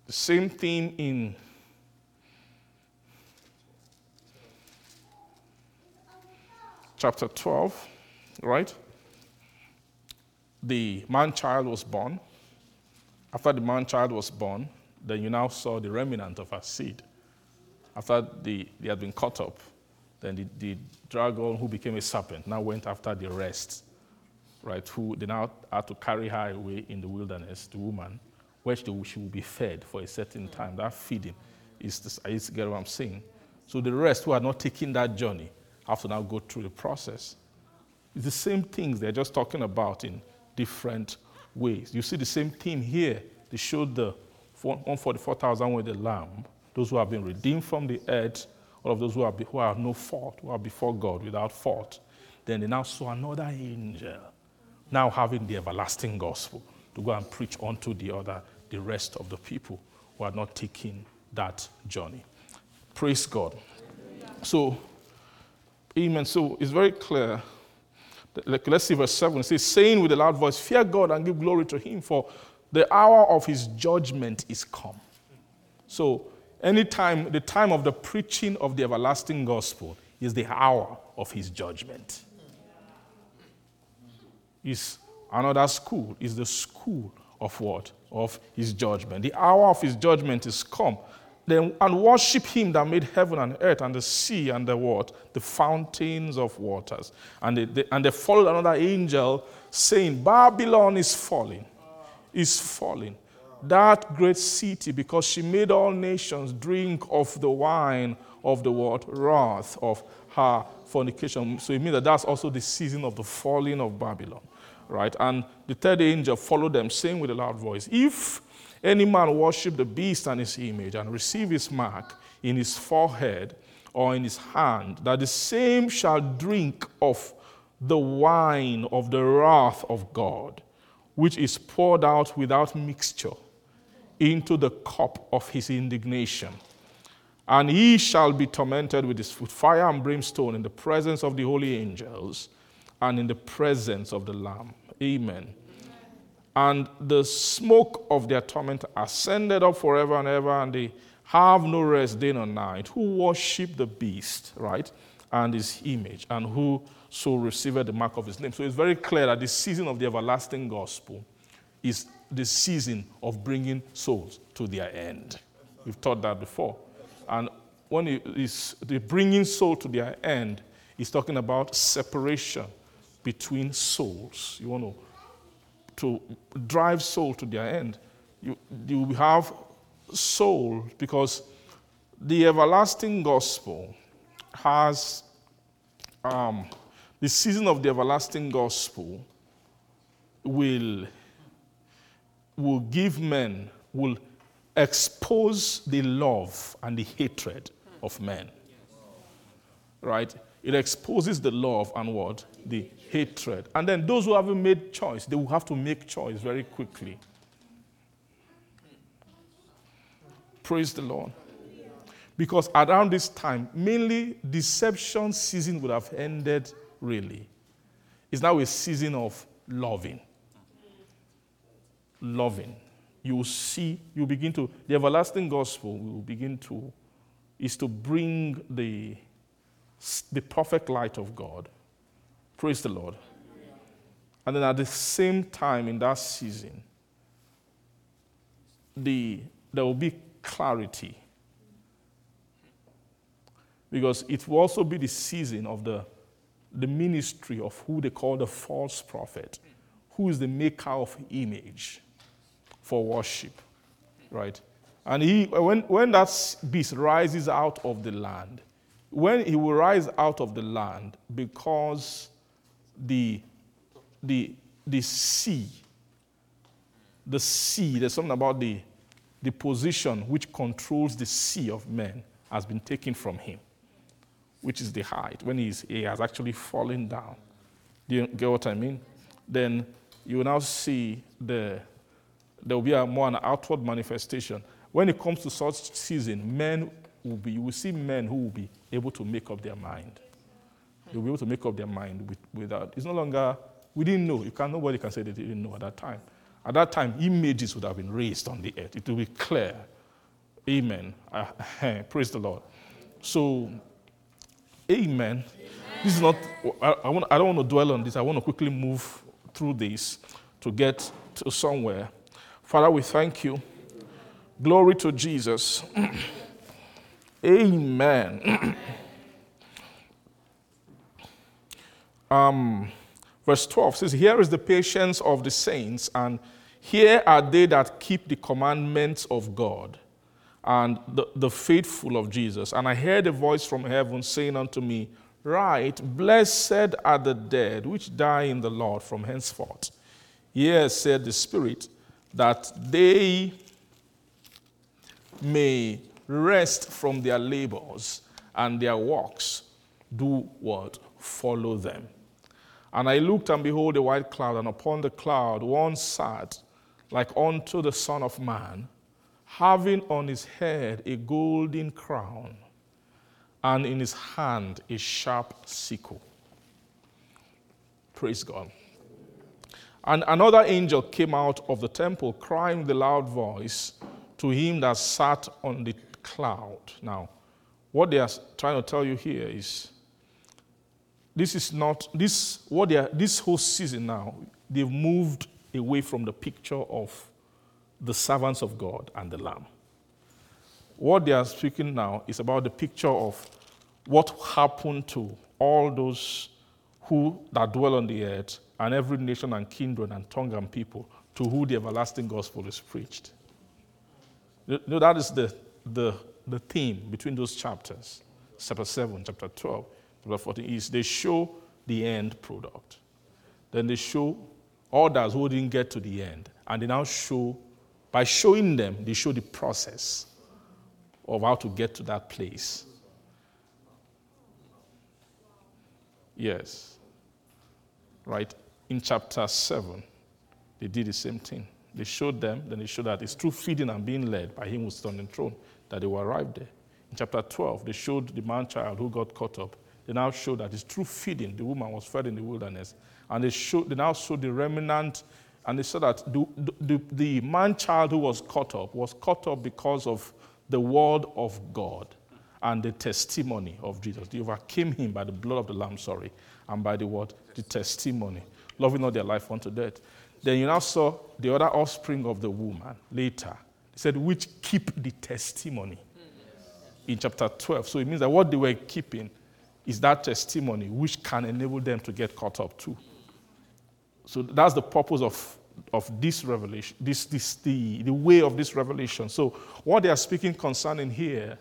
The same thing in chapter 12, right? The man child was born. After the man child was born, then you now saw the remnant of her seed. After the, they had been cut up, then the, the dragon who became a serpent now went after the rest, right? Who they now had to carry her away in the wilderness, the woman, where she will be fed for a certain time. That feeding is, this, I used get what I'm saying. So the rest who are not taking that journey, have to now go through the process. It's the same things they're just talking about in different ways. You see the same theme here. They showed the 144,000 with the lamb, those who have been redeemed from the earth, all of those who, are, who have no fault, who are before God without fault. Then they now saw another angel, now having the everlasting gospel to go and preach unto the other, the rest of the people who are not taking that journey. Praise God. So Amen. So it's very clear. Like, let's see verse 7. It says, saying with a loud voice, Fear God and give glory to him, for the hour of his judgment is come. So, anytime, the time of the preaching of the everlasting gospel is the hour of his judgment. Is another school, is the school of what? Of his judgment. The hour of his judgment is come then, and worship him that made heaven and earth and the sea and the what? The fountains of waters. And they, they, and they followed another angel saying, Babylon is falling, is falling. That great city, because she made all nations drink of the wine of the what? Wrath of her fornication. So it means that that's also the season of the falling of Babylon. Right? And the third angel followed them, saying with a loud voice, If any man worship the beast and his image and receive his mark in his forehead or in his hand, that the same shall drink of the wine of the wrath of God, which is poured out without mixture into the cup of his indignation. And he shall be tormented with, fire and brimstone in the presence of the holy angels and in the presence of the Lamb. Amen and the smoke of their torment ascended up forever and ever, and they have no rest day nor night, who worship the beast, right, and his image, and who so received the mark of his name. So it's very clear that the season of the everlasting gospel is the season of bringing souls to their end. We've taught that before. And when it is the bringing soul to their end, is talking about separation between souls. You want to to drive soul to their end. You, you have soul because the everlasting gospel has um, the season of the everlasting gospel will, will give men, will expose the love and the hatred of men. Right? It exposes the love and what? The hatred. And then those who haven't made choice, they will have to make choice very quickly. Praise the Lord. Because around this time, mainly deception season would have ended, really. It's now a season of loving. Loving. You will see, you begin to, the everlasting gospel will begin to, is to bring the the perfect light of God. Praise the Lord. And then at the same time, in that season, the, there will be clarity. Because it will also be the season of the, the ministry of who they call the false prophet, who is the maker of image for worship, right? And he, when, when that beast rises out of the land, when he will rise out of the land because the, the, the sea, the sea, there's something about the, the position which controls the sea of men has been taken from him, which is the height, when he's, he has actually fallen down. Do you get what I mean? Then you will now see the, there will be a more an outward manifestation. When it comes to such season, men will be, you will see men who will be able to make up their mind. They'll be able to make up their mind with, without, it's no longer, we didn't know. You can, nobody can say that they didn't know at that time. At that time, images would have been raised on the earth. It will be clear. Amen. Uh, [laughs] praise the Lord. So, amen. amen. This is not, I, I, want, I don't want to dwell on this. I want to quickly move through this to get to somewhere. Father, we thank you. Glory to Jesus. [clears throat] Amen. [clears throat] um, verse 12 says, Here is the patience of the saints, and here are they that keep the commandments of God and the, the faithful of Jesus. And I heard a voice from heaven saying unto me, Right, blessed are the dead which die in the Lord from henceforth. Yes, said the Spirit, that they may rest from their labors and their works do what? Follow them. And I looked, and behold, a white cloud, and upon the cloud one sat like unto the Son of Man, having on his head a golden crown, and in his hand a sharp sickle. Praise God. And another angel came out of the temple, crying with a loud voice to him that sat on the cloud. Now, what they are trying to tell you here is this is not this what they are this whole season now they've moved away from the picture of the servants of God and the lamb. What they are speaking now is about the picture of what happened to all those who that dwell on the earth and every nation and kindred and tongue and people to who the everlasting gospel is preached. You know, that is the the, the theme between those chapters, chapter 7, chapter 12, chapter 14, is they show the end product. Then they show others who didn't get to the end. And they now show, by showing them, they show the process of how to get to that place. Yes. Right? In chapter 7, they did the same thing. They showed them, then they showed that it's through feeding and being led by him who on the throne that they will arrive there. In chapter 12, they showed the man child who got caught up. They now show that it's through feeding the woman was fed in the wilderness. And they, showed, they now showed the remnant, and they said that the, the, the man child who was caught up was caught up because of the word of God and the testimony of Jesus. They overcame him by the blood of the Lamb, sorry, and by the word, the testimony, loving not their life unto death. Then you now saw the other offspring of the woman later. Said, which keep the testimony in chapter 12. So it means that what they were keeping is that testimony which can enable them to get caught up too. So that's the purpose of, of this revelation, this, this, the, the way of this revelation. So what they are speaking concerning here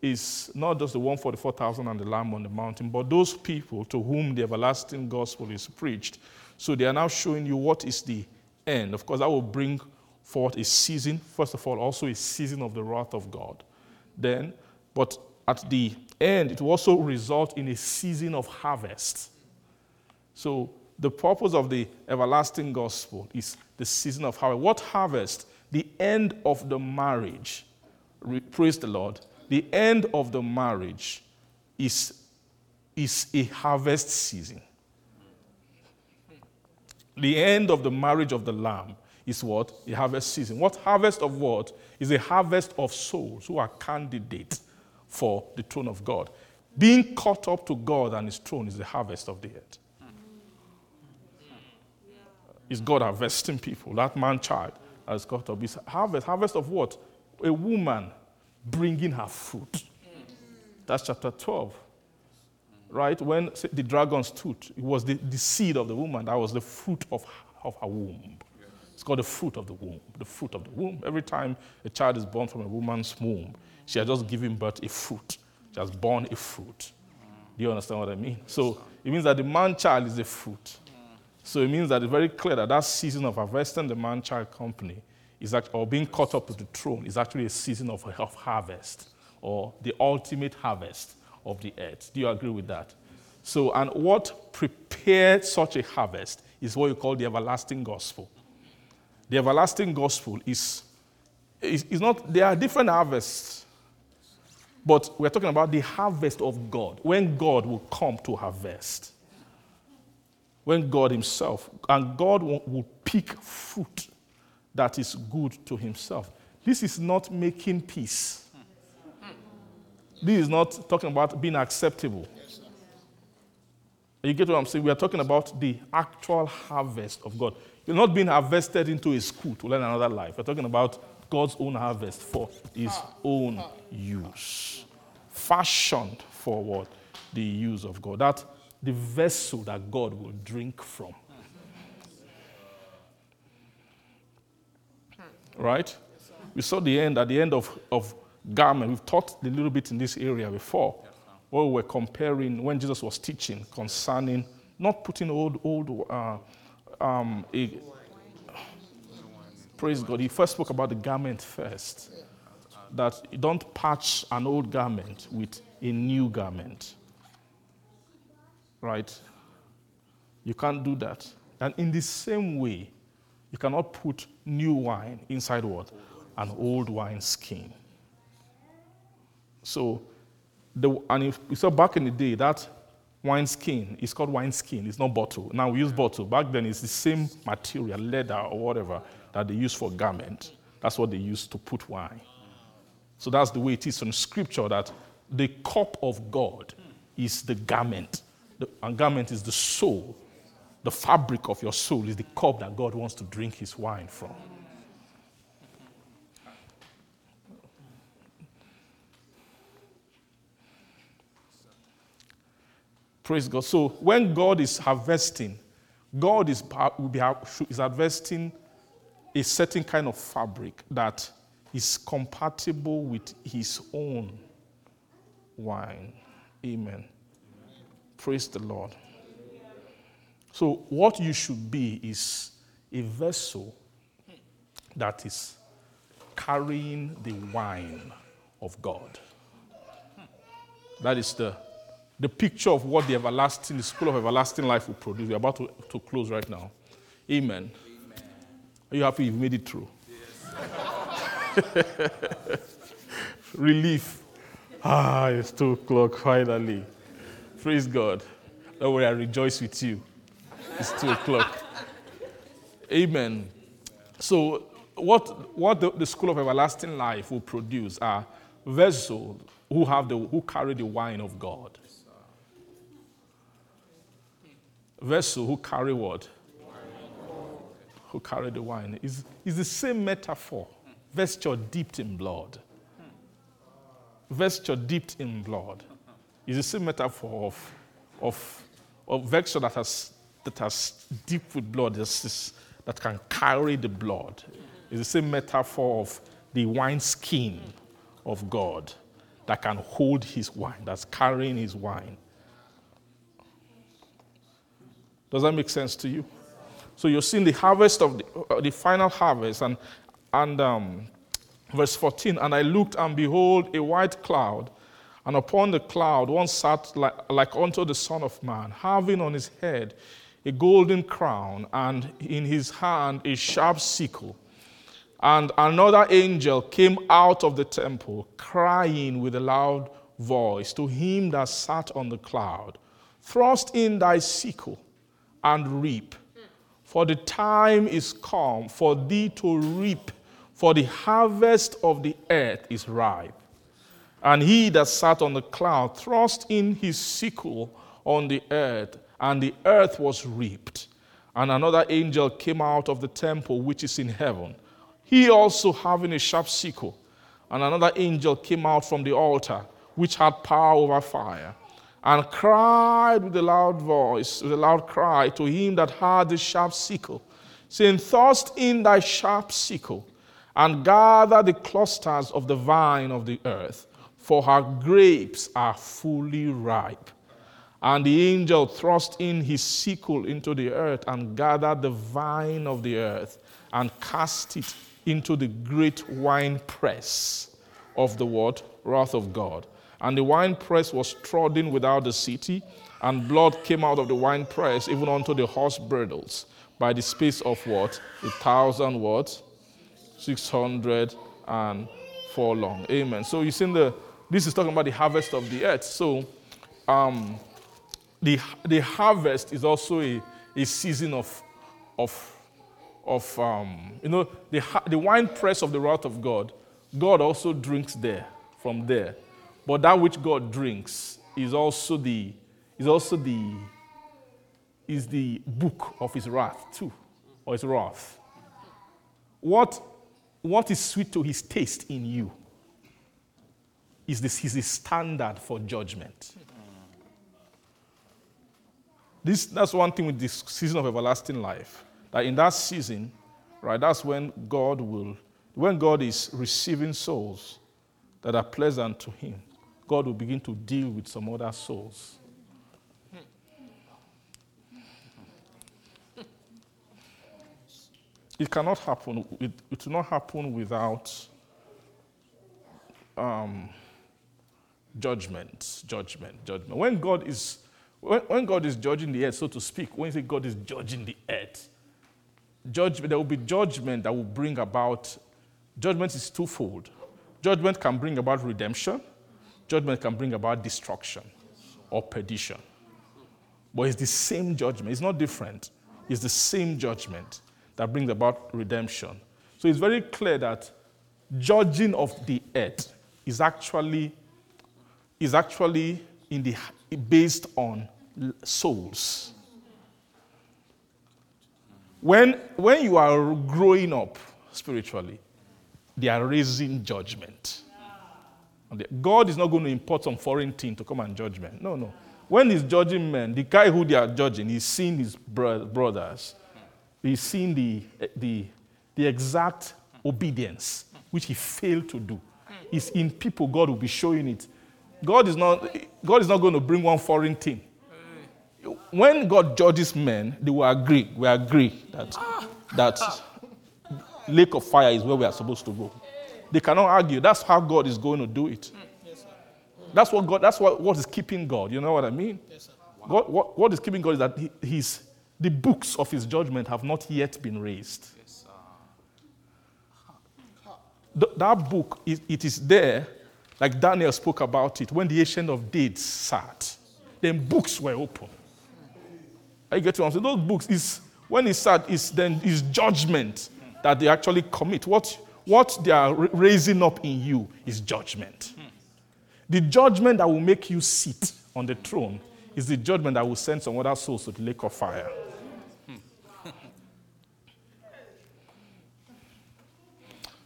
is not just the 144,000 and the Lamb on the mountain, but those people to whom the everlasting gospel is preached so they are now showing you what is the end. Of course, that will bring forth a season, first of all, also a season of the wrath of God. Then, but at the end, it will also result in a season of harvest. So the purpose of the everlasting gospel is the season of harvest. What harvest? The end of the marriage. Praise the Lord. The end of the marriage is, is a harvest season. The end of the marriage of the Lamb is what? A harvest season. What harvest of what? Is a harvest of souls who are candidates for the throne of God. Being caught up to God and his throne is the harvest of the earth. Is God harvesting people? That man child has caught up. be harvest. Harvest of what? A woman bringing her fruit. That's chapter 12. Right? When the dragon stood, it was the, the seed of the woman that was the fruit of, of her womb. It's called the fruit of the womb. The fruit of the womb. Every time a child is born from a woman's womb, she has just given birth a fruit. She has born a fruit. Do you understand what I mean? So it means that the man child is a fruit. So it means that it's very clear that that season of harvesting the man child company is actually, or being caught up to the throne is actually a season of, of harvest or the ultimate harvest of the earth. Do you agree with that? So, and what prepared such a harvest is what you call the everlasting gospel. The everlasting gospel is, is, is not, there are different harvests, but we're talking about the harvest of God, when God will come to harvest. When God Himself, and God will, will pick fruit that is good to Himself. This is not making peace. This is not talking about being acceptable. You get what I'm saying? We are talking about the actual harvest of God. You're not being harvested into a school to learn another life. We're talking about God's own harvest for his own use. Fashioned for what? The use of God. That the vessel that God will drink from. Right? We saw the end at the end of, of garment. We've talked a little bit in this area before, where we were comparing when Jesus was teaching concerning not putting old, old, uh, um, a, praise God. He first spoke about the garment first. That you don't patch an old garment with a new garment. Right? You can't do that. And in the same way, you cannot put new wine inside what? An old wine skin. So, the, and if you saw back in the day, that wine skin is called wine skin. It's not bottle. Now we use bottle. Back then, it's the same material, leather or whatever, that they use for garment. That's what they use to put wine. So that's the way it is in Scripture that the cup of God is the garment. The, and garment is the soul. The fabric of your soul is the cup that God wants to drink his wine from. Praise God. So when God is harvesting, God is, is harvesting a certain kind of fabric that is compatible with his own wine. Amen. Praise the Lord. So, what you should be is a vessel that is carrying the wine of God. That is the the picture of what the everlasting, the school of everlasting life will produce. We're about to, to close right now. Amen. Amen. Are you happy you've made it through? Yes. [laughs] Relief. Ah, it's two o'clock finally. Praise God. Don't worry, I rejoice with you. It's two o'clock. Amen. So, what, what the, the school of everlasting life will produce are vessels who have the who carry the wine of God. Vessel who carry what? Who carry the wine. Is is the same metaphor. Vesture dipped in blood. Vesture dipped in blood. Is the same metaphor of, of, of vesture that has, that has dipped with blood, that can carry the blood. Is the same metaphor of the wine skin of God that can hold his wine, that's carrying his wine. Does that make sense to you? So you're seeing the harvest of the, uh, the final harvest, and, and um, verse 14, and I looked, and behold, a white cloud, and upon the cloud one sat like, like unto the Son of Man, having on his head a golden crown, and in his hand a sharp sickle. And another angel came out of the temple, crying with a loud voice to him that sat on the cloud, Thrust in thy sickle and reap. For the time is come for thee to reap, for the harvest of the earth is ripe. And he that sat on the cloud thrust in his sickle on the earth, and the earth was reaped. And another angel came out of the temple which is in heaven, he also having a sharp sickle. And another angel came out from the altar which had power over fire, and cried with a loud voice, with a loud cry to him that had the sharp sickle, saying, Thrust in thy sharp sickle, and gather the clusters of the vine of the earth, for her grapes are fully ripe. And the angel thrust in his sickle into the earth and gathered the vine of the earth and cast it into the great winepress of the word wrath of God. And the wine press was trodden without the city, and blood came out of the wine press even unto the horse bridles by the space of what? A thousand what? Six hundred and furlong. Amen. So you see the this is talking about the harvest of the earth. So um, the, the harvest is also a, a season of, of, of um, you know, the, the wine press of the wrath of God. God also drinks there, from there. But that which God drinks is also the, is also the, is the book of his wrath too, or his wrath. What, what is sweet to his taste in you is this is his standard for judgment. This, that's one thing with this season of everlasting life. That in that season, right, that's when God will, when God is receiving souls that are pleasant to Him, God will begin to deal with some other souls. It cannot happen, it, it will not happen without um, judgment, judgment, judgment. When God is when, when God is judging the earth, so to speak, when you say God is judging the earth, judgment, there will be judgment that will bring about, judgment is twofold. Judgment can bring about redemption, judgment can bring about destruction or perdition. But it's the same judgment, it's not different. It's the same judgment that brings about redemption. So it's very clear that judging of the earth is actually, is actually in the, based on souls. When, when you are growing up spiritually, they are raising judgment. God is not going to import some foreign thing to come and judgment. No, no. When he's judging men, the guy who they are judging, he's seeing his brothers. He's seeing the, the, the exact obedience which he failed to do. It's in people God will be showing it. God is not, God is not going to bring one foreign thing when God judges men, they will agree. We agree that, that lake of fire is where we are supposed to go. They cannot argue. That's how God is going to do it. That's what God. That's what, what is keeping God. You know what I mean? God, what, what is keeping God is that he, he's, the books of His judgment have not yet been raised. That book, it, it is there, like Daniel spoke about it, when the Ancient of Days sat. Then books were open. I get what I'm saying? Those books is when it's sad, is then is judgment that they actually commit. What, what they are raising up in you is judgment. The judgment that will make you sit on the throne is the judgment that will send some other souls to the lake of fire. Hmm.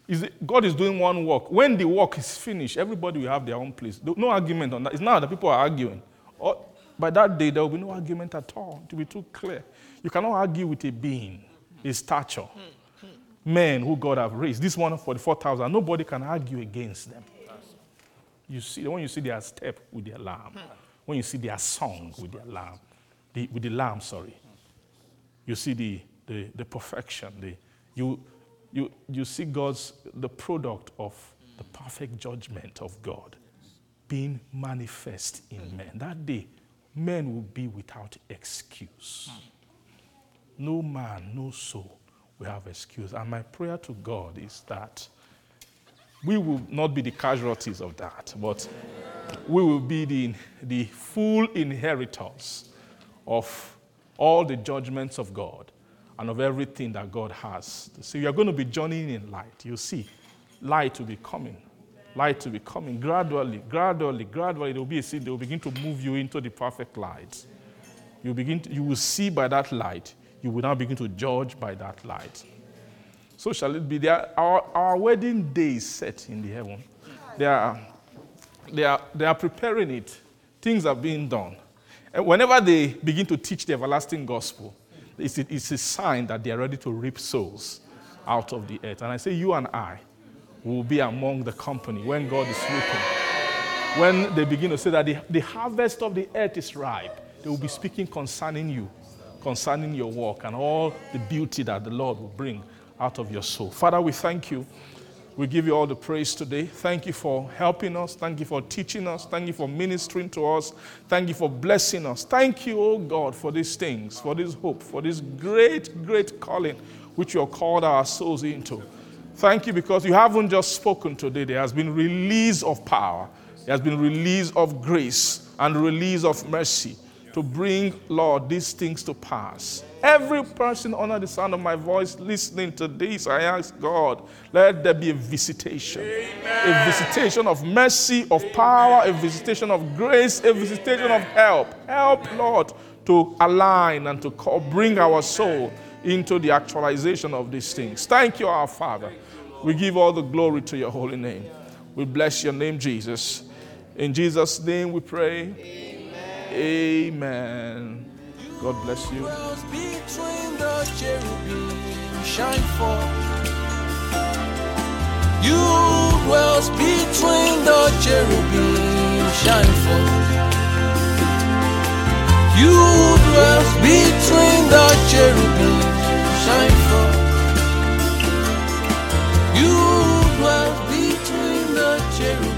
Is it, God is doing one work. When the work is finished, everybody will have their own place. No argument on that. It's not that people are arguing. By that day, there will be no argument at all. To be too clear. You cannot argue with a being, a stature. Hmm. Men who God have raised. This one, 44,000, nobody can argue against them. You see, when you see their step with their lamb, when you see their song with their lamb, the, with the lamb, sorry, you see the, the, the perfection. The, you, you, you see God's, the product of the perfect judgment of God being manifest in men. That day, men will be without excuse. No man, no soul will have excuse. And my prayer to God is that we will not be the casualties of that, but we will be the, the full inheritors of all the judgments of God and of everything that God has. So you are going to be journeying in light. You see, light will be coming light to be coming gradually, gradually, gradually. There will be a seed. They will begin to move you into the perfect light. You begin. To, you will see by that light. You will now begin to judge by that light. So shall it be. There, our, our wedding day is set in the heaven. There are they are, they are preparing it. Things are being done. And whenever they begin to teach the everlasting gospel, it's a, it's a sign that they are ready to reap souls out of the earth. And I say, you and I will be among the company when God is reaping. When they begin to say that the, the harvest of the earth is ripe, they will be speaking concerning you, concerning your work, and all the beauty that the Lord will bring out of your soul. Father, we thank you. We give you all the praise today. Thank you for helping us. Thank you for teaching us. Thank you for ministering to us. Thank you for blessing us. Thank you, oh God, for these things, for this hope, for this great, great calling which you have called our souls into. Thank you because you haven't just spoken today. There has been release of power. There has been release of grace and release of mercy to bring, Lord, these things to pass. Every person under the sound of my voice listening to this, I ask God, let there be a visitation. Amen. A visitation of mercy, of power, a visitation of grace, a visitation of help. Help, Lord, to align and to call, bring our soul into the actualization of these things. Thank you, our Father. We give all the glory to your holy name. We bless your name, Jesus. In Jesus' name we pray. Amen. God bless you. You dwells between the cherubim, shine forth. You dwells between the cherubim, shine forth. You dwells between the cherubim.